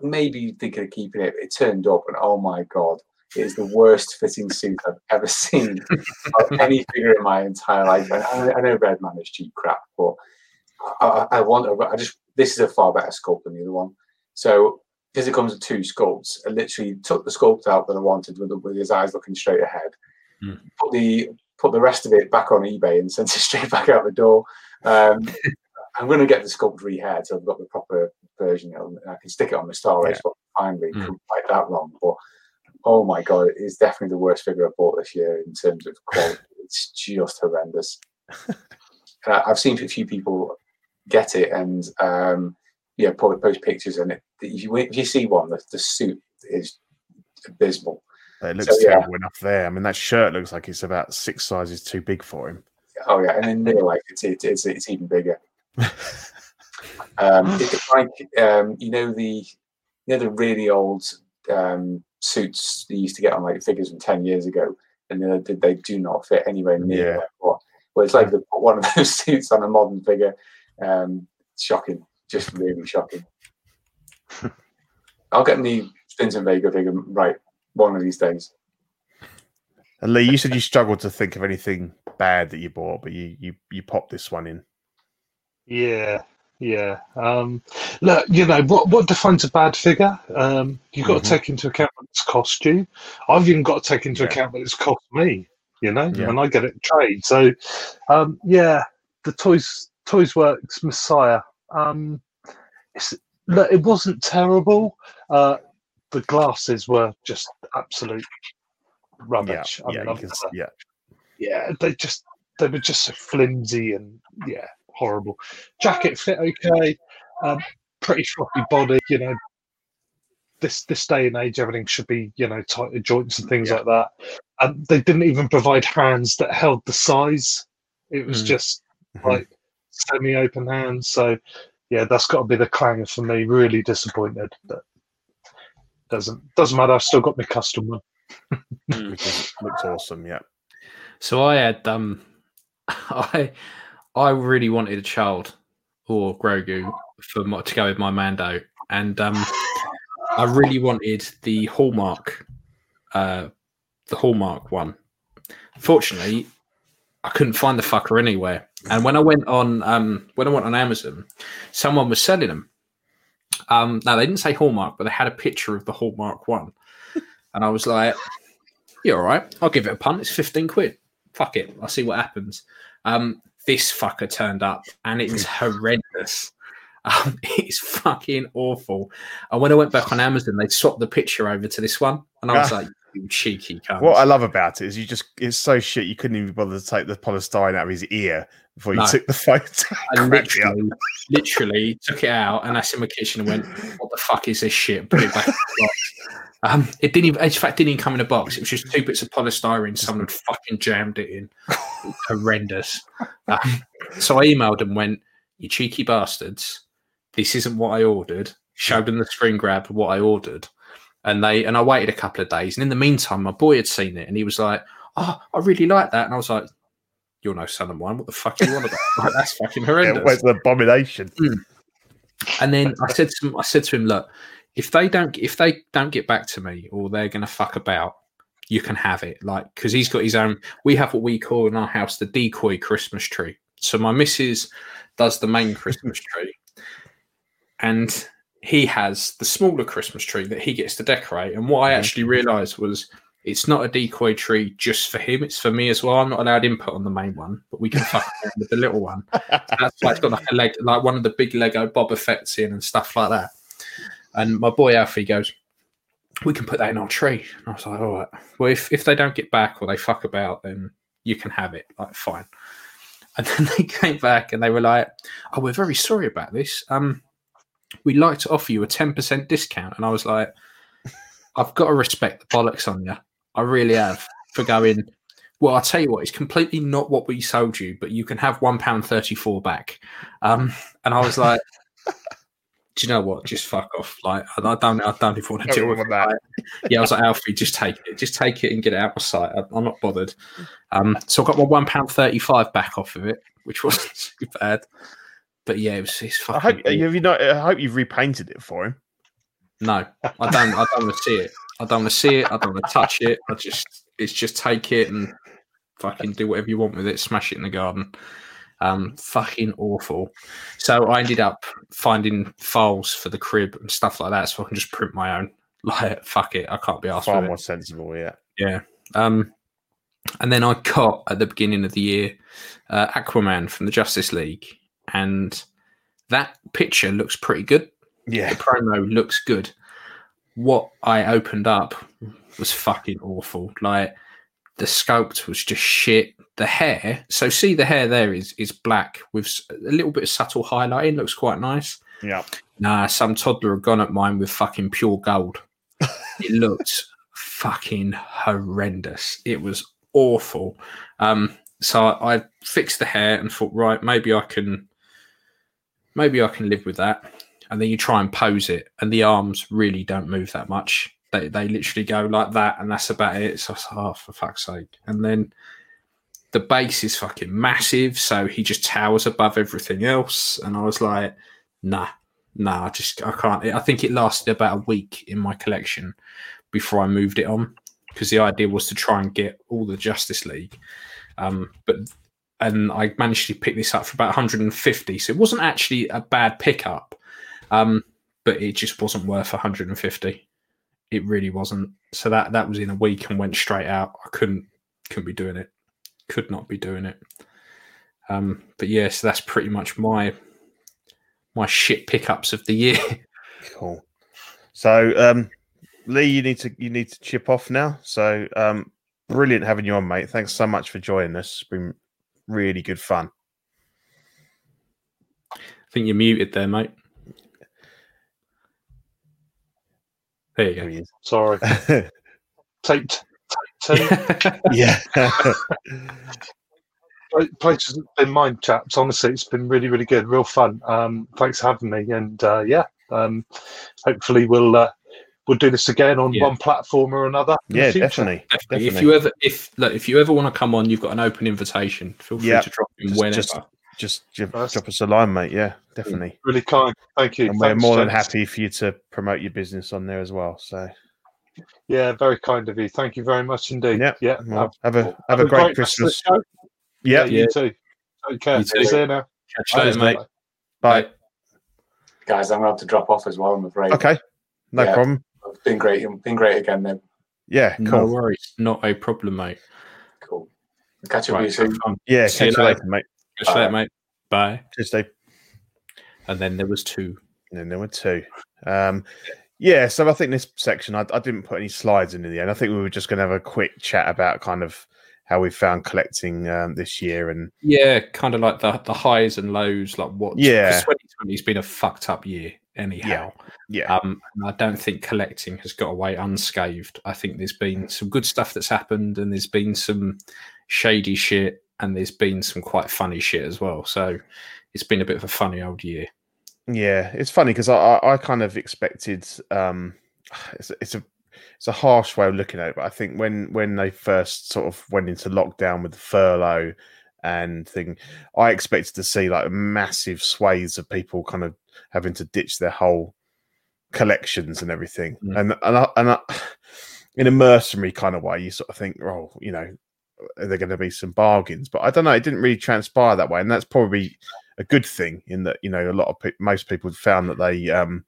Maybe thinking of keeping it. It turned up, and oh my god, it is the worst fitting suit I've ever seen of any figure in my entire life. And I, I know Redman is cheap crap, but I, I, want. A, I just this is a far better sculpt than the other one. So because it comes with two sculpts, I literally took the sculpt out that I wanted with, with his eyes looking straight ahead. Hmm. Put the put the rest of it back on eBay and sent it straight back out the door. Um, I'm going to get the sculpt rehair so I've got the proper version. I can stick it on the Star Ace, but finally Hmm. couldn't quite that wrong. But oh my god, it is definitely the worst figure I've bought this year in terms of quality. it's just horrendous. uh, I've seen a few people get it and um, yeah, post, post pictures and it. If you, if you see one, the, the suit is abysmal. It looks yeah. terrible enough there. I mean, that shirt looks like it's about six sizes too big for him. Oh yeah, and in real life, it's it's it's, it's even bigger. um, it's like um, you know the you know the really old um, suits they used to get on like figures from ten years ago, and they, they do not fit anywhere near Yeah. like what. Well, it's like they put one of those suits on a modern figure. Um, shocking, just really shocking. I'll get the Vincent Vega figure right one of these days. And Lee, you said you struggled to think of anything bad that you bought, but you you you popped this one in. Yeah, yeah. Um, look, you know what? What defines a bad figure? Um, you've got Mhm. to take into account what it's cost you. I've even got to take into Yeah. account what it's cost me. you know, Yeah. and I get it trade. So, um, yeah, the Toys Toys Works Messiah. Um, it's, look, it wasn't terrible. Uh, the glasses were just absolute Yeah, rubbish. I yeah, mean, I've can, yeah. yeah, they just they were just so flimsy and yeah, horrible. Jacket fit okay, um, pretty floppy body. You know, this this day and age, everything should be you know tighter joints and things Yeah. like that. And they didn't even provide hands that held the size. It was Mm. just Mhm. like semi-open hands. So yeah, that's got to be the clanger for me. Really disappointed. But doesn't doesn't matter. I've still got my custom one. Which looks awesome. Yeah. So I had um, I I really wanted a child or Grogu for my, to go with my Mando, and um, I really wanted the Hallmark, uh, the Hallmark one. Fortunately, I couldn't find the fucker anywhere. And when I went on um, when I went on Amazon, someone was selling them. Um, now they didn't say Hallmark, but they had a picture of the Hallmark one, and I was like, "Yeah, all right, I'll give it a punt. It's fifteen quid. Fuck it, I'll see what happens." Um, this fucker turned up, and it was horrendous. Um, it's fucking awful. And when I went back on Amazon, they swapped the picture over to this one, and I was like, "You cheeky cunt!" What I love about it is you just it's so shit you couldn't even bother to take the polystyrene out of his ear before you No. took the photo. I Cracked me up. literally, literally took it out and I in my kitchen and went, "What the fuck is this shit?" Put it back in the box. Um, it didn't even. In fact, didn't even come in a box. It was just two bits of polystyrene. Someone had fucking jammed it in. Horrendous. Um, so I emailed and went, "You cheeky bastards! This isn't what I ordered." Showed them the screen grab of what I ordered, and they and I waited a couple of days. And in the meantime, my boy had seen it and he was like, "Oh, I really like that." And I was like, "You're no son of mine. What the fuck are you on about? Like, that's fucking horrendous." It was an abomination. And then I said to him, I said to him, look, if they don't if they don't get back to me or they're gonna fuck about, you can have it. Like because he's got his own. We have what we call in our house the decoy Christmas tree. So my missus does the main Christmas tree, and he has the smaller Christmas tree that he gets to decorate. And what I mm-hmm. actually realised was. It's not a decoy tree just for him; it's for me as well. I'm not allowed input on the main one, but we can fuck around with the little one. That's why it's got like a leg, like one of the big Lego Boba Fett's in and stuff like that. And my boy Alfie goes, "We can put that in our tree." And I was like, "All right. Well, if if they don't get back or they fuck about, then you can have it. Like, fine." And then they came back and they were like, "Oh, we're very sorry about this. Um, we'd like to offer you a ten percent discount." And I was like, "I've got to respect the bollocks on you. I really have for going." Well, I'll tell you what, it's completely not what we sold you, but you can have one pound thirty four back. Um, and I was like, "Do you know what? Just fuck off! Like, I, don't, I don't even want to deal with that." yeah, I was like, Alfie, just take it, just take it and get it out of sight. I, I'm not bothered. Um, so I got my one pound thirty five back off of it, which wasn't too bad. But yeah, it was. It's I hope you not. I hope you've repainted it for him. No, I don't. I don't want to see it. I don't want to see it. I don't want to touch it. I just, it's just take it and fucking do whatever you want with it. Smash it in the garden. Um, fucking awful. So I ended up finding files for the crib and stuff like that, so I can just print my own. Like, fuck it, I can't be asked Far with it. more sensible. Yeah. Yeah. Um, and then I got at the beginning of the year uh, Aquaman from the Justice League, and that picture looks pretty good. Yeah. The promo looks good. What I opened up was fucking awful. Like the sculpt was just shit. The hair, so see the hair there is is black with a little bit of subtle highlighting. Looks quite nice. Yeah. Nah, some toddler had gone at mine with fucking pure gold. it looked fucking horrendous. It was awful. Um, so I, I fixed the hair and thought, right, maybe I can, maybe I can live with that. And then you try and pose it, and the arms really don't move that much. They they literally go like that, and that's about it. So like, oh, for fuck's sake! And then the base is fucking massive, so he just towers above everything else. And I was like, nah, nah, I just I can't. I think it lasted about a week in my collection before I moved it on because the idea was to try and get all the Justice League. Um, but and I managed to pick this up for about 150, so it wasn't actually a bad pickup, um, but it just wasn't worth 150. It really wasn't. So that that was in a week and went straight out. I couldn't couldn't be doing it. Could not be doing it. Um, but yes, yeah, so that's pretty much my my shit pickups of the year. Cool. So, um, Lee, you need to you need to chip off now. So, um, brilliant having you on, mate. Thanks so much for joining us. It's been really good fun. I think you're muted there, mate. There you go. Sorry. Taped. Taped. yeah. Places been mine, chaps. Honestly, it's been really, really good, real fun. Um, thanks for having me, and uh, yeah, um, hopefully we'll uh, we'll do this again on Yeah. one platform or another. in the Yeah, future. definitely. Definitely. If you ever if look, if you ever want to come on, you've got an open invitation. Feel free Yeah. to drop in Just- whenever. just- Just ju- drop us a line, mate. Yeah, definitely. Really kind. Thank you. And we're Thanks, more than gents. happy for you to promote your business on there as well. So, Yeah, very kind of you. Thank you very much indeed. Yeah, yeah. well, have a have a great rest of the Christmas. show. Yeah, you too. Take care. You too. See you now. Catch you later, mate. mate. Bye. Guys, I'm gonna have to drop off as well. I'm afraid. Okay, no Yeah. problem. It's been great. Been great again. Then Yeah, No cool. worries. Not a problem, mate. cool. Catch up Right, with you soon. Yeah, See catch you later. later, mate. Catch later, mate. Bye. Cheers. And then there was two. And then there were two. Um, yeah, so I think this section, I, I didn't put any slides in in the end. I think we were just going to have a quick chat about kind of how we found collecting um, this year. And Yeah, kind of like the the highs and lows, like what Yeah. 2020 has been a fucked up year anyhow. yeah, Um, and I don't think collecting has got away unscathed. I think there's been some good stuff that's happened, and there's been some shady shit, and there's been some quite funny shit as well. So it's been a bit of a funny old year. yeah, it's funny because I, I, I kind of expected. Um, it's, a- it's a it's a harsh way of looking at it, but I think when when they first sort of went into lockdown with the furlough and thing, I expected to see like massive swathes of people kind of having to ditch their whole collections and everything. Mm. And and I, and I, in a mercenary kind of way, you sort of think, oh, you know, are there going to be some bargains? But I don't know. It didn't really transpire that way, and that's probably a good thing in that you know a lot of pe- most people found that they um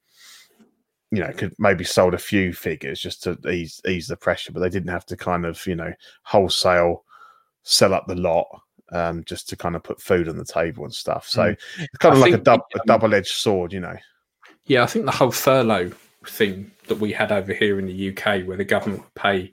you know could maybe sold a few figures just to ease ease the pressure but they didn't have to kind of you know wholesale sell up the lot um just to kind of put food on the table and stuff so Mm. it's kind of I like a, dub- the, a um, double-edged sword you know Yeah, I think the whole furlough thing that we had over here in the UK, where the government would pay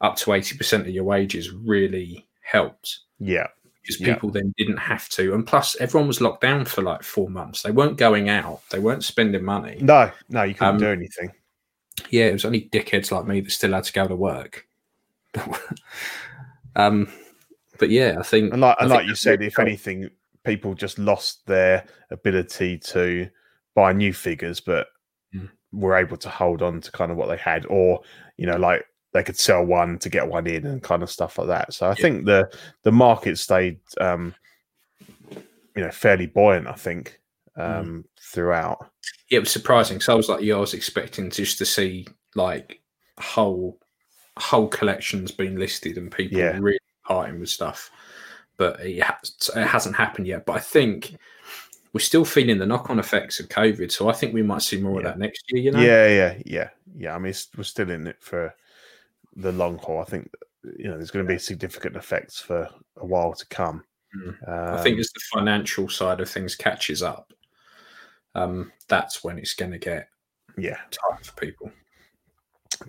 up to 80% of your wages, really helped. yeah because Yeah. people then didn't have to. And plus, everyone was locked down for like four months. They weren't going out. They weren't spending money. no no you couldn't Um, do anything Yeah, it was only dickheads like me that still had to go to work. um, but yeah, I think. and like and like you said if helped. anything people just lost their ability to buy new figures but Mm. were able to hold on to kind of what they had or you know like they could sell one to get one in and kind of stuff like that so i Yeah. think the the market stayed um you know fairly buoyant i think Mm. um throughout Yeah, it was surprising. So I was like, yeah, I was expecting just to see like whole whole collections being listed and people Yeah. really parting with stuff. But it, has, it hasn't happened yet. But I think we're still feeling the knock on effects of COVID. So I think we might see more Yeah. of that next year. You know, yeah yeah yeah yeah i mean it's, we're still in it for the long haul i think you know there's going to be significant effects for a while to come Mm. um, I think as the financial side of things catches up, um, that's when it's going to get yeah tight for people.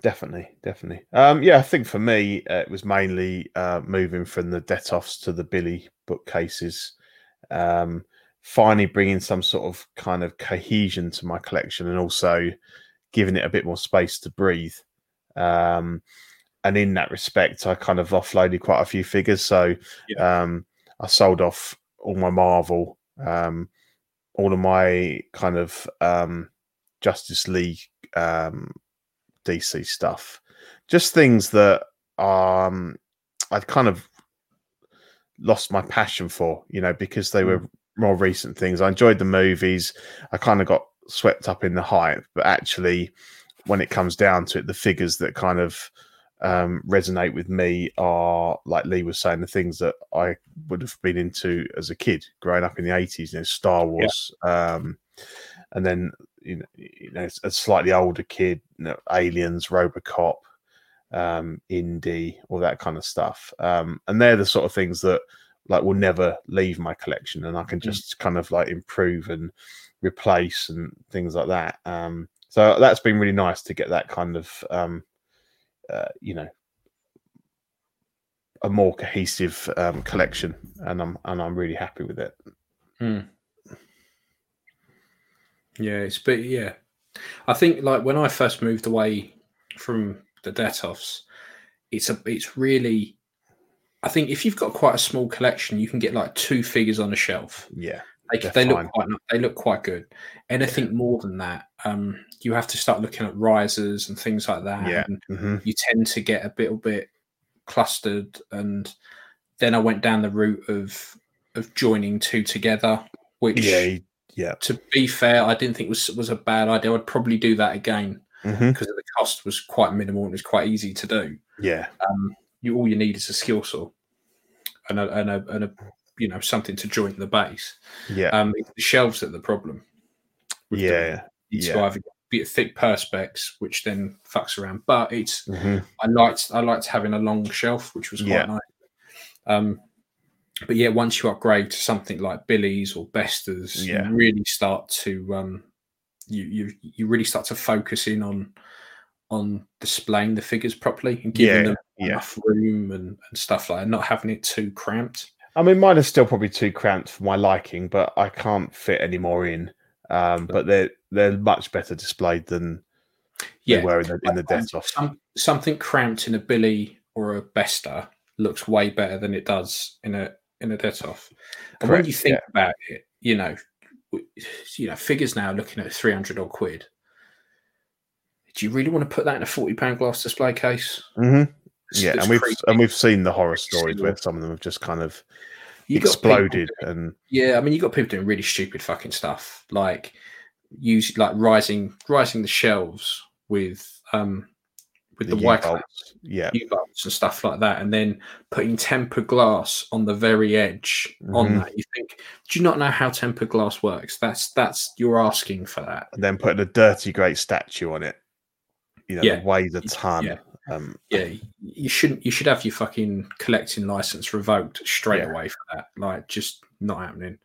Definitely, definitely. Um, yeah, I think for me, uh, it was mainly uh, moving from the Detolfs to the Billy bookcases. Um, finally, bringing some sort of kind of cohesion to my collection, and also giving it a bit more space to breathe. Um, and in that respect, I kind of offloaded quite a few figures. So um, I sold off all my Marvel, um, all of my kind of um, Justice League um, DC stuff. Just things that um I'd kind of lost my passion for, you know, because they were more recent things. I enjoyed the movies. I kind of got swept up in the hype, but actually when it comes down to it, the figures that kind of um, resonate with me are like Lee was saying, the things that I would have been into as a kid growing up in the eighties, you know, Star Wars, um, and then you know, you know, a slightly older kid, you know, Aliens, RoboCop, um, Indy, all that kind of stuff. Um, and they're the sort of things that like will never leave my collection, and I can just kind of like improve and replace and things like that. Um, so that's been really nice to get that kind of um, uh, you know a more cohesive um, collection, and I'm and I'm really happy with it. Hmm. Yeah, it's but yeah, I think like when I first moved away from the Detolfs, it's a it's really. I think if you've got quite a small collection, you can get like two figures on a shelf. Yeah, They, They're they look quite they look quite good. Anything more than that, um, you have to start looking at risers and things like that. Yeah. and hmm you tend to get a little bit clustered and then I went down the route of of joining two together, which yeah, yeah. to be fair, I didn't think was was a bad idea. I'd probably do that again because the cost was quite minimal and it was quite easy to do. Yeah, Um, you all you need is a skill saw and a, and a, and a you know something to joint the base. yeah, Um, it's the shelves are the problem. yeah, need yeah. either get a thick perspex, which then fucks around. But it's hmm I liked I liked having a long shelf, which was quite Yeah. nice. Um, but yeah, once you upgrade to something like Billy's or Bestas, Yeah. you really start to um, you you you really start to focus in on on displaying the figures properly and giving Yeah, them yeah. enough room and, and stuff like that, not having it too cramped. I mean, mine are still probably too cramped for my liking, but I can't fit any more in. Um, but they're they're much better displayed than Yeah, they were in the in the Detolf. some, something cramped in a Billy or a Besta looks way better than it does in a in a Detolf. And when you think yeah. about it, you know, you know, figures now looking at three hundred odd quid. Do you really want to put that in a forty pound glass display case? hmm It's- Yeah, it's and we've creepy. and we've seen the horror stories where some of them have just kind of You exploded, doing- and yeah, I mean, you got people doing really stupid fucking stuff, like use like rising rising the shelves with um with the, the white U-bolts. Yeah, U-bolts and stuff like that, and then putting tempered glass on the very edge on Mhm. that. You think, do you not know how tempered glass works? That's that's you're asking for that. and then putting a dirty great statue on it. You know, Yeah. weighs a ton. Yeah. Um, Yeah, you shouldn't. You should have your fucking collecting license revoked straight Yeah. away for that. Like, just not happening.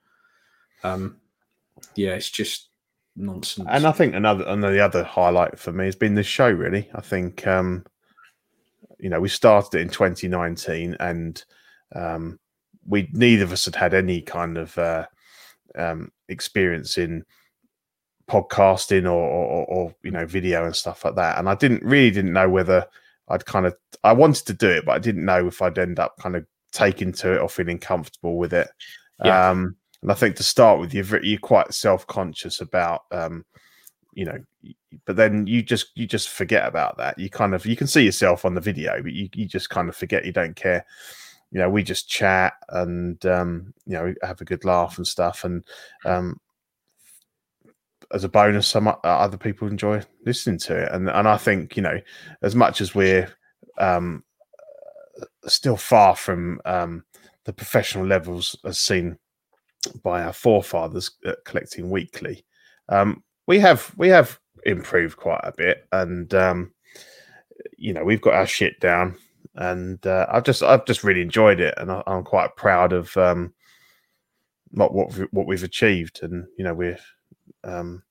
Um, yeah, it's just nonsense. And I think another another other highlight for me has been the show. Really, I think um, you know we started it in 2019, and um, we neither of us had had any kind of uh, um, experience in podcasting or, or, or you know video and stuff like that. And I didn't really didn't know whether I'd kind of I wanted to do it, but I didn't know if I'd end up kind of taking to it or feeling comfortable with it. Yeah. Um, and I think to start with, you're you're quite self conscious about um, you know but then you just you just forget about that you kind of you can see yourself on the video but you, you just kind of forget you don't care you know we just chat and um you know have a good laugh and stuff and um as a bonus some other people enjoy listening to it. And and i think you know as much as we're um still far from um the professional levels as seen by our forefathers uh, collecting weekly um we have we have improved quite a bit. And um you know we've got our shit down. And uh, i've just i've just really enjoyed it. And I, i'm quite proud of um what what what we've achieved. And you know we're um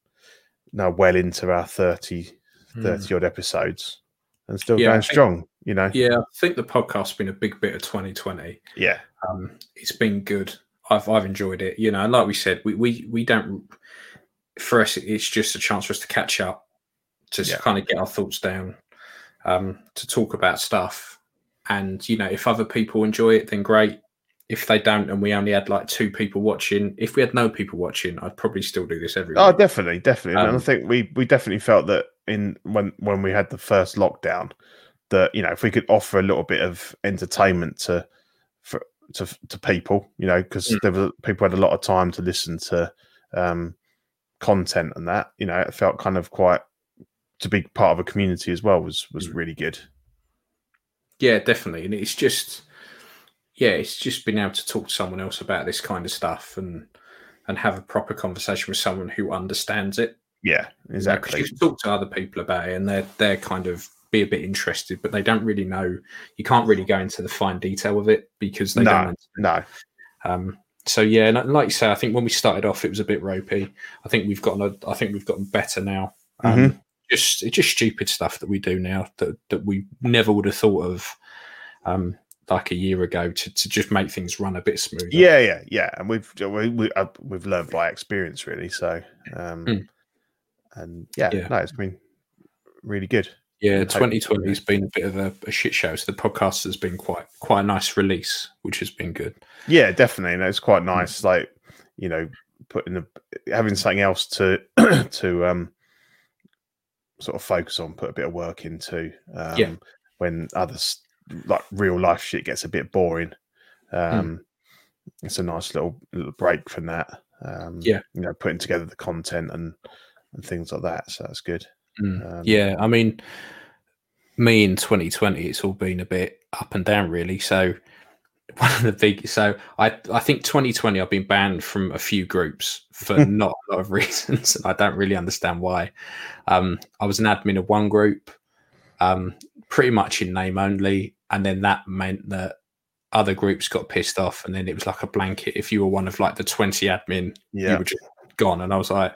now well into our 30 Hmm. 30 odd episodes and still Yeah, going think- strong you know yeah, I think the podcast's been a big bit of 2020. yeah Um, it's been good. I've I've enjoyed it. You know, and like we said, we we we don't. For us, it's just a chance for us to catch up, to Yeah. kind of get our thoughts down, um, to talk about stuff. And you know, if other people enjoy it, then great. If they don't, and we only had like two people watching, if we had no people watching, I'd probably still do this every Oh, week. definitely, definitely. and I Um, think we we definitely felt that in when when we had the first lockdown, that you know if we could offer a little bit of entertainment to for to to people, you know, because Mm. there were people had a lot of time to listen to um content and that, you know, it felt kind of quite to be part of a community as well was was Mm. really good. Yeah, definitely. And it's just, yeah, it's just being able to talk to someone else about this kind of stuff and and have a proper conversation with someone who understands it. Yeah, You know, 'cause exactly. You talk to other people about it, and they're they're kind of be a bit interested, but they don't really know. You can't really go into the fine detail of it because they No, don't. no. Um, so yeah, and like you say, I think when we started off, it was a bit ropey. I think we've gotten, a, I think we've gotten better now. Um, Mm-hmm. Just it's just stupid stuff that we do now that that we never would have thought of, um, like a year ago to, to just make things run a bit smoother. Yeah, yeah, yeah. And we've we, we, uh, we've learned by experience, really. So, um, Mm. and yeah, Yeah. no, it's been really good. Yeah, 2020 has been a bit of a, a shit show. So the podcast has been quite quite a nice release, which has been good. Yeah, definitely. And it's Mm. quite nice, like you know, putting a, having something else to to um sort of focus on, put a bit of work into. Um, Yeah. When others like real life shit gets a bit boring, Mm. um, it's a nice little little break from that. Um, Yeah. you know, putting together the content and and things like that. So that's good. Mm. Um, Yeah, I mean, me in 2020, it's all been a bit up and down, really. So one of the big, so I I think 2020, I've been banned from a few groups for not a lot of reasons, and I don't really understand why. Um, I was an admin of one group, um, pretty much in name only, and then that meant that other groups got pissed off, and then it was like a blanket. If you were one of like the 20 admin, Yeah. you were just gone, and I was like,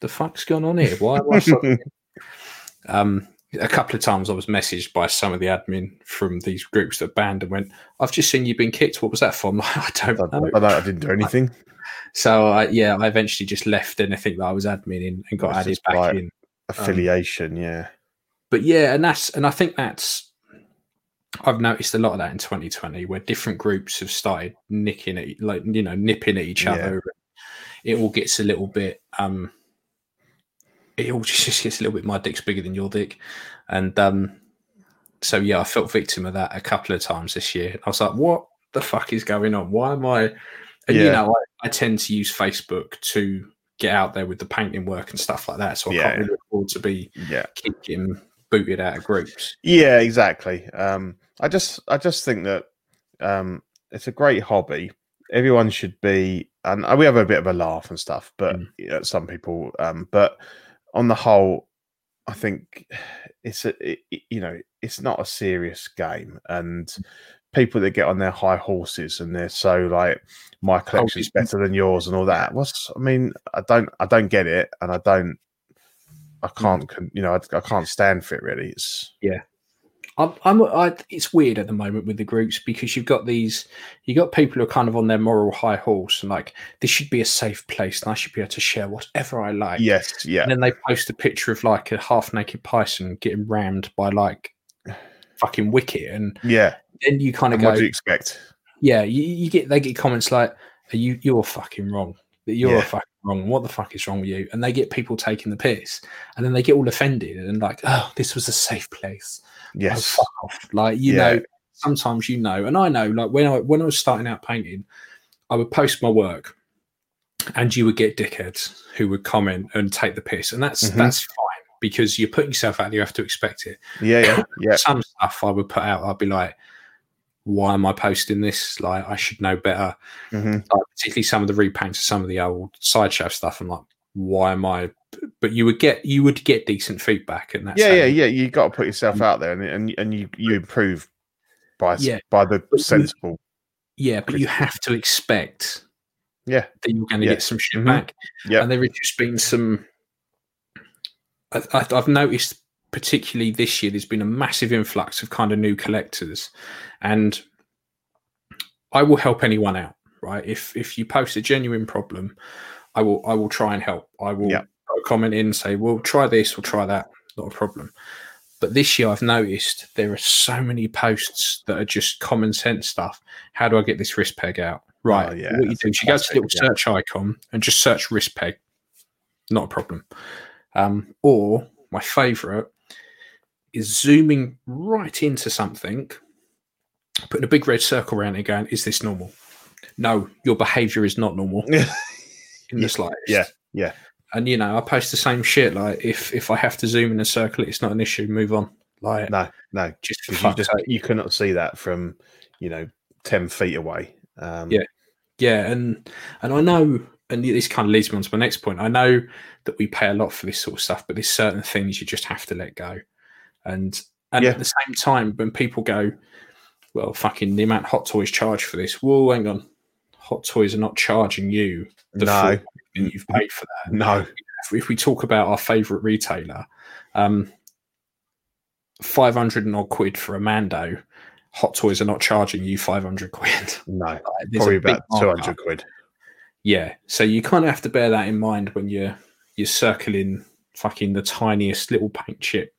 "The fuck's going on here? Why?" I um, a couple of times I was messaged by some of the admin from these groups that banned and went, I've just seen you've been kicked. What was that for? I'm like, I I, don't I, know. don't- I didn't do anything. So, I yeah, I eventually just left anything that I was admin in and got added back like- in. Affiliation, yeah. But yeah, and that's, and I think that's, I've noticed a lot of that in 2020 where different groups have started nicking at, like, you know, nipping at each Yeah. other. It all gets a little bit, um, it all just gets a little bit, my dick's bigger than your dick. And, um, so yeah, I felt victim of that a couple of times this year. I was like, what the fuck is going on? Why am I? And you know, I, I tend to use Facebook to get out there with the painting work and stuff like that. So I Yeah. can't really afford to be Yeah. getting booted out of groups. Yeah, exactly. Um, I just, I just think that um, it's a great hobby. Everyone should be, and we have a bit of a laugh and stuff, but Mm. you know, some people. Um, but on the whole, I think it's a, it, you know, it's not a serious game, and people that get on their high horses and they're so like, my collection's it's- better than yours and all that. What's, I mean, I don't, I don't get it, and I don't. I mm. can't, con- you know, I, I can't stand for it. Really, it's yeah. I'm, I'm I, it's weird at the moment with the groups because you've got these, you got people who are kind of on their moral high horse and like this should be a safe place and I should be able to share whatever I like. yes, yeah, And then they post a picture of like a half naked Python getting rammed by like fucking Wicket, and yeah. then you kind of And go, what do you expect? yeah, you, you get they get comments like, Are you you're fucking wrong. That You're Yeah. fucking wrong. What the fuck is wrong with you? And they get people taking the piss, and then they get all offended and like, oh, this was a safe place. Oh, Yes, off. Like you Yeah. know, sometimes you know, and I know. Like when I when I was starting out painting, I would post my work, and you would get dickheads who would comment and take the piss, and that's Mhm. that's fine because you're putting yourself out there. You have to expect it. yeah, yeah, yeah, Some stuff I would put out, I'd be like, why am I posting this? Like I should know better. hmm Like, particularly some of the repaints of some of the old sideshow stuff. I'm like, why am I? But you would get you would get decent feedback, and that's yeah, yeah, yeah. You got to put yourself out there, and and and you you improve by Yeah. by the sensible. yeah. But you have to expect Yeah, that you're going to Yeah. get some shit Mhm. back. Yeah. And there has just been some. I, I, I've noticed, particularly this year, there's been a massive influx of kind of new collectors, and I will help anyone out. Right, if if you post a genuine problem, I will I will try and help. I will Yeah. comment in, say, "Well, try this or try that." Not a problem. But this year, I've noticed there are so many posts that are just common sense stuff. How do I get this wrist peg out? Right. Oh, yeah, what you do is you go to the little fantastic, search icon and just search wrist peg. Not a problem. Um, or my favorite is zooming right into something, putting a big red circle around it, going, "Is this normal?" No, your behaviour is not normal in the slightest. yeah, yeah. And you know, I post the same shit. Like, if if I have to zoom in a circle, it's not an issue. Move on. Like, No, no, just you just sake. you cannot see that from you know ten feet away. Um, Yeah. Yeah, and and I know, and this kind of leads me on to my next point. I know that we pay a lot for this sort of stuff, but there's certain things you just have to let go. And and Yeah. at the same time, when people go, well, fucking the amount Hot Toys charge for this. Well, hang on, Hot Toys are not charging you the No. full you've paid for that. No, If, if we talk about our favourite retailer, um, five hundred and odd quid for a Mando. Hot Toys are not charging you five hundred quid. no, Like, probably about 200 quid. Yeah, so you kind of have to bear that in mind when you're you're circling fucking the tiniest little paint chip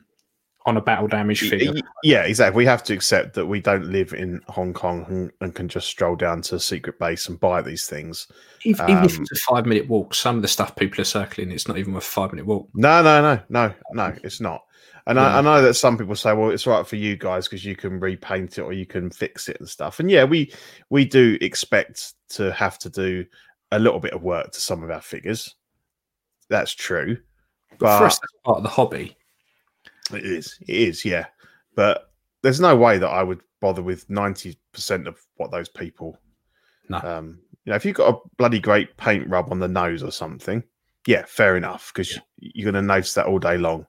on a battle damage figure. Yeah, exactly. We have to accept that we don't live in Hong Kong and, and can just stroll down to a secret base and buy these things. Even, even if um, it's a five minute walk, some of the stuff people are circling, it's not even a five minute walk. No, no, no, no, no, it's not. And Yeah. I, I know that some people say, "Well, it's right for you guys because you can repaint it or you can fix it and stuff." And yeah, we we do expect to have to do a little bit of work to some of our figures. That's true, But but for us, that's part of the hobby. It is, it is, yeah. But there's no way that I would bother with ninety percent of what those people. No. Um, you know, if you've got a bloody great paint rub on the nose or something, yeah, fair enough, because you're going to notice that all day long,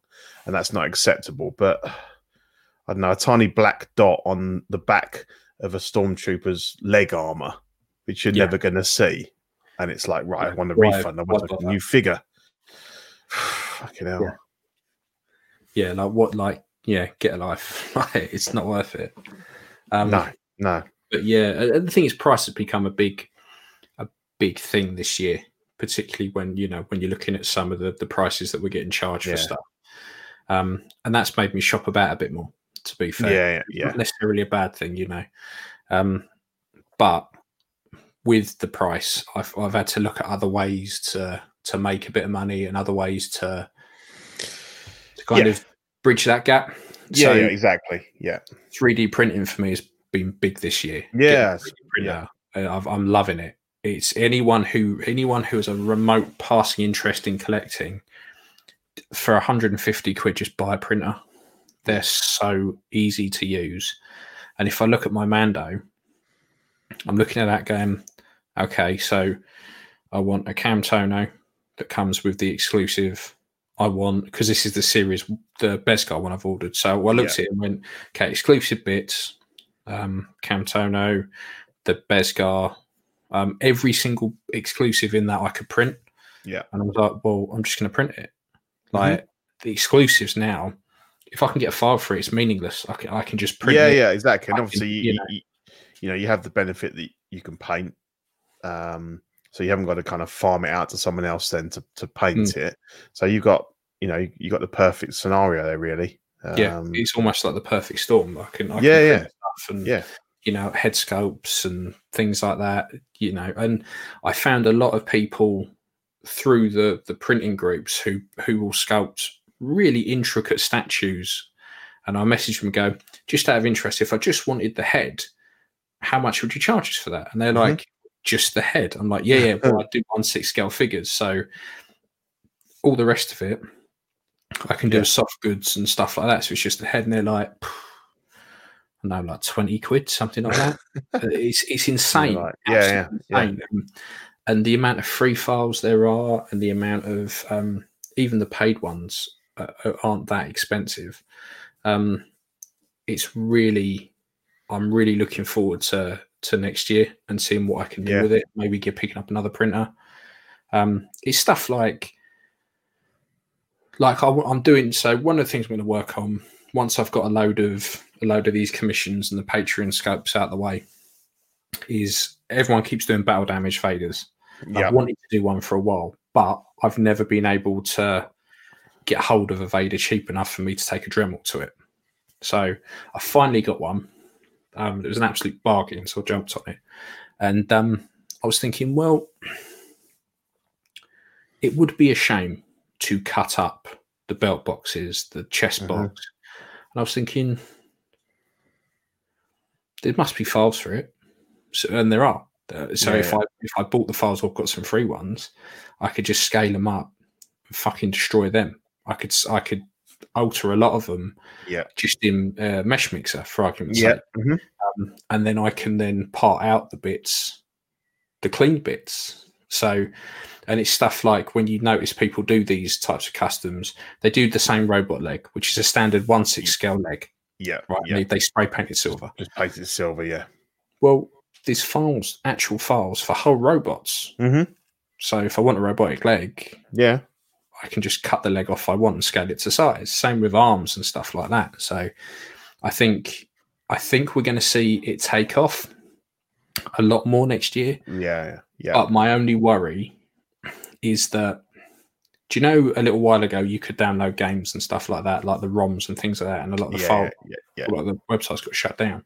and that's not acceptable. But I don't know, a tiny black dot on the back of a stormtrooper's leg armor, which you're Yeah. never going to see, and it's like, right, I want a why- refund. I want a new figure. Fucking hell. Yeah. Like what, like, yeah, get a life. it's not worth it. Um, No, no. but yeah, the thing is, price has become a big, a big thing this year, particularly when you know when you're looking at some of the the prices that we're getting charged Yeah. for stuff. Um, and that's made me shop about a bit more. To be fair, Yeah, yeah, yeah. not necessarily a bad thing, you know. Um, but with the price, I've I've had to look at other ways to to make a bit of money and other ways to to kind Yeah. of bridge that gap. Yeah, so yeah, exactly. Yeah. 3D printing for me has been big this year. Getting a Yes, 3D printer, uh, I've, I'm loving it. It's anyone who anyone who has a remote passing interest in collecting for 150 quid, just buy a printer. They're so easy to use. And if I look at my Mando, I'm looking at that game. okay, so I want a camtono that comes with the exclusive. I want because this is the series, the best Beskar one I've ordered. So I looked at it and went, okay, exclusive bits, um, camtono, the Beskar, um, every single exclusive in that I could print. Yeah. And I was like, well, I'm just going to print it. Like the exclusives now, if I can get a file for it, it's meaningless. I can I can just print yeah, it. yeah, exactly. And I obviously, can- you, you know. you, you know, you have the benefit that you can paint. Um, so you haven't got to kind of farm it out to someone else then to, to paint Hmm. it. So you've got, you know, you got the perfect scenario there, really. Yeah, Um, it's almost like the perfect storm. I can, I can Yeah, print yeah. stuff and yeah, you know head sculpts and things like that. You know, and I found a lot of people through the the printing groups who who will sculpt really intricate statues, and I messaged them and go just out of interest. If I just wanted the head, how much would you charge us for that? And they're Mhm. like, just the head. I'm like, yeah, yeah. Well, I do one six scale figures, so all the rest of it, I can do Yeah. soft goods and stuff like that. So it's just the head, and they're like, I don't know, like twenty quid, something like that. It's it's insane. Yeah, yeah, absolutely yeah. Um, and the amount of free files there are, and the amount of um, even the paid ones uh, uh, aren't that expensive. Um, it's really, I'm really looking forward to to next year and seeing what I can do Yeah. with it. Maybe get picking up another printer. Um, it's stuff like like I, am doing. So one of the things I'm going to work on once I've got a load of a load of these commissions and the Patreon scopes out the way is everyone keeps doing battle damage Vaders. yeah, I've wanted to do one for a while, but I've never been able to get hold of a Vader cheap enough for me to take a Dremel to it. So I finally got one. Um, it was an absolute bargain, so I jumped on it. And um, I was thinking, well, it would be a shame to cut up the belt boxes, the chest Mhm. box. And I was thinking, there must be files for it. So, and there are. Uh, so Yeah, if. I if I bought the files or got some free ones, I could just scale them up, and fucking destroy them. I could I could alter a lot of them yeah, just in uh, Meshmixer for argument's yeah. sake, mhm. um, and then I can then part out the bits, the clean bits. So and it's stuff like when you notice people do these types of customs, they do the same robot leg, which is a standard one six scale leg, Yeah, right? yeah. They, they spray paint it silver. Just paint it silver. Yeah. Well, there's files, actual files for whole robots. Mm-hmm. So if I want a robotic leg, Yeah. I can just cut the leg off I want and scale it to size. Same with arms and stuff like that. So I think I think we're going to see it take off a lot more next year. Yeah. Yeah. But my only worry is that do you know a little while ago you could download games and stuff like that, like the ROMs and things like that, and a lot of the yeah, file yeah. Yeah. the websites got shut down.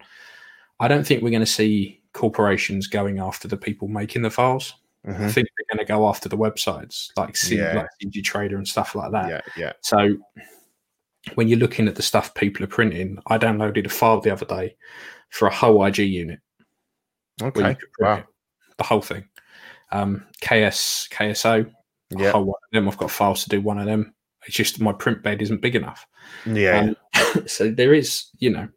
I don't think we're going to see corporations going after the people making the files. I Mhm. think they're going to go after the websites like C, Yeah. like CGTrader and stuff like that. Yeah. Yeah. So when you're looking at the stuff people are printing, I downloaded a file the other day for a whole IG unit Okay. Wow. it, the whole thing. Um, KS KSO, Yeah. whole one of them. I've got files to do one of them. It's just my print bed isn't big enough. Yeah. Um, so there is, you know,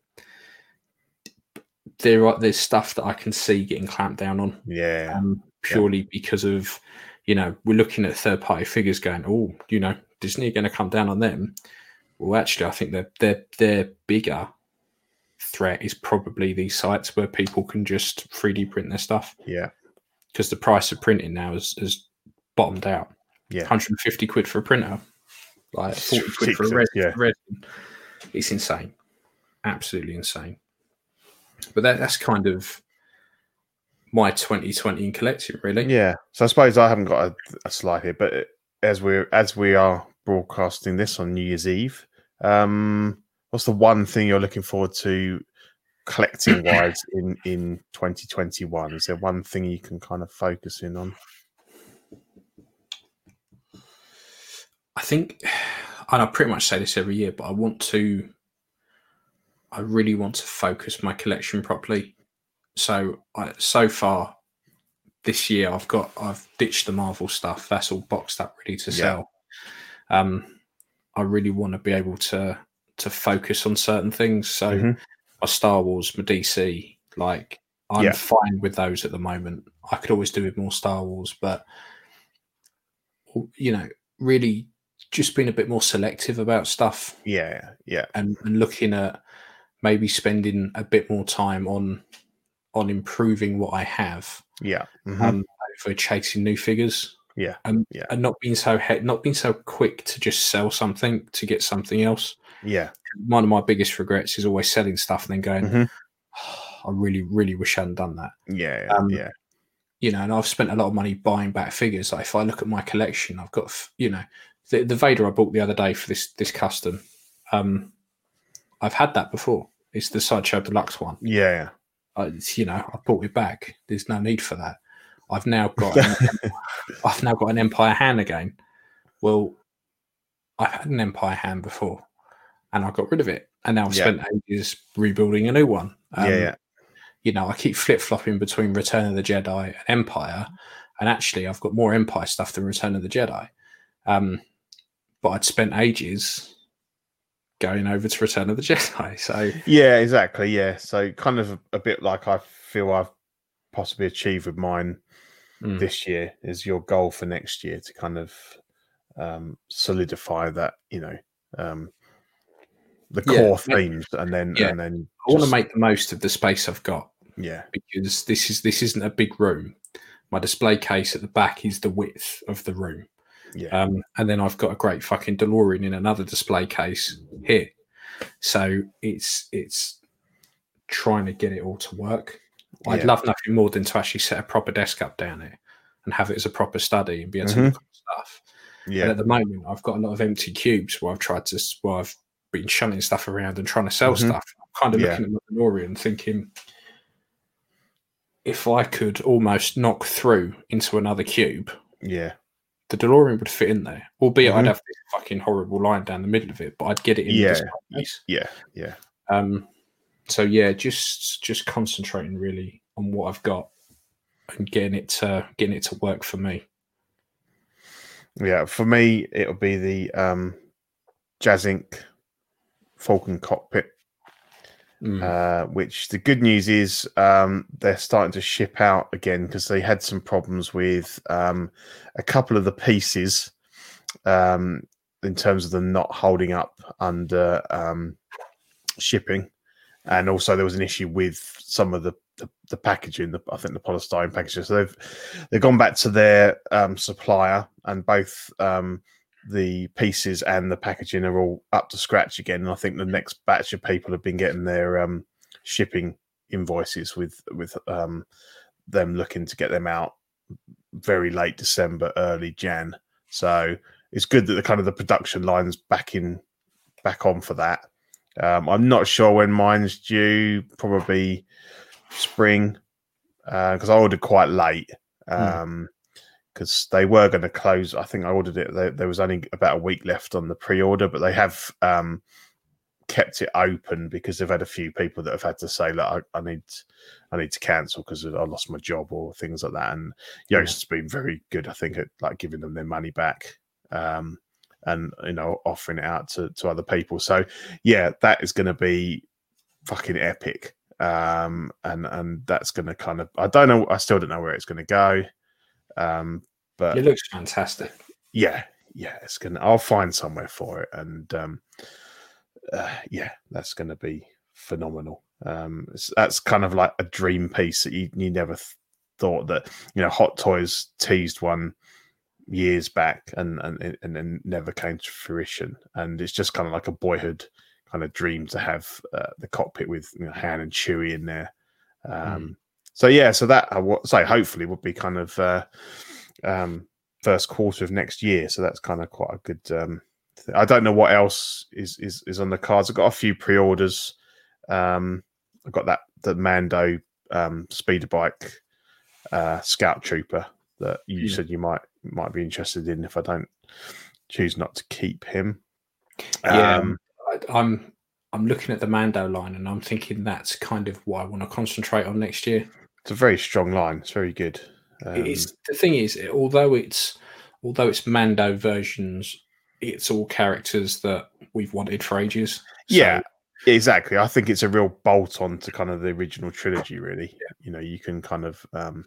there are there's stuff that I can see getting clamped down on yeah. um, purely because of, you know, we're looking at third party figures going, oh, you know, Disney are going to come down on them. Well, actually, I think their their their bigger threat is probably these sites where people can just 3D print their stuff Yeah. Because the price of printing now has, has bottomed out. Yeah. 150 quid for a printer, like It's 40 quid for a resin. yeah. It's insane, absolutely insane. But that, that's kind of my 2020 in collecting, really. Yeah. So I suppose I haven't got a, a slide here, but as we're as we are broadcasting this on New Year's Eve, um, what's the one thing you're looking forward to collecting wise in in 2021? Is there one thing you can kind of focus in on? I think, and I pretty much say this every year, but I want to, I really want to focus my collection properly. So, I, so far this year, I've got, I've ditched the Marvel stuff. That's all boxed up, ready to Yeah. sell. Um, I really want to be able to to focus on certain things. So, Mhm. My Star Wars, my DC, like I'm Yeah. fine with those at the moment. I could always do with more Star Wars, but you know, really just being a bit more selective about stuff Yeah. Yeah. and, and looking at maybe spending a bit more time on on improving what I have Yeah. mhm, um, over chasing new figures. Yeah, and, yeah. and not being so he- not being so quick to just sell something to get something else. yeah. One of my biggest regrets is always selling stuff and then going, Mhm. I really, really wish I hadn't done that. Yeah. Um, yeah. you know, and I've spent a lot of money buying back figures. Like if I look at my collection, I've got, you know, the, the Vader I bought the other day for this this custom. Um, I've had that before. It's the Sideshow Deluxe one. Yeah. I, you know, I bought it back. There's no need for that. I've now got, an, I've now got an Empire hand again. Well, I've had an Empire hand before, and I got rid of it, and now I've Yeah. spent ages rebuilding a new one. Um, yeah. Yeah. you know, I keep flip flopping between Return of the Jedi and Empire, and actually, I've got more Empire stuff than Return of the Jedi. Um, but I'd spent ages going over to Return of the Jedi. So Yeah, exactly. Yeah. So kind of a, a bit like I feel I've possibly achieved with mine Mm. this year is your goal for next year to kind of um, solidify that, you know, um, the Yeah, core yeah. themes and then Yeah. and then I want to make the most of the space I've got yeah, because this is this isn't a big room. My display case at the back is the width of the room. yeah, Um, and then I've got a great fucking DeLorean in another display case here. So it's it's trying to get it all to work. I'd Yeah. love nothing more than to actually set a proper desk up down there and have it as a proper study and be able to Mhm. look at stuff. And yeah, at the moment, I've got a lot of empty cubes where I've tried to, where I've been shunting stuff around and trying to sell Mhm. stuff. I'm kind of Yeah. looking at my DeLorean thinking, if I could almost knock through into another cube, yeah, the DeLorean would fit in there, albeit I'd Mhm. have this fucking horrible line down the middle of it, but I'd get it in Yeah. display yeah, yeah, Um, so yeah, just just concentrating really on what I've got and getting it to getting it to work for me. yeah. For me, it'll be the um, Jazz Inc. Falcon cockpit. Mm. Uh, which the good news is um, they're starting to ship out again because they had some problems with um, a couple of the pieces um, in terms of them not holding up under um, shipping, and also there was an issue with some of the the, the packaging. The, I think the polystyrene packaging. So they've they've gone back to their um, supplier, and both um, the pieces and the packaging are all up to scratch again. And I think the next batch of people have been getting their um, shipping invoices with with um, them looking to get them out very late December, early Jan. So it's good that the kind of the production lines back in back on for that. Um, I'm not sure when mine's due. Probably spring because I ordered quite late. Um, because they were going to close. I think I ordered it. There, there was only about a week left on the pre-order, but they have um, kept it open because they've had a few people that have had to say, "Look, I, I need, I need to cancel because I lost my job or things like that." And Yoast has been very good, I think, at like giving them their money back. Um, and you know, offering it out to, to other people. So yeah, that is going to be fucking epic. Um, and and that's going to kind of I don't know. I still don't know where it's going to go. Um, but It looks fantastic. yeah, yeah, it's gonna. I'll find somewhere for it, and um, uh, yeah, that's gonna be phenomenal. Um, it's, that's kind of like a dream piece that you you never th- thought that you know Hot Toys teased one years back and and and then never came to fruition, and it's just kind of like a boyhood kind of dream to have uh, the cockpit with you know, Han and Chewie in there. Um, So yeah, so that I would say hopefully would be kind of uh, um, first quarter of next year. So that's kind of quite a good. Um, th- I don't know what else is is is on the cards. I've got a few pre-orders. Um, I've got that the Mando um, speeder bike uh, Scout Trooper that you Yeah. said you might might be interested in if I don't choose not to keep him. Yeah. Um, I, I'm I'm looking at the Mando line and I'm thinking that's kind of what I want to concentrate on next year. It's a very strong line. It's very good. Um, it's the thing is, it- although it's although it's Mando versions, it's all characters that we've wanted for ages. So, Yeah, exactly. I think it's a real bolt on to kind of the original trilogy. Really, you know, you can kind of. um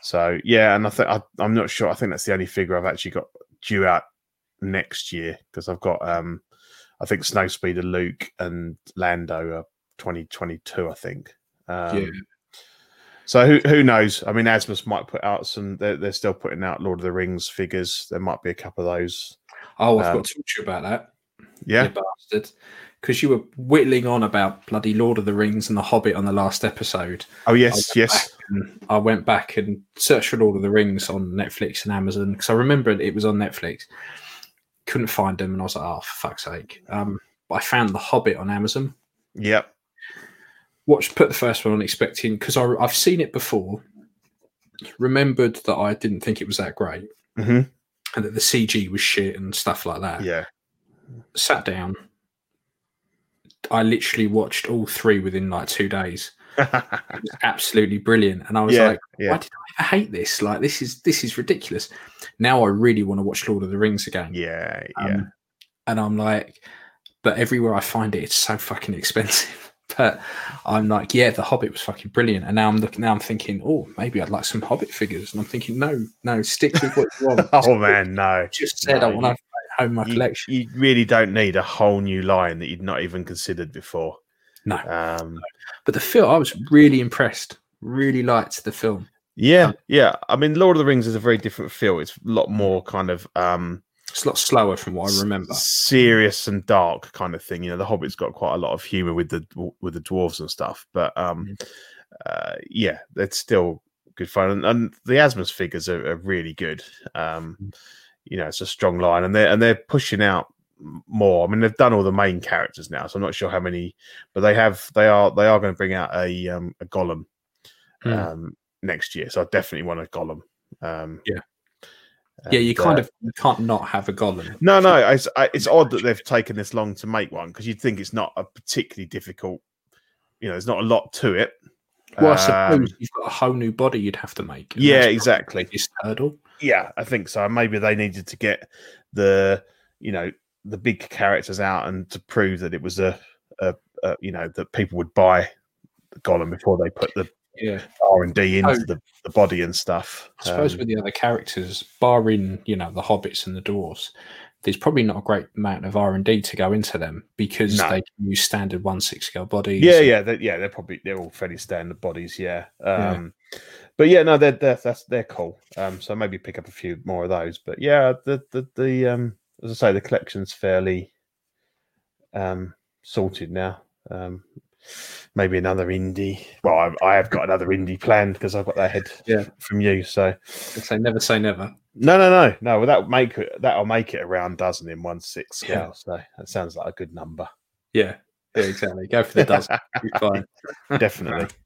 So yeah, and I think I'm not sure. I think that's the only figure I've actually got due out next year because I've got. um I think Snowspeeder, Luke, and Lando are 2022. I think. Um, Yeah. So who who knows? I mean, Asmus might put out some. They're, they're still putting out Lord of the Rings figures. There might be a couple of those. Oh, I've Um, got to talk to you about that. Yeah, you bastard. Because you were whittling on about bloody Lord of the Rings and The Hobbit on the last episode. Oh yes, I yes. I went back and searched for Lord of the Rings on Netflix and Amazon because I remembered it was on Netflix. Couldn't find them, and I was like, "Oh, for fuck's sake!" Um, but I found The Hobbit on Amazon. Yep. Watched, put the first one on, expecting because I've seen it before. Remembered that I didn't think it was that great, hmm and that the CG was shit and stuff like that. Yeah. Sat down. I literally watched all three within like two days. It was absolutely brilliant, and I was yeah. like, yeah. why did I ever hate this? Like this is this is ridiculous. Now I really want to watch Lord of the Rings again. Yeah. Yeah. Um, and I'm like, but everywhere I find it, it's so fucking expensive. But I'm like, yeah, the Hobbit was fucking brilliant. And now I'm looking, now I'm thinking, oh, maybe I'd like some Hobbit figures. And I'm thinking, no, no, stick with what you want. oh man, no. just said I want to home my You, collection. you really don't need a whole new line that you'd not even considered before. No. Um, But the film, I was really impressed. Really liked the film. yeah, yeah. I mean, Lord of the Rings is a very different feel. It's a lot more kind of um, It's a lot slower from what I remember. serious and dark kind of thing. You know, the Hobbit's got quite a lot of humor with the with the dwarves and stuff, but um, Mm. uh, yeah, it's still good fun. And, and the Asmus figures are, are really good. Um, Mm. you know, it's a strong line, and they're and they're pushing out more. I mean, they've done all the main characters now, so I'm not sure how many, but they have. They are they are going to bring out a um, a Gollum Hmm. um, next year. So I definitely want a Gollum. Um, Yeah. Yeah, you kind uh, of you can't not have a Gollum. no, no, it's I- it's odd that they've taken this long to make one because you'd think it's not a particularly difficult. You know, there's not a lot to it. Well, I Um, suppose you've got a whole new body you'd have to make. Yeah, exactly. This hurdle. yeah, I think so. Maybe they needed to get the you know the big characters out and to prove that it was a a, uh, you know that people would buy the Gollum before they put the Yeah. R and D into Oh. the, the body and stuff. I suppose Um, with the other characters, barring you know the hobbits and the dwarves, there's probably not a great amount of R and D to go into them because No. they can use standard one six scale bodies. yeah, yeah, they, yeah. They're probably they're all fairly standard bodies. Yeah. Yeah. Um, But yeah, no, they're, they're that's they're cool. Um, so maybe pick up a few more of those. But yeah, the the the um, as I say, the collection's fairly um sorted now. Um, maybe another Indy. Well, I, I have got another Indy planned because I've got that head Yeah. from you. So say never say never. no, no, no, no. Well, that make it that'll make it around dozen in one six Yeah. scale. So that sounds like a good number. Yeah, yeah, exactly. Go for the dozen. Fine. Definitely.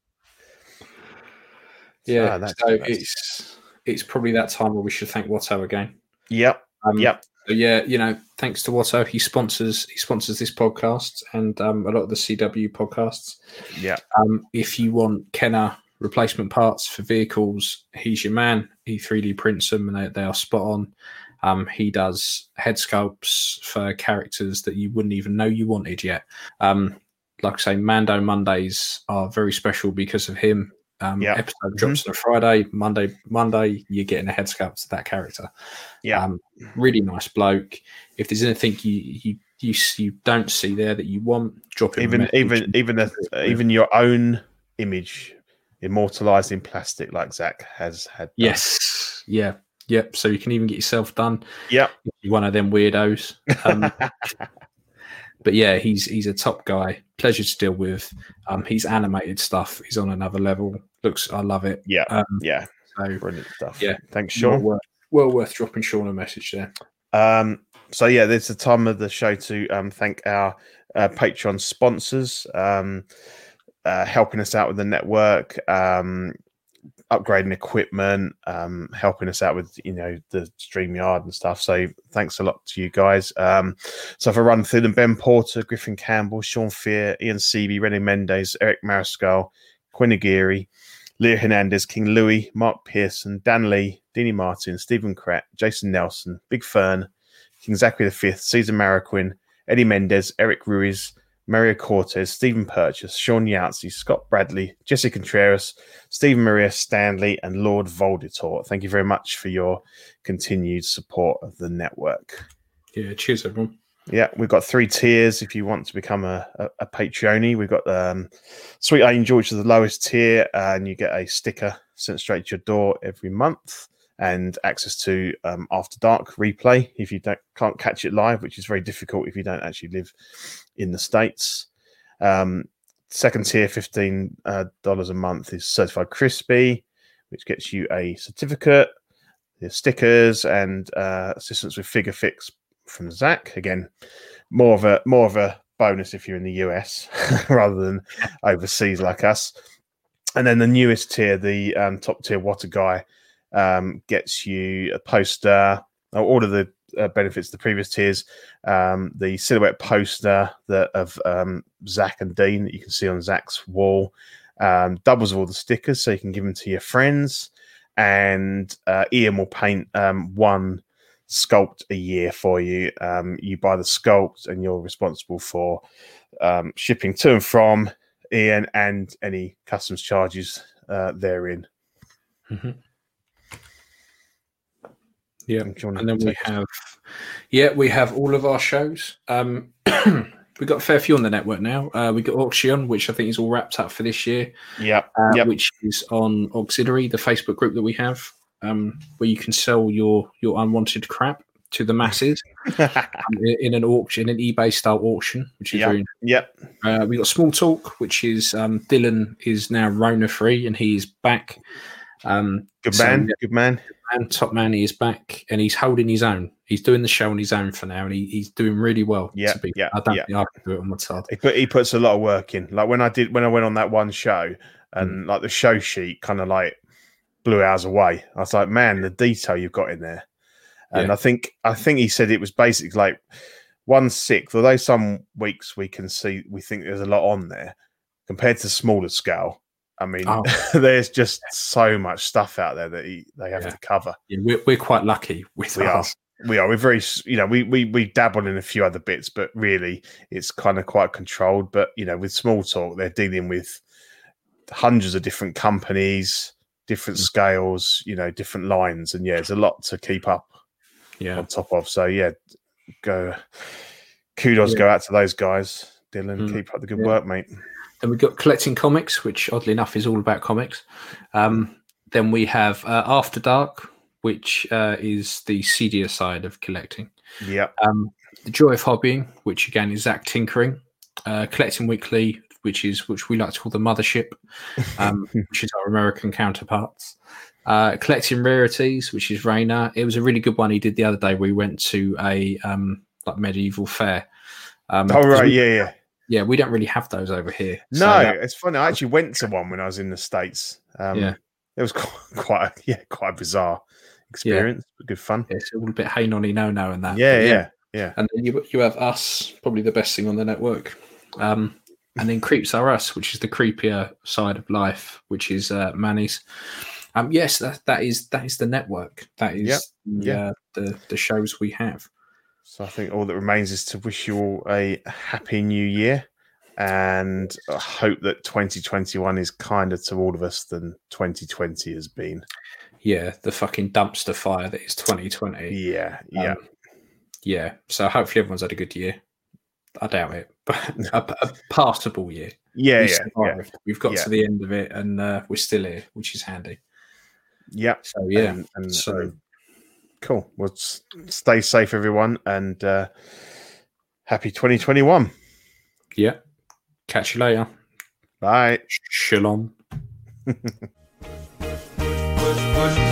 Yeah, Ah, that's- so it's it's probably that time where we should thank Watto again. Yep. Um, Yep. So yeah, you know, thanks to Watto, he sponsors he sponsors this podcast and um, a lot of the CW podcasts. Yeah. Um, if you want Kenner replacement parts for vehicles, he's your man. He 3D prints them and they, they are spot on. Um, he does head sculpts for characters that you wouldn't even know you wanted yet. Um, like I say, Mando Mondays are very special because of him. Um, Yeah. Episode drops on a Friday. Monday, Monday, you're getting a head sculpt to that character. Yeah. Um, really nice bloke. If there's anything you you you, you don't see there that you want, drop it. even even even a, even your own image immortalized in plastic like Zach has had. done. yes, yeah, yep. So you can even get yourself done. Yep. You're one of them weirdos. Um, but yeah, he's he's a top guy. Pleasure to deal with. Um, he's animated stuff. He's on another level. Looks, I love it. yeah. Um, Yeah. so Brilliant stuff. Yeah. Thanks, well Sean. worth, well worth dropping Sean a message there. Um, so yeah, this is the time of the show to um, thank our uh, Patreon sponsors, um, uh, helping us out with the network, um, upgrading equipment, um, helping us out with you know the StreamYard and stuff. So thanks a lot to you guys. Um, so for run through them, Ben Porter, Griffin Campbell, Sean Fear, Ian Seeby, Rennie Mendes, Eric Mariscal, Quinn Aguirre, Leah Hernandez, King Louis, Mark Pearson, Dan Lee, Dini Martin, Stephen Kratt, Jason Nelson, Big Fern, King Zachary V, Caesar Mariquin, Eddie Mendez, Eric Ruiz, Mario Cortez, Stephen Purchase, Sean Yancey, Scott Bradley, Jesse Contreras, Stephen Maria Stanley, and Lord Volditor. Thank you very much for your continued support of the network. Yeah, cheers everyone. Yeah, we've got three tiers if you want to become a, a, a Patreon. We've got um, Sweet Angel, which is the lowest tier, and you get a sticker sent straight to your door every month and access to um, After Dark replay if you don't can't catch it live, which is very difficult if you don't actually live in the States. Um, second tier, $15 uh, a month, is Certified Crispy, which gets you a certificate, the stickers, and uh, assistance with figure fix from Zach. Again, more of a more of a bonus if you're in the US rather than overseas like us. And then the newest tier, the um, top tier Water Guy, um, gets you a poster. All of the uh, benefits of the previous tiers, um, the silhouette poster that of um, Zach and Dean that you can see on Zach's wall, um, doubles of all the stickers so you can give them to your friends, and uh, Ian will paint um, one sculpt a year for you. Um, you buy the sculpt, and you're responsible for um, shipping to and from Ian and any customs charges uh, therein. Yeah, Do you wanna and then we take- have, yeah, we have all of our shows. Um, we've got a fair few on the network now. Uh, we got Auction, which I think is all wrapped up for this year. Yep. uh, Yep. which is on Auxiliary, the Facebook group that we have, um, where you can sell your your unwanted crap to the masses um, in, an auction, in an eBay style auction, which is Yeah. very. yep. Uh, we got Small Talk, which is um, Dylan is now Rona free and he is back. Um, Good man. yeah. Good man. and Top Man, he is back and he's holding his own. He's doing the show on his own for now, and he, he's doing really well. Yeah, to be, yeah, I don't yeah. think I can do it on my side. He put he puts a lot of work in. Like when I did when I went on that one show, and Mm. like the show sheet kind of like blew ours away. I was like, man, the detail you've got in there. And Yeah. I think I think he said it was basically like one sixth. Although some weeks we can see we think there's a lot on there compared to smaller scale. I mean, Oh. there's just so much stuff out there that he, they have Yeah. to cover. Yeah, we're, we're quite lucky with We are. we are. We're very, you know, we we we dabble in a few other bits, but really, it's kind of quite controlled. But you know, with small talk, they're dealing with hundreds of different companies, different scales, you know, different lines, and yeah, there's a lot to keep up Yeah. on top of. So yeah, go. Kudos Yeah. go out to those guys, Dylan. Mm. Keep up the good Yeah. work, mate. Then we've got collecting comics, which oddly enough is all about comics. Um, then we have uh, After Dark, which uh, is the seedier side of collecting. Yeah, Um, the Joy of Hobbying, which again is Zach Tinkering. Uh, collecting Weekly, which is which we like to call the mothership, um, which is our American counterparts. Uh, collecting rarities, which is Rainer. It was a really good one he did the other day. We went to a um, like medieval fair. Um, oh right, we- yeah, yeah. yeah, we don't really have those over here. So No, that- it's funny. I actually went to one when I was in the states. Um, Yeah. it was quite, quite, a, yeah, quite a bizarre experience, but good fun. it's all a bit hey nonny no no and that. Yeah, but yeah, yeah. And then you you have us, probably the best thing on the network. Um, and then creeps are us, which is the creepier side of life, which is uh, Manny's. Um, yes, that that is that is the network. That is Yep, yeah. uh, the the shows we have. So I think all that remains is to wish you all a happy new year, and I hope that 2021 is kinder to all of us than 2020 has been. Yeah, the fucking dumpster fire that is 2020. Yeah, yeah. Um, yeah. So hopefully everyone's had a good year. I doubt it, a, a passable year. yeah, We've yeah, yeah. We've got Yeah. to the end of it, and uh, we're still here, which is handy. yeah. So yeah, and, and, so- cool. Well, stay safe, everyone, and uh, happy 2021. yeah. Catch you later. Bye. Shalom. push, push,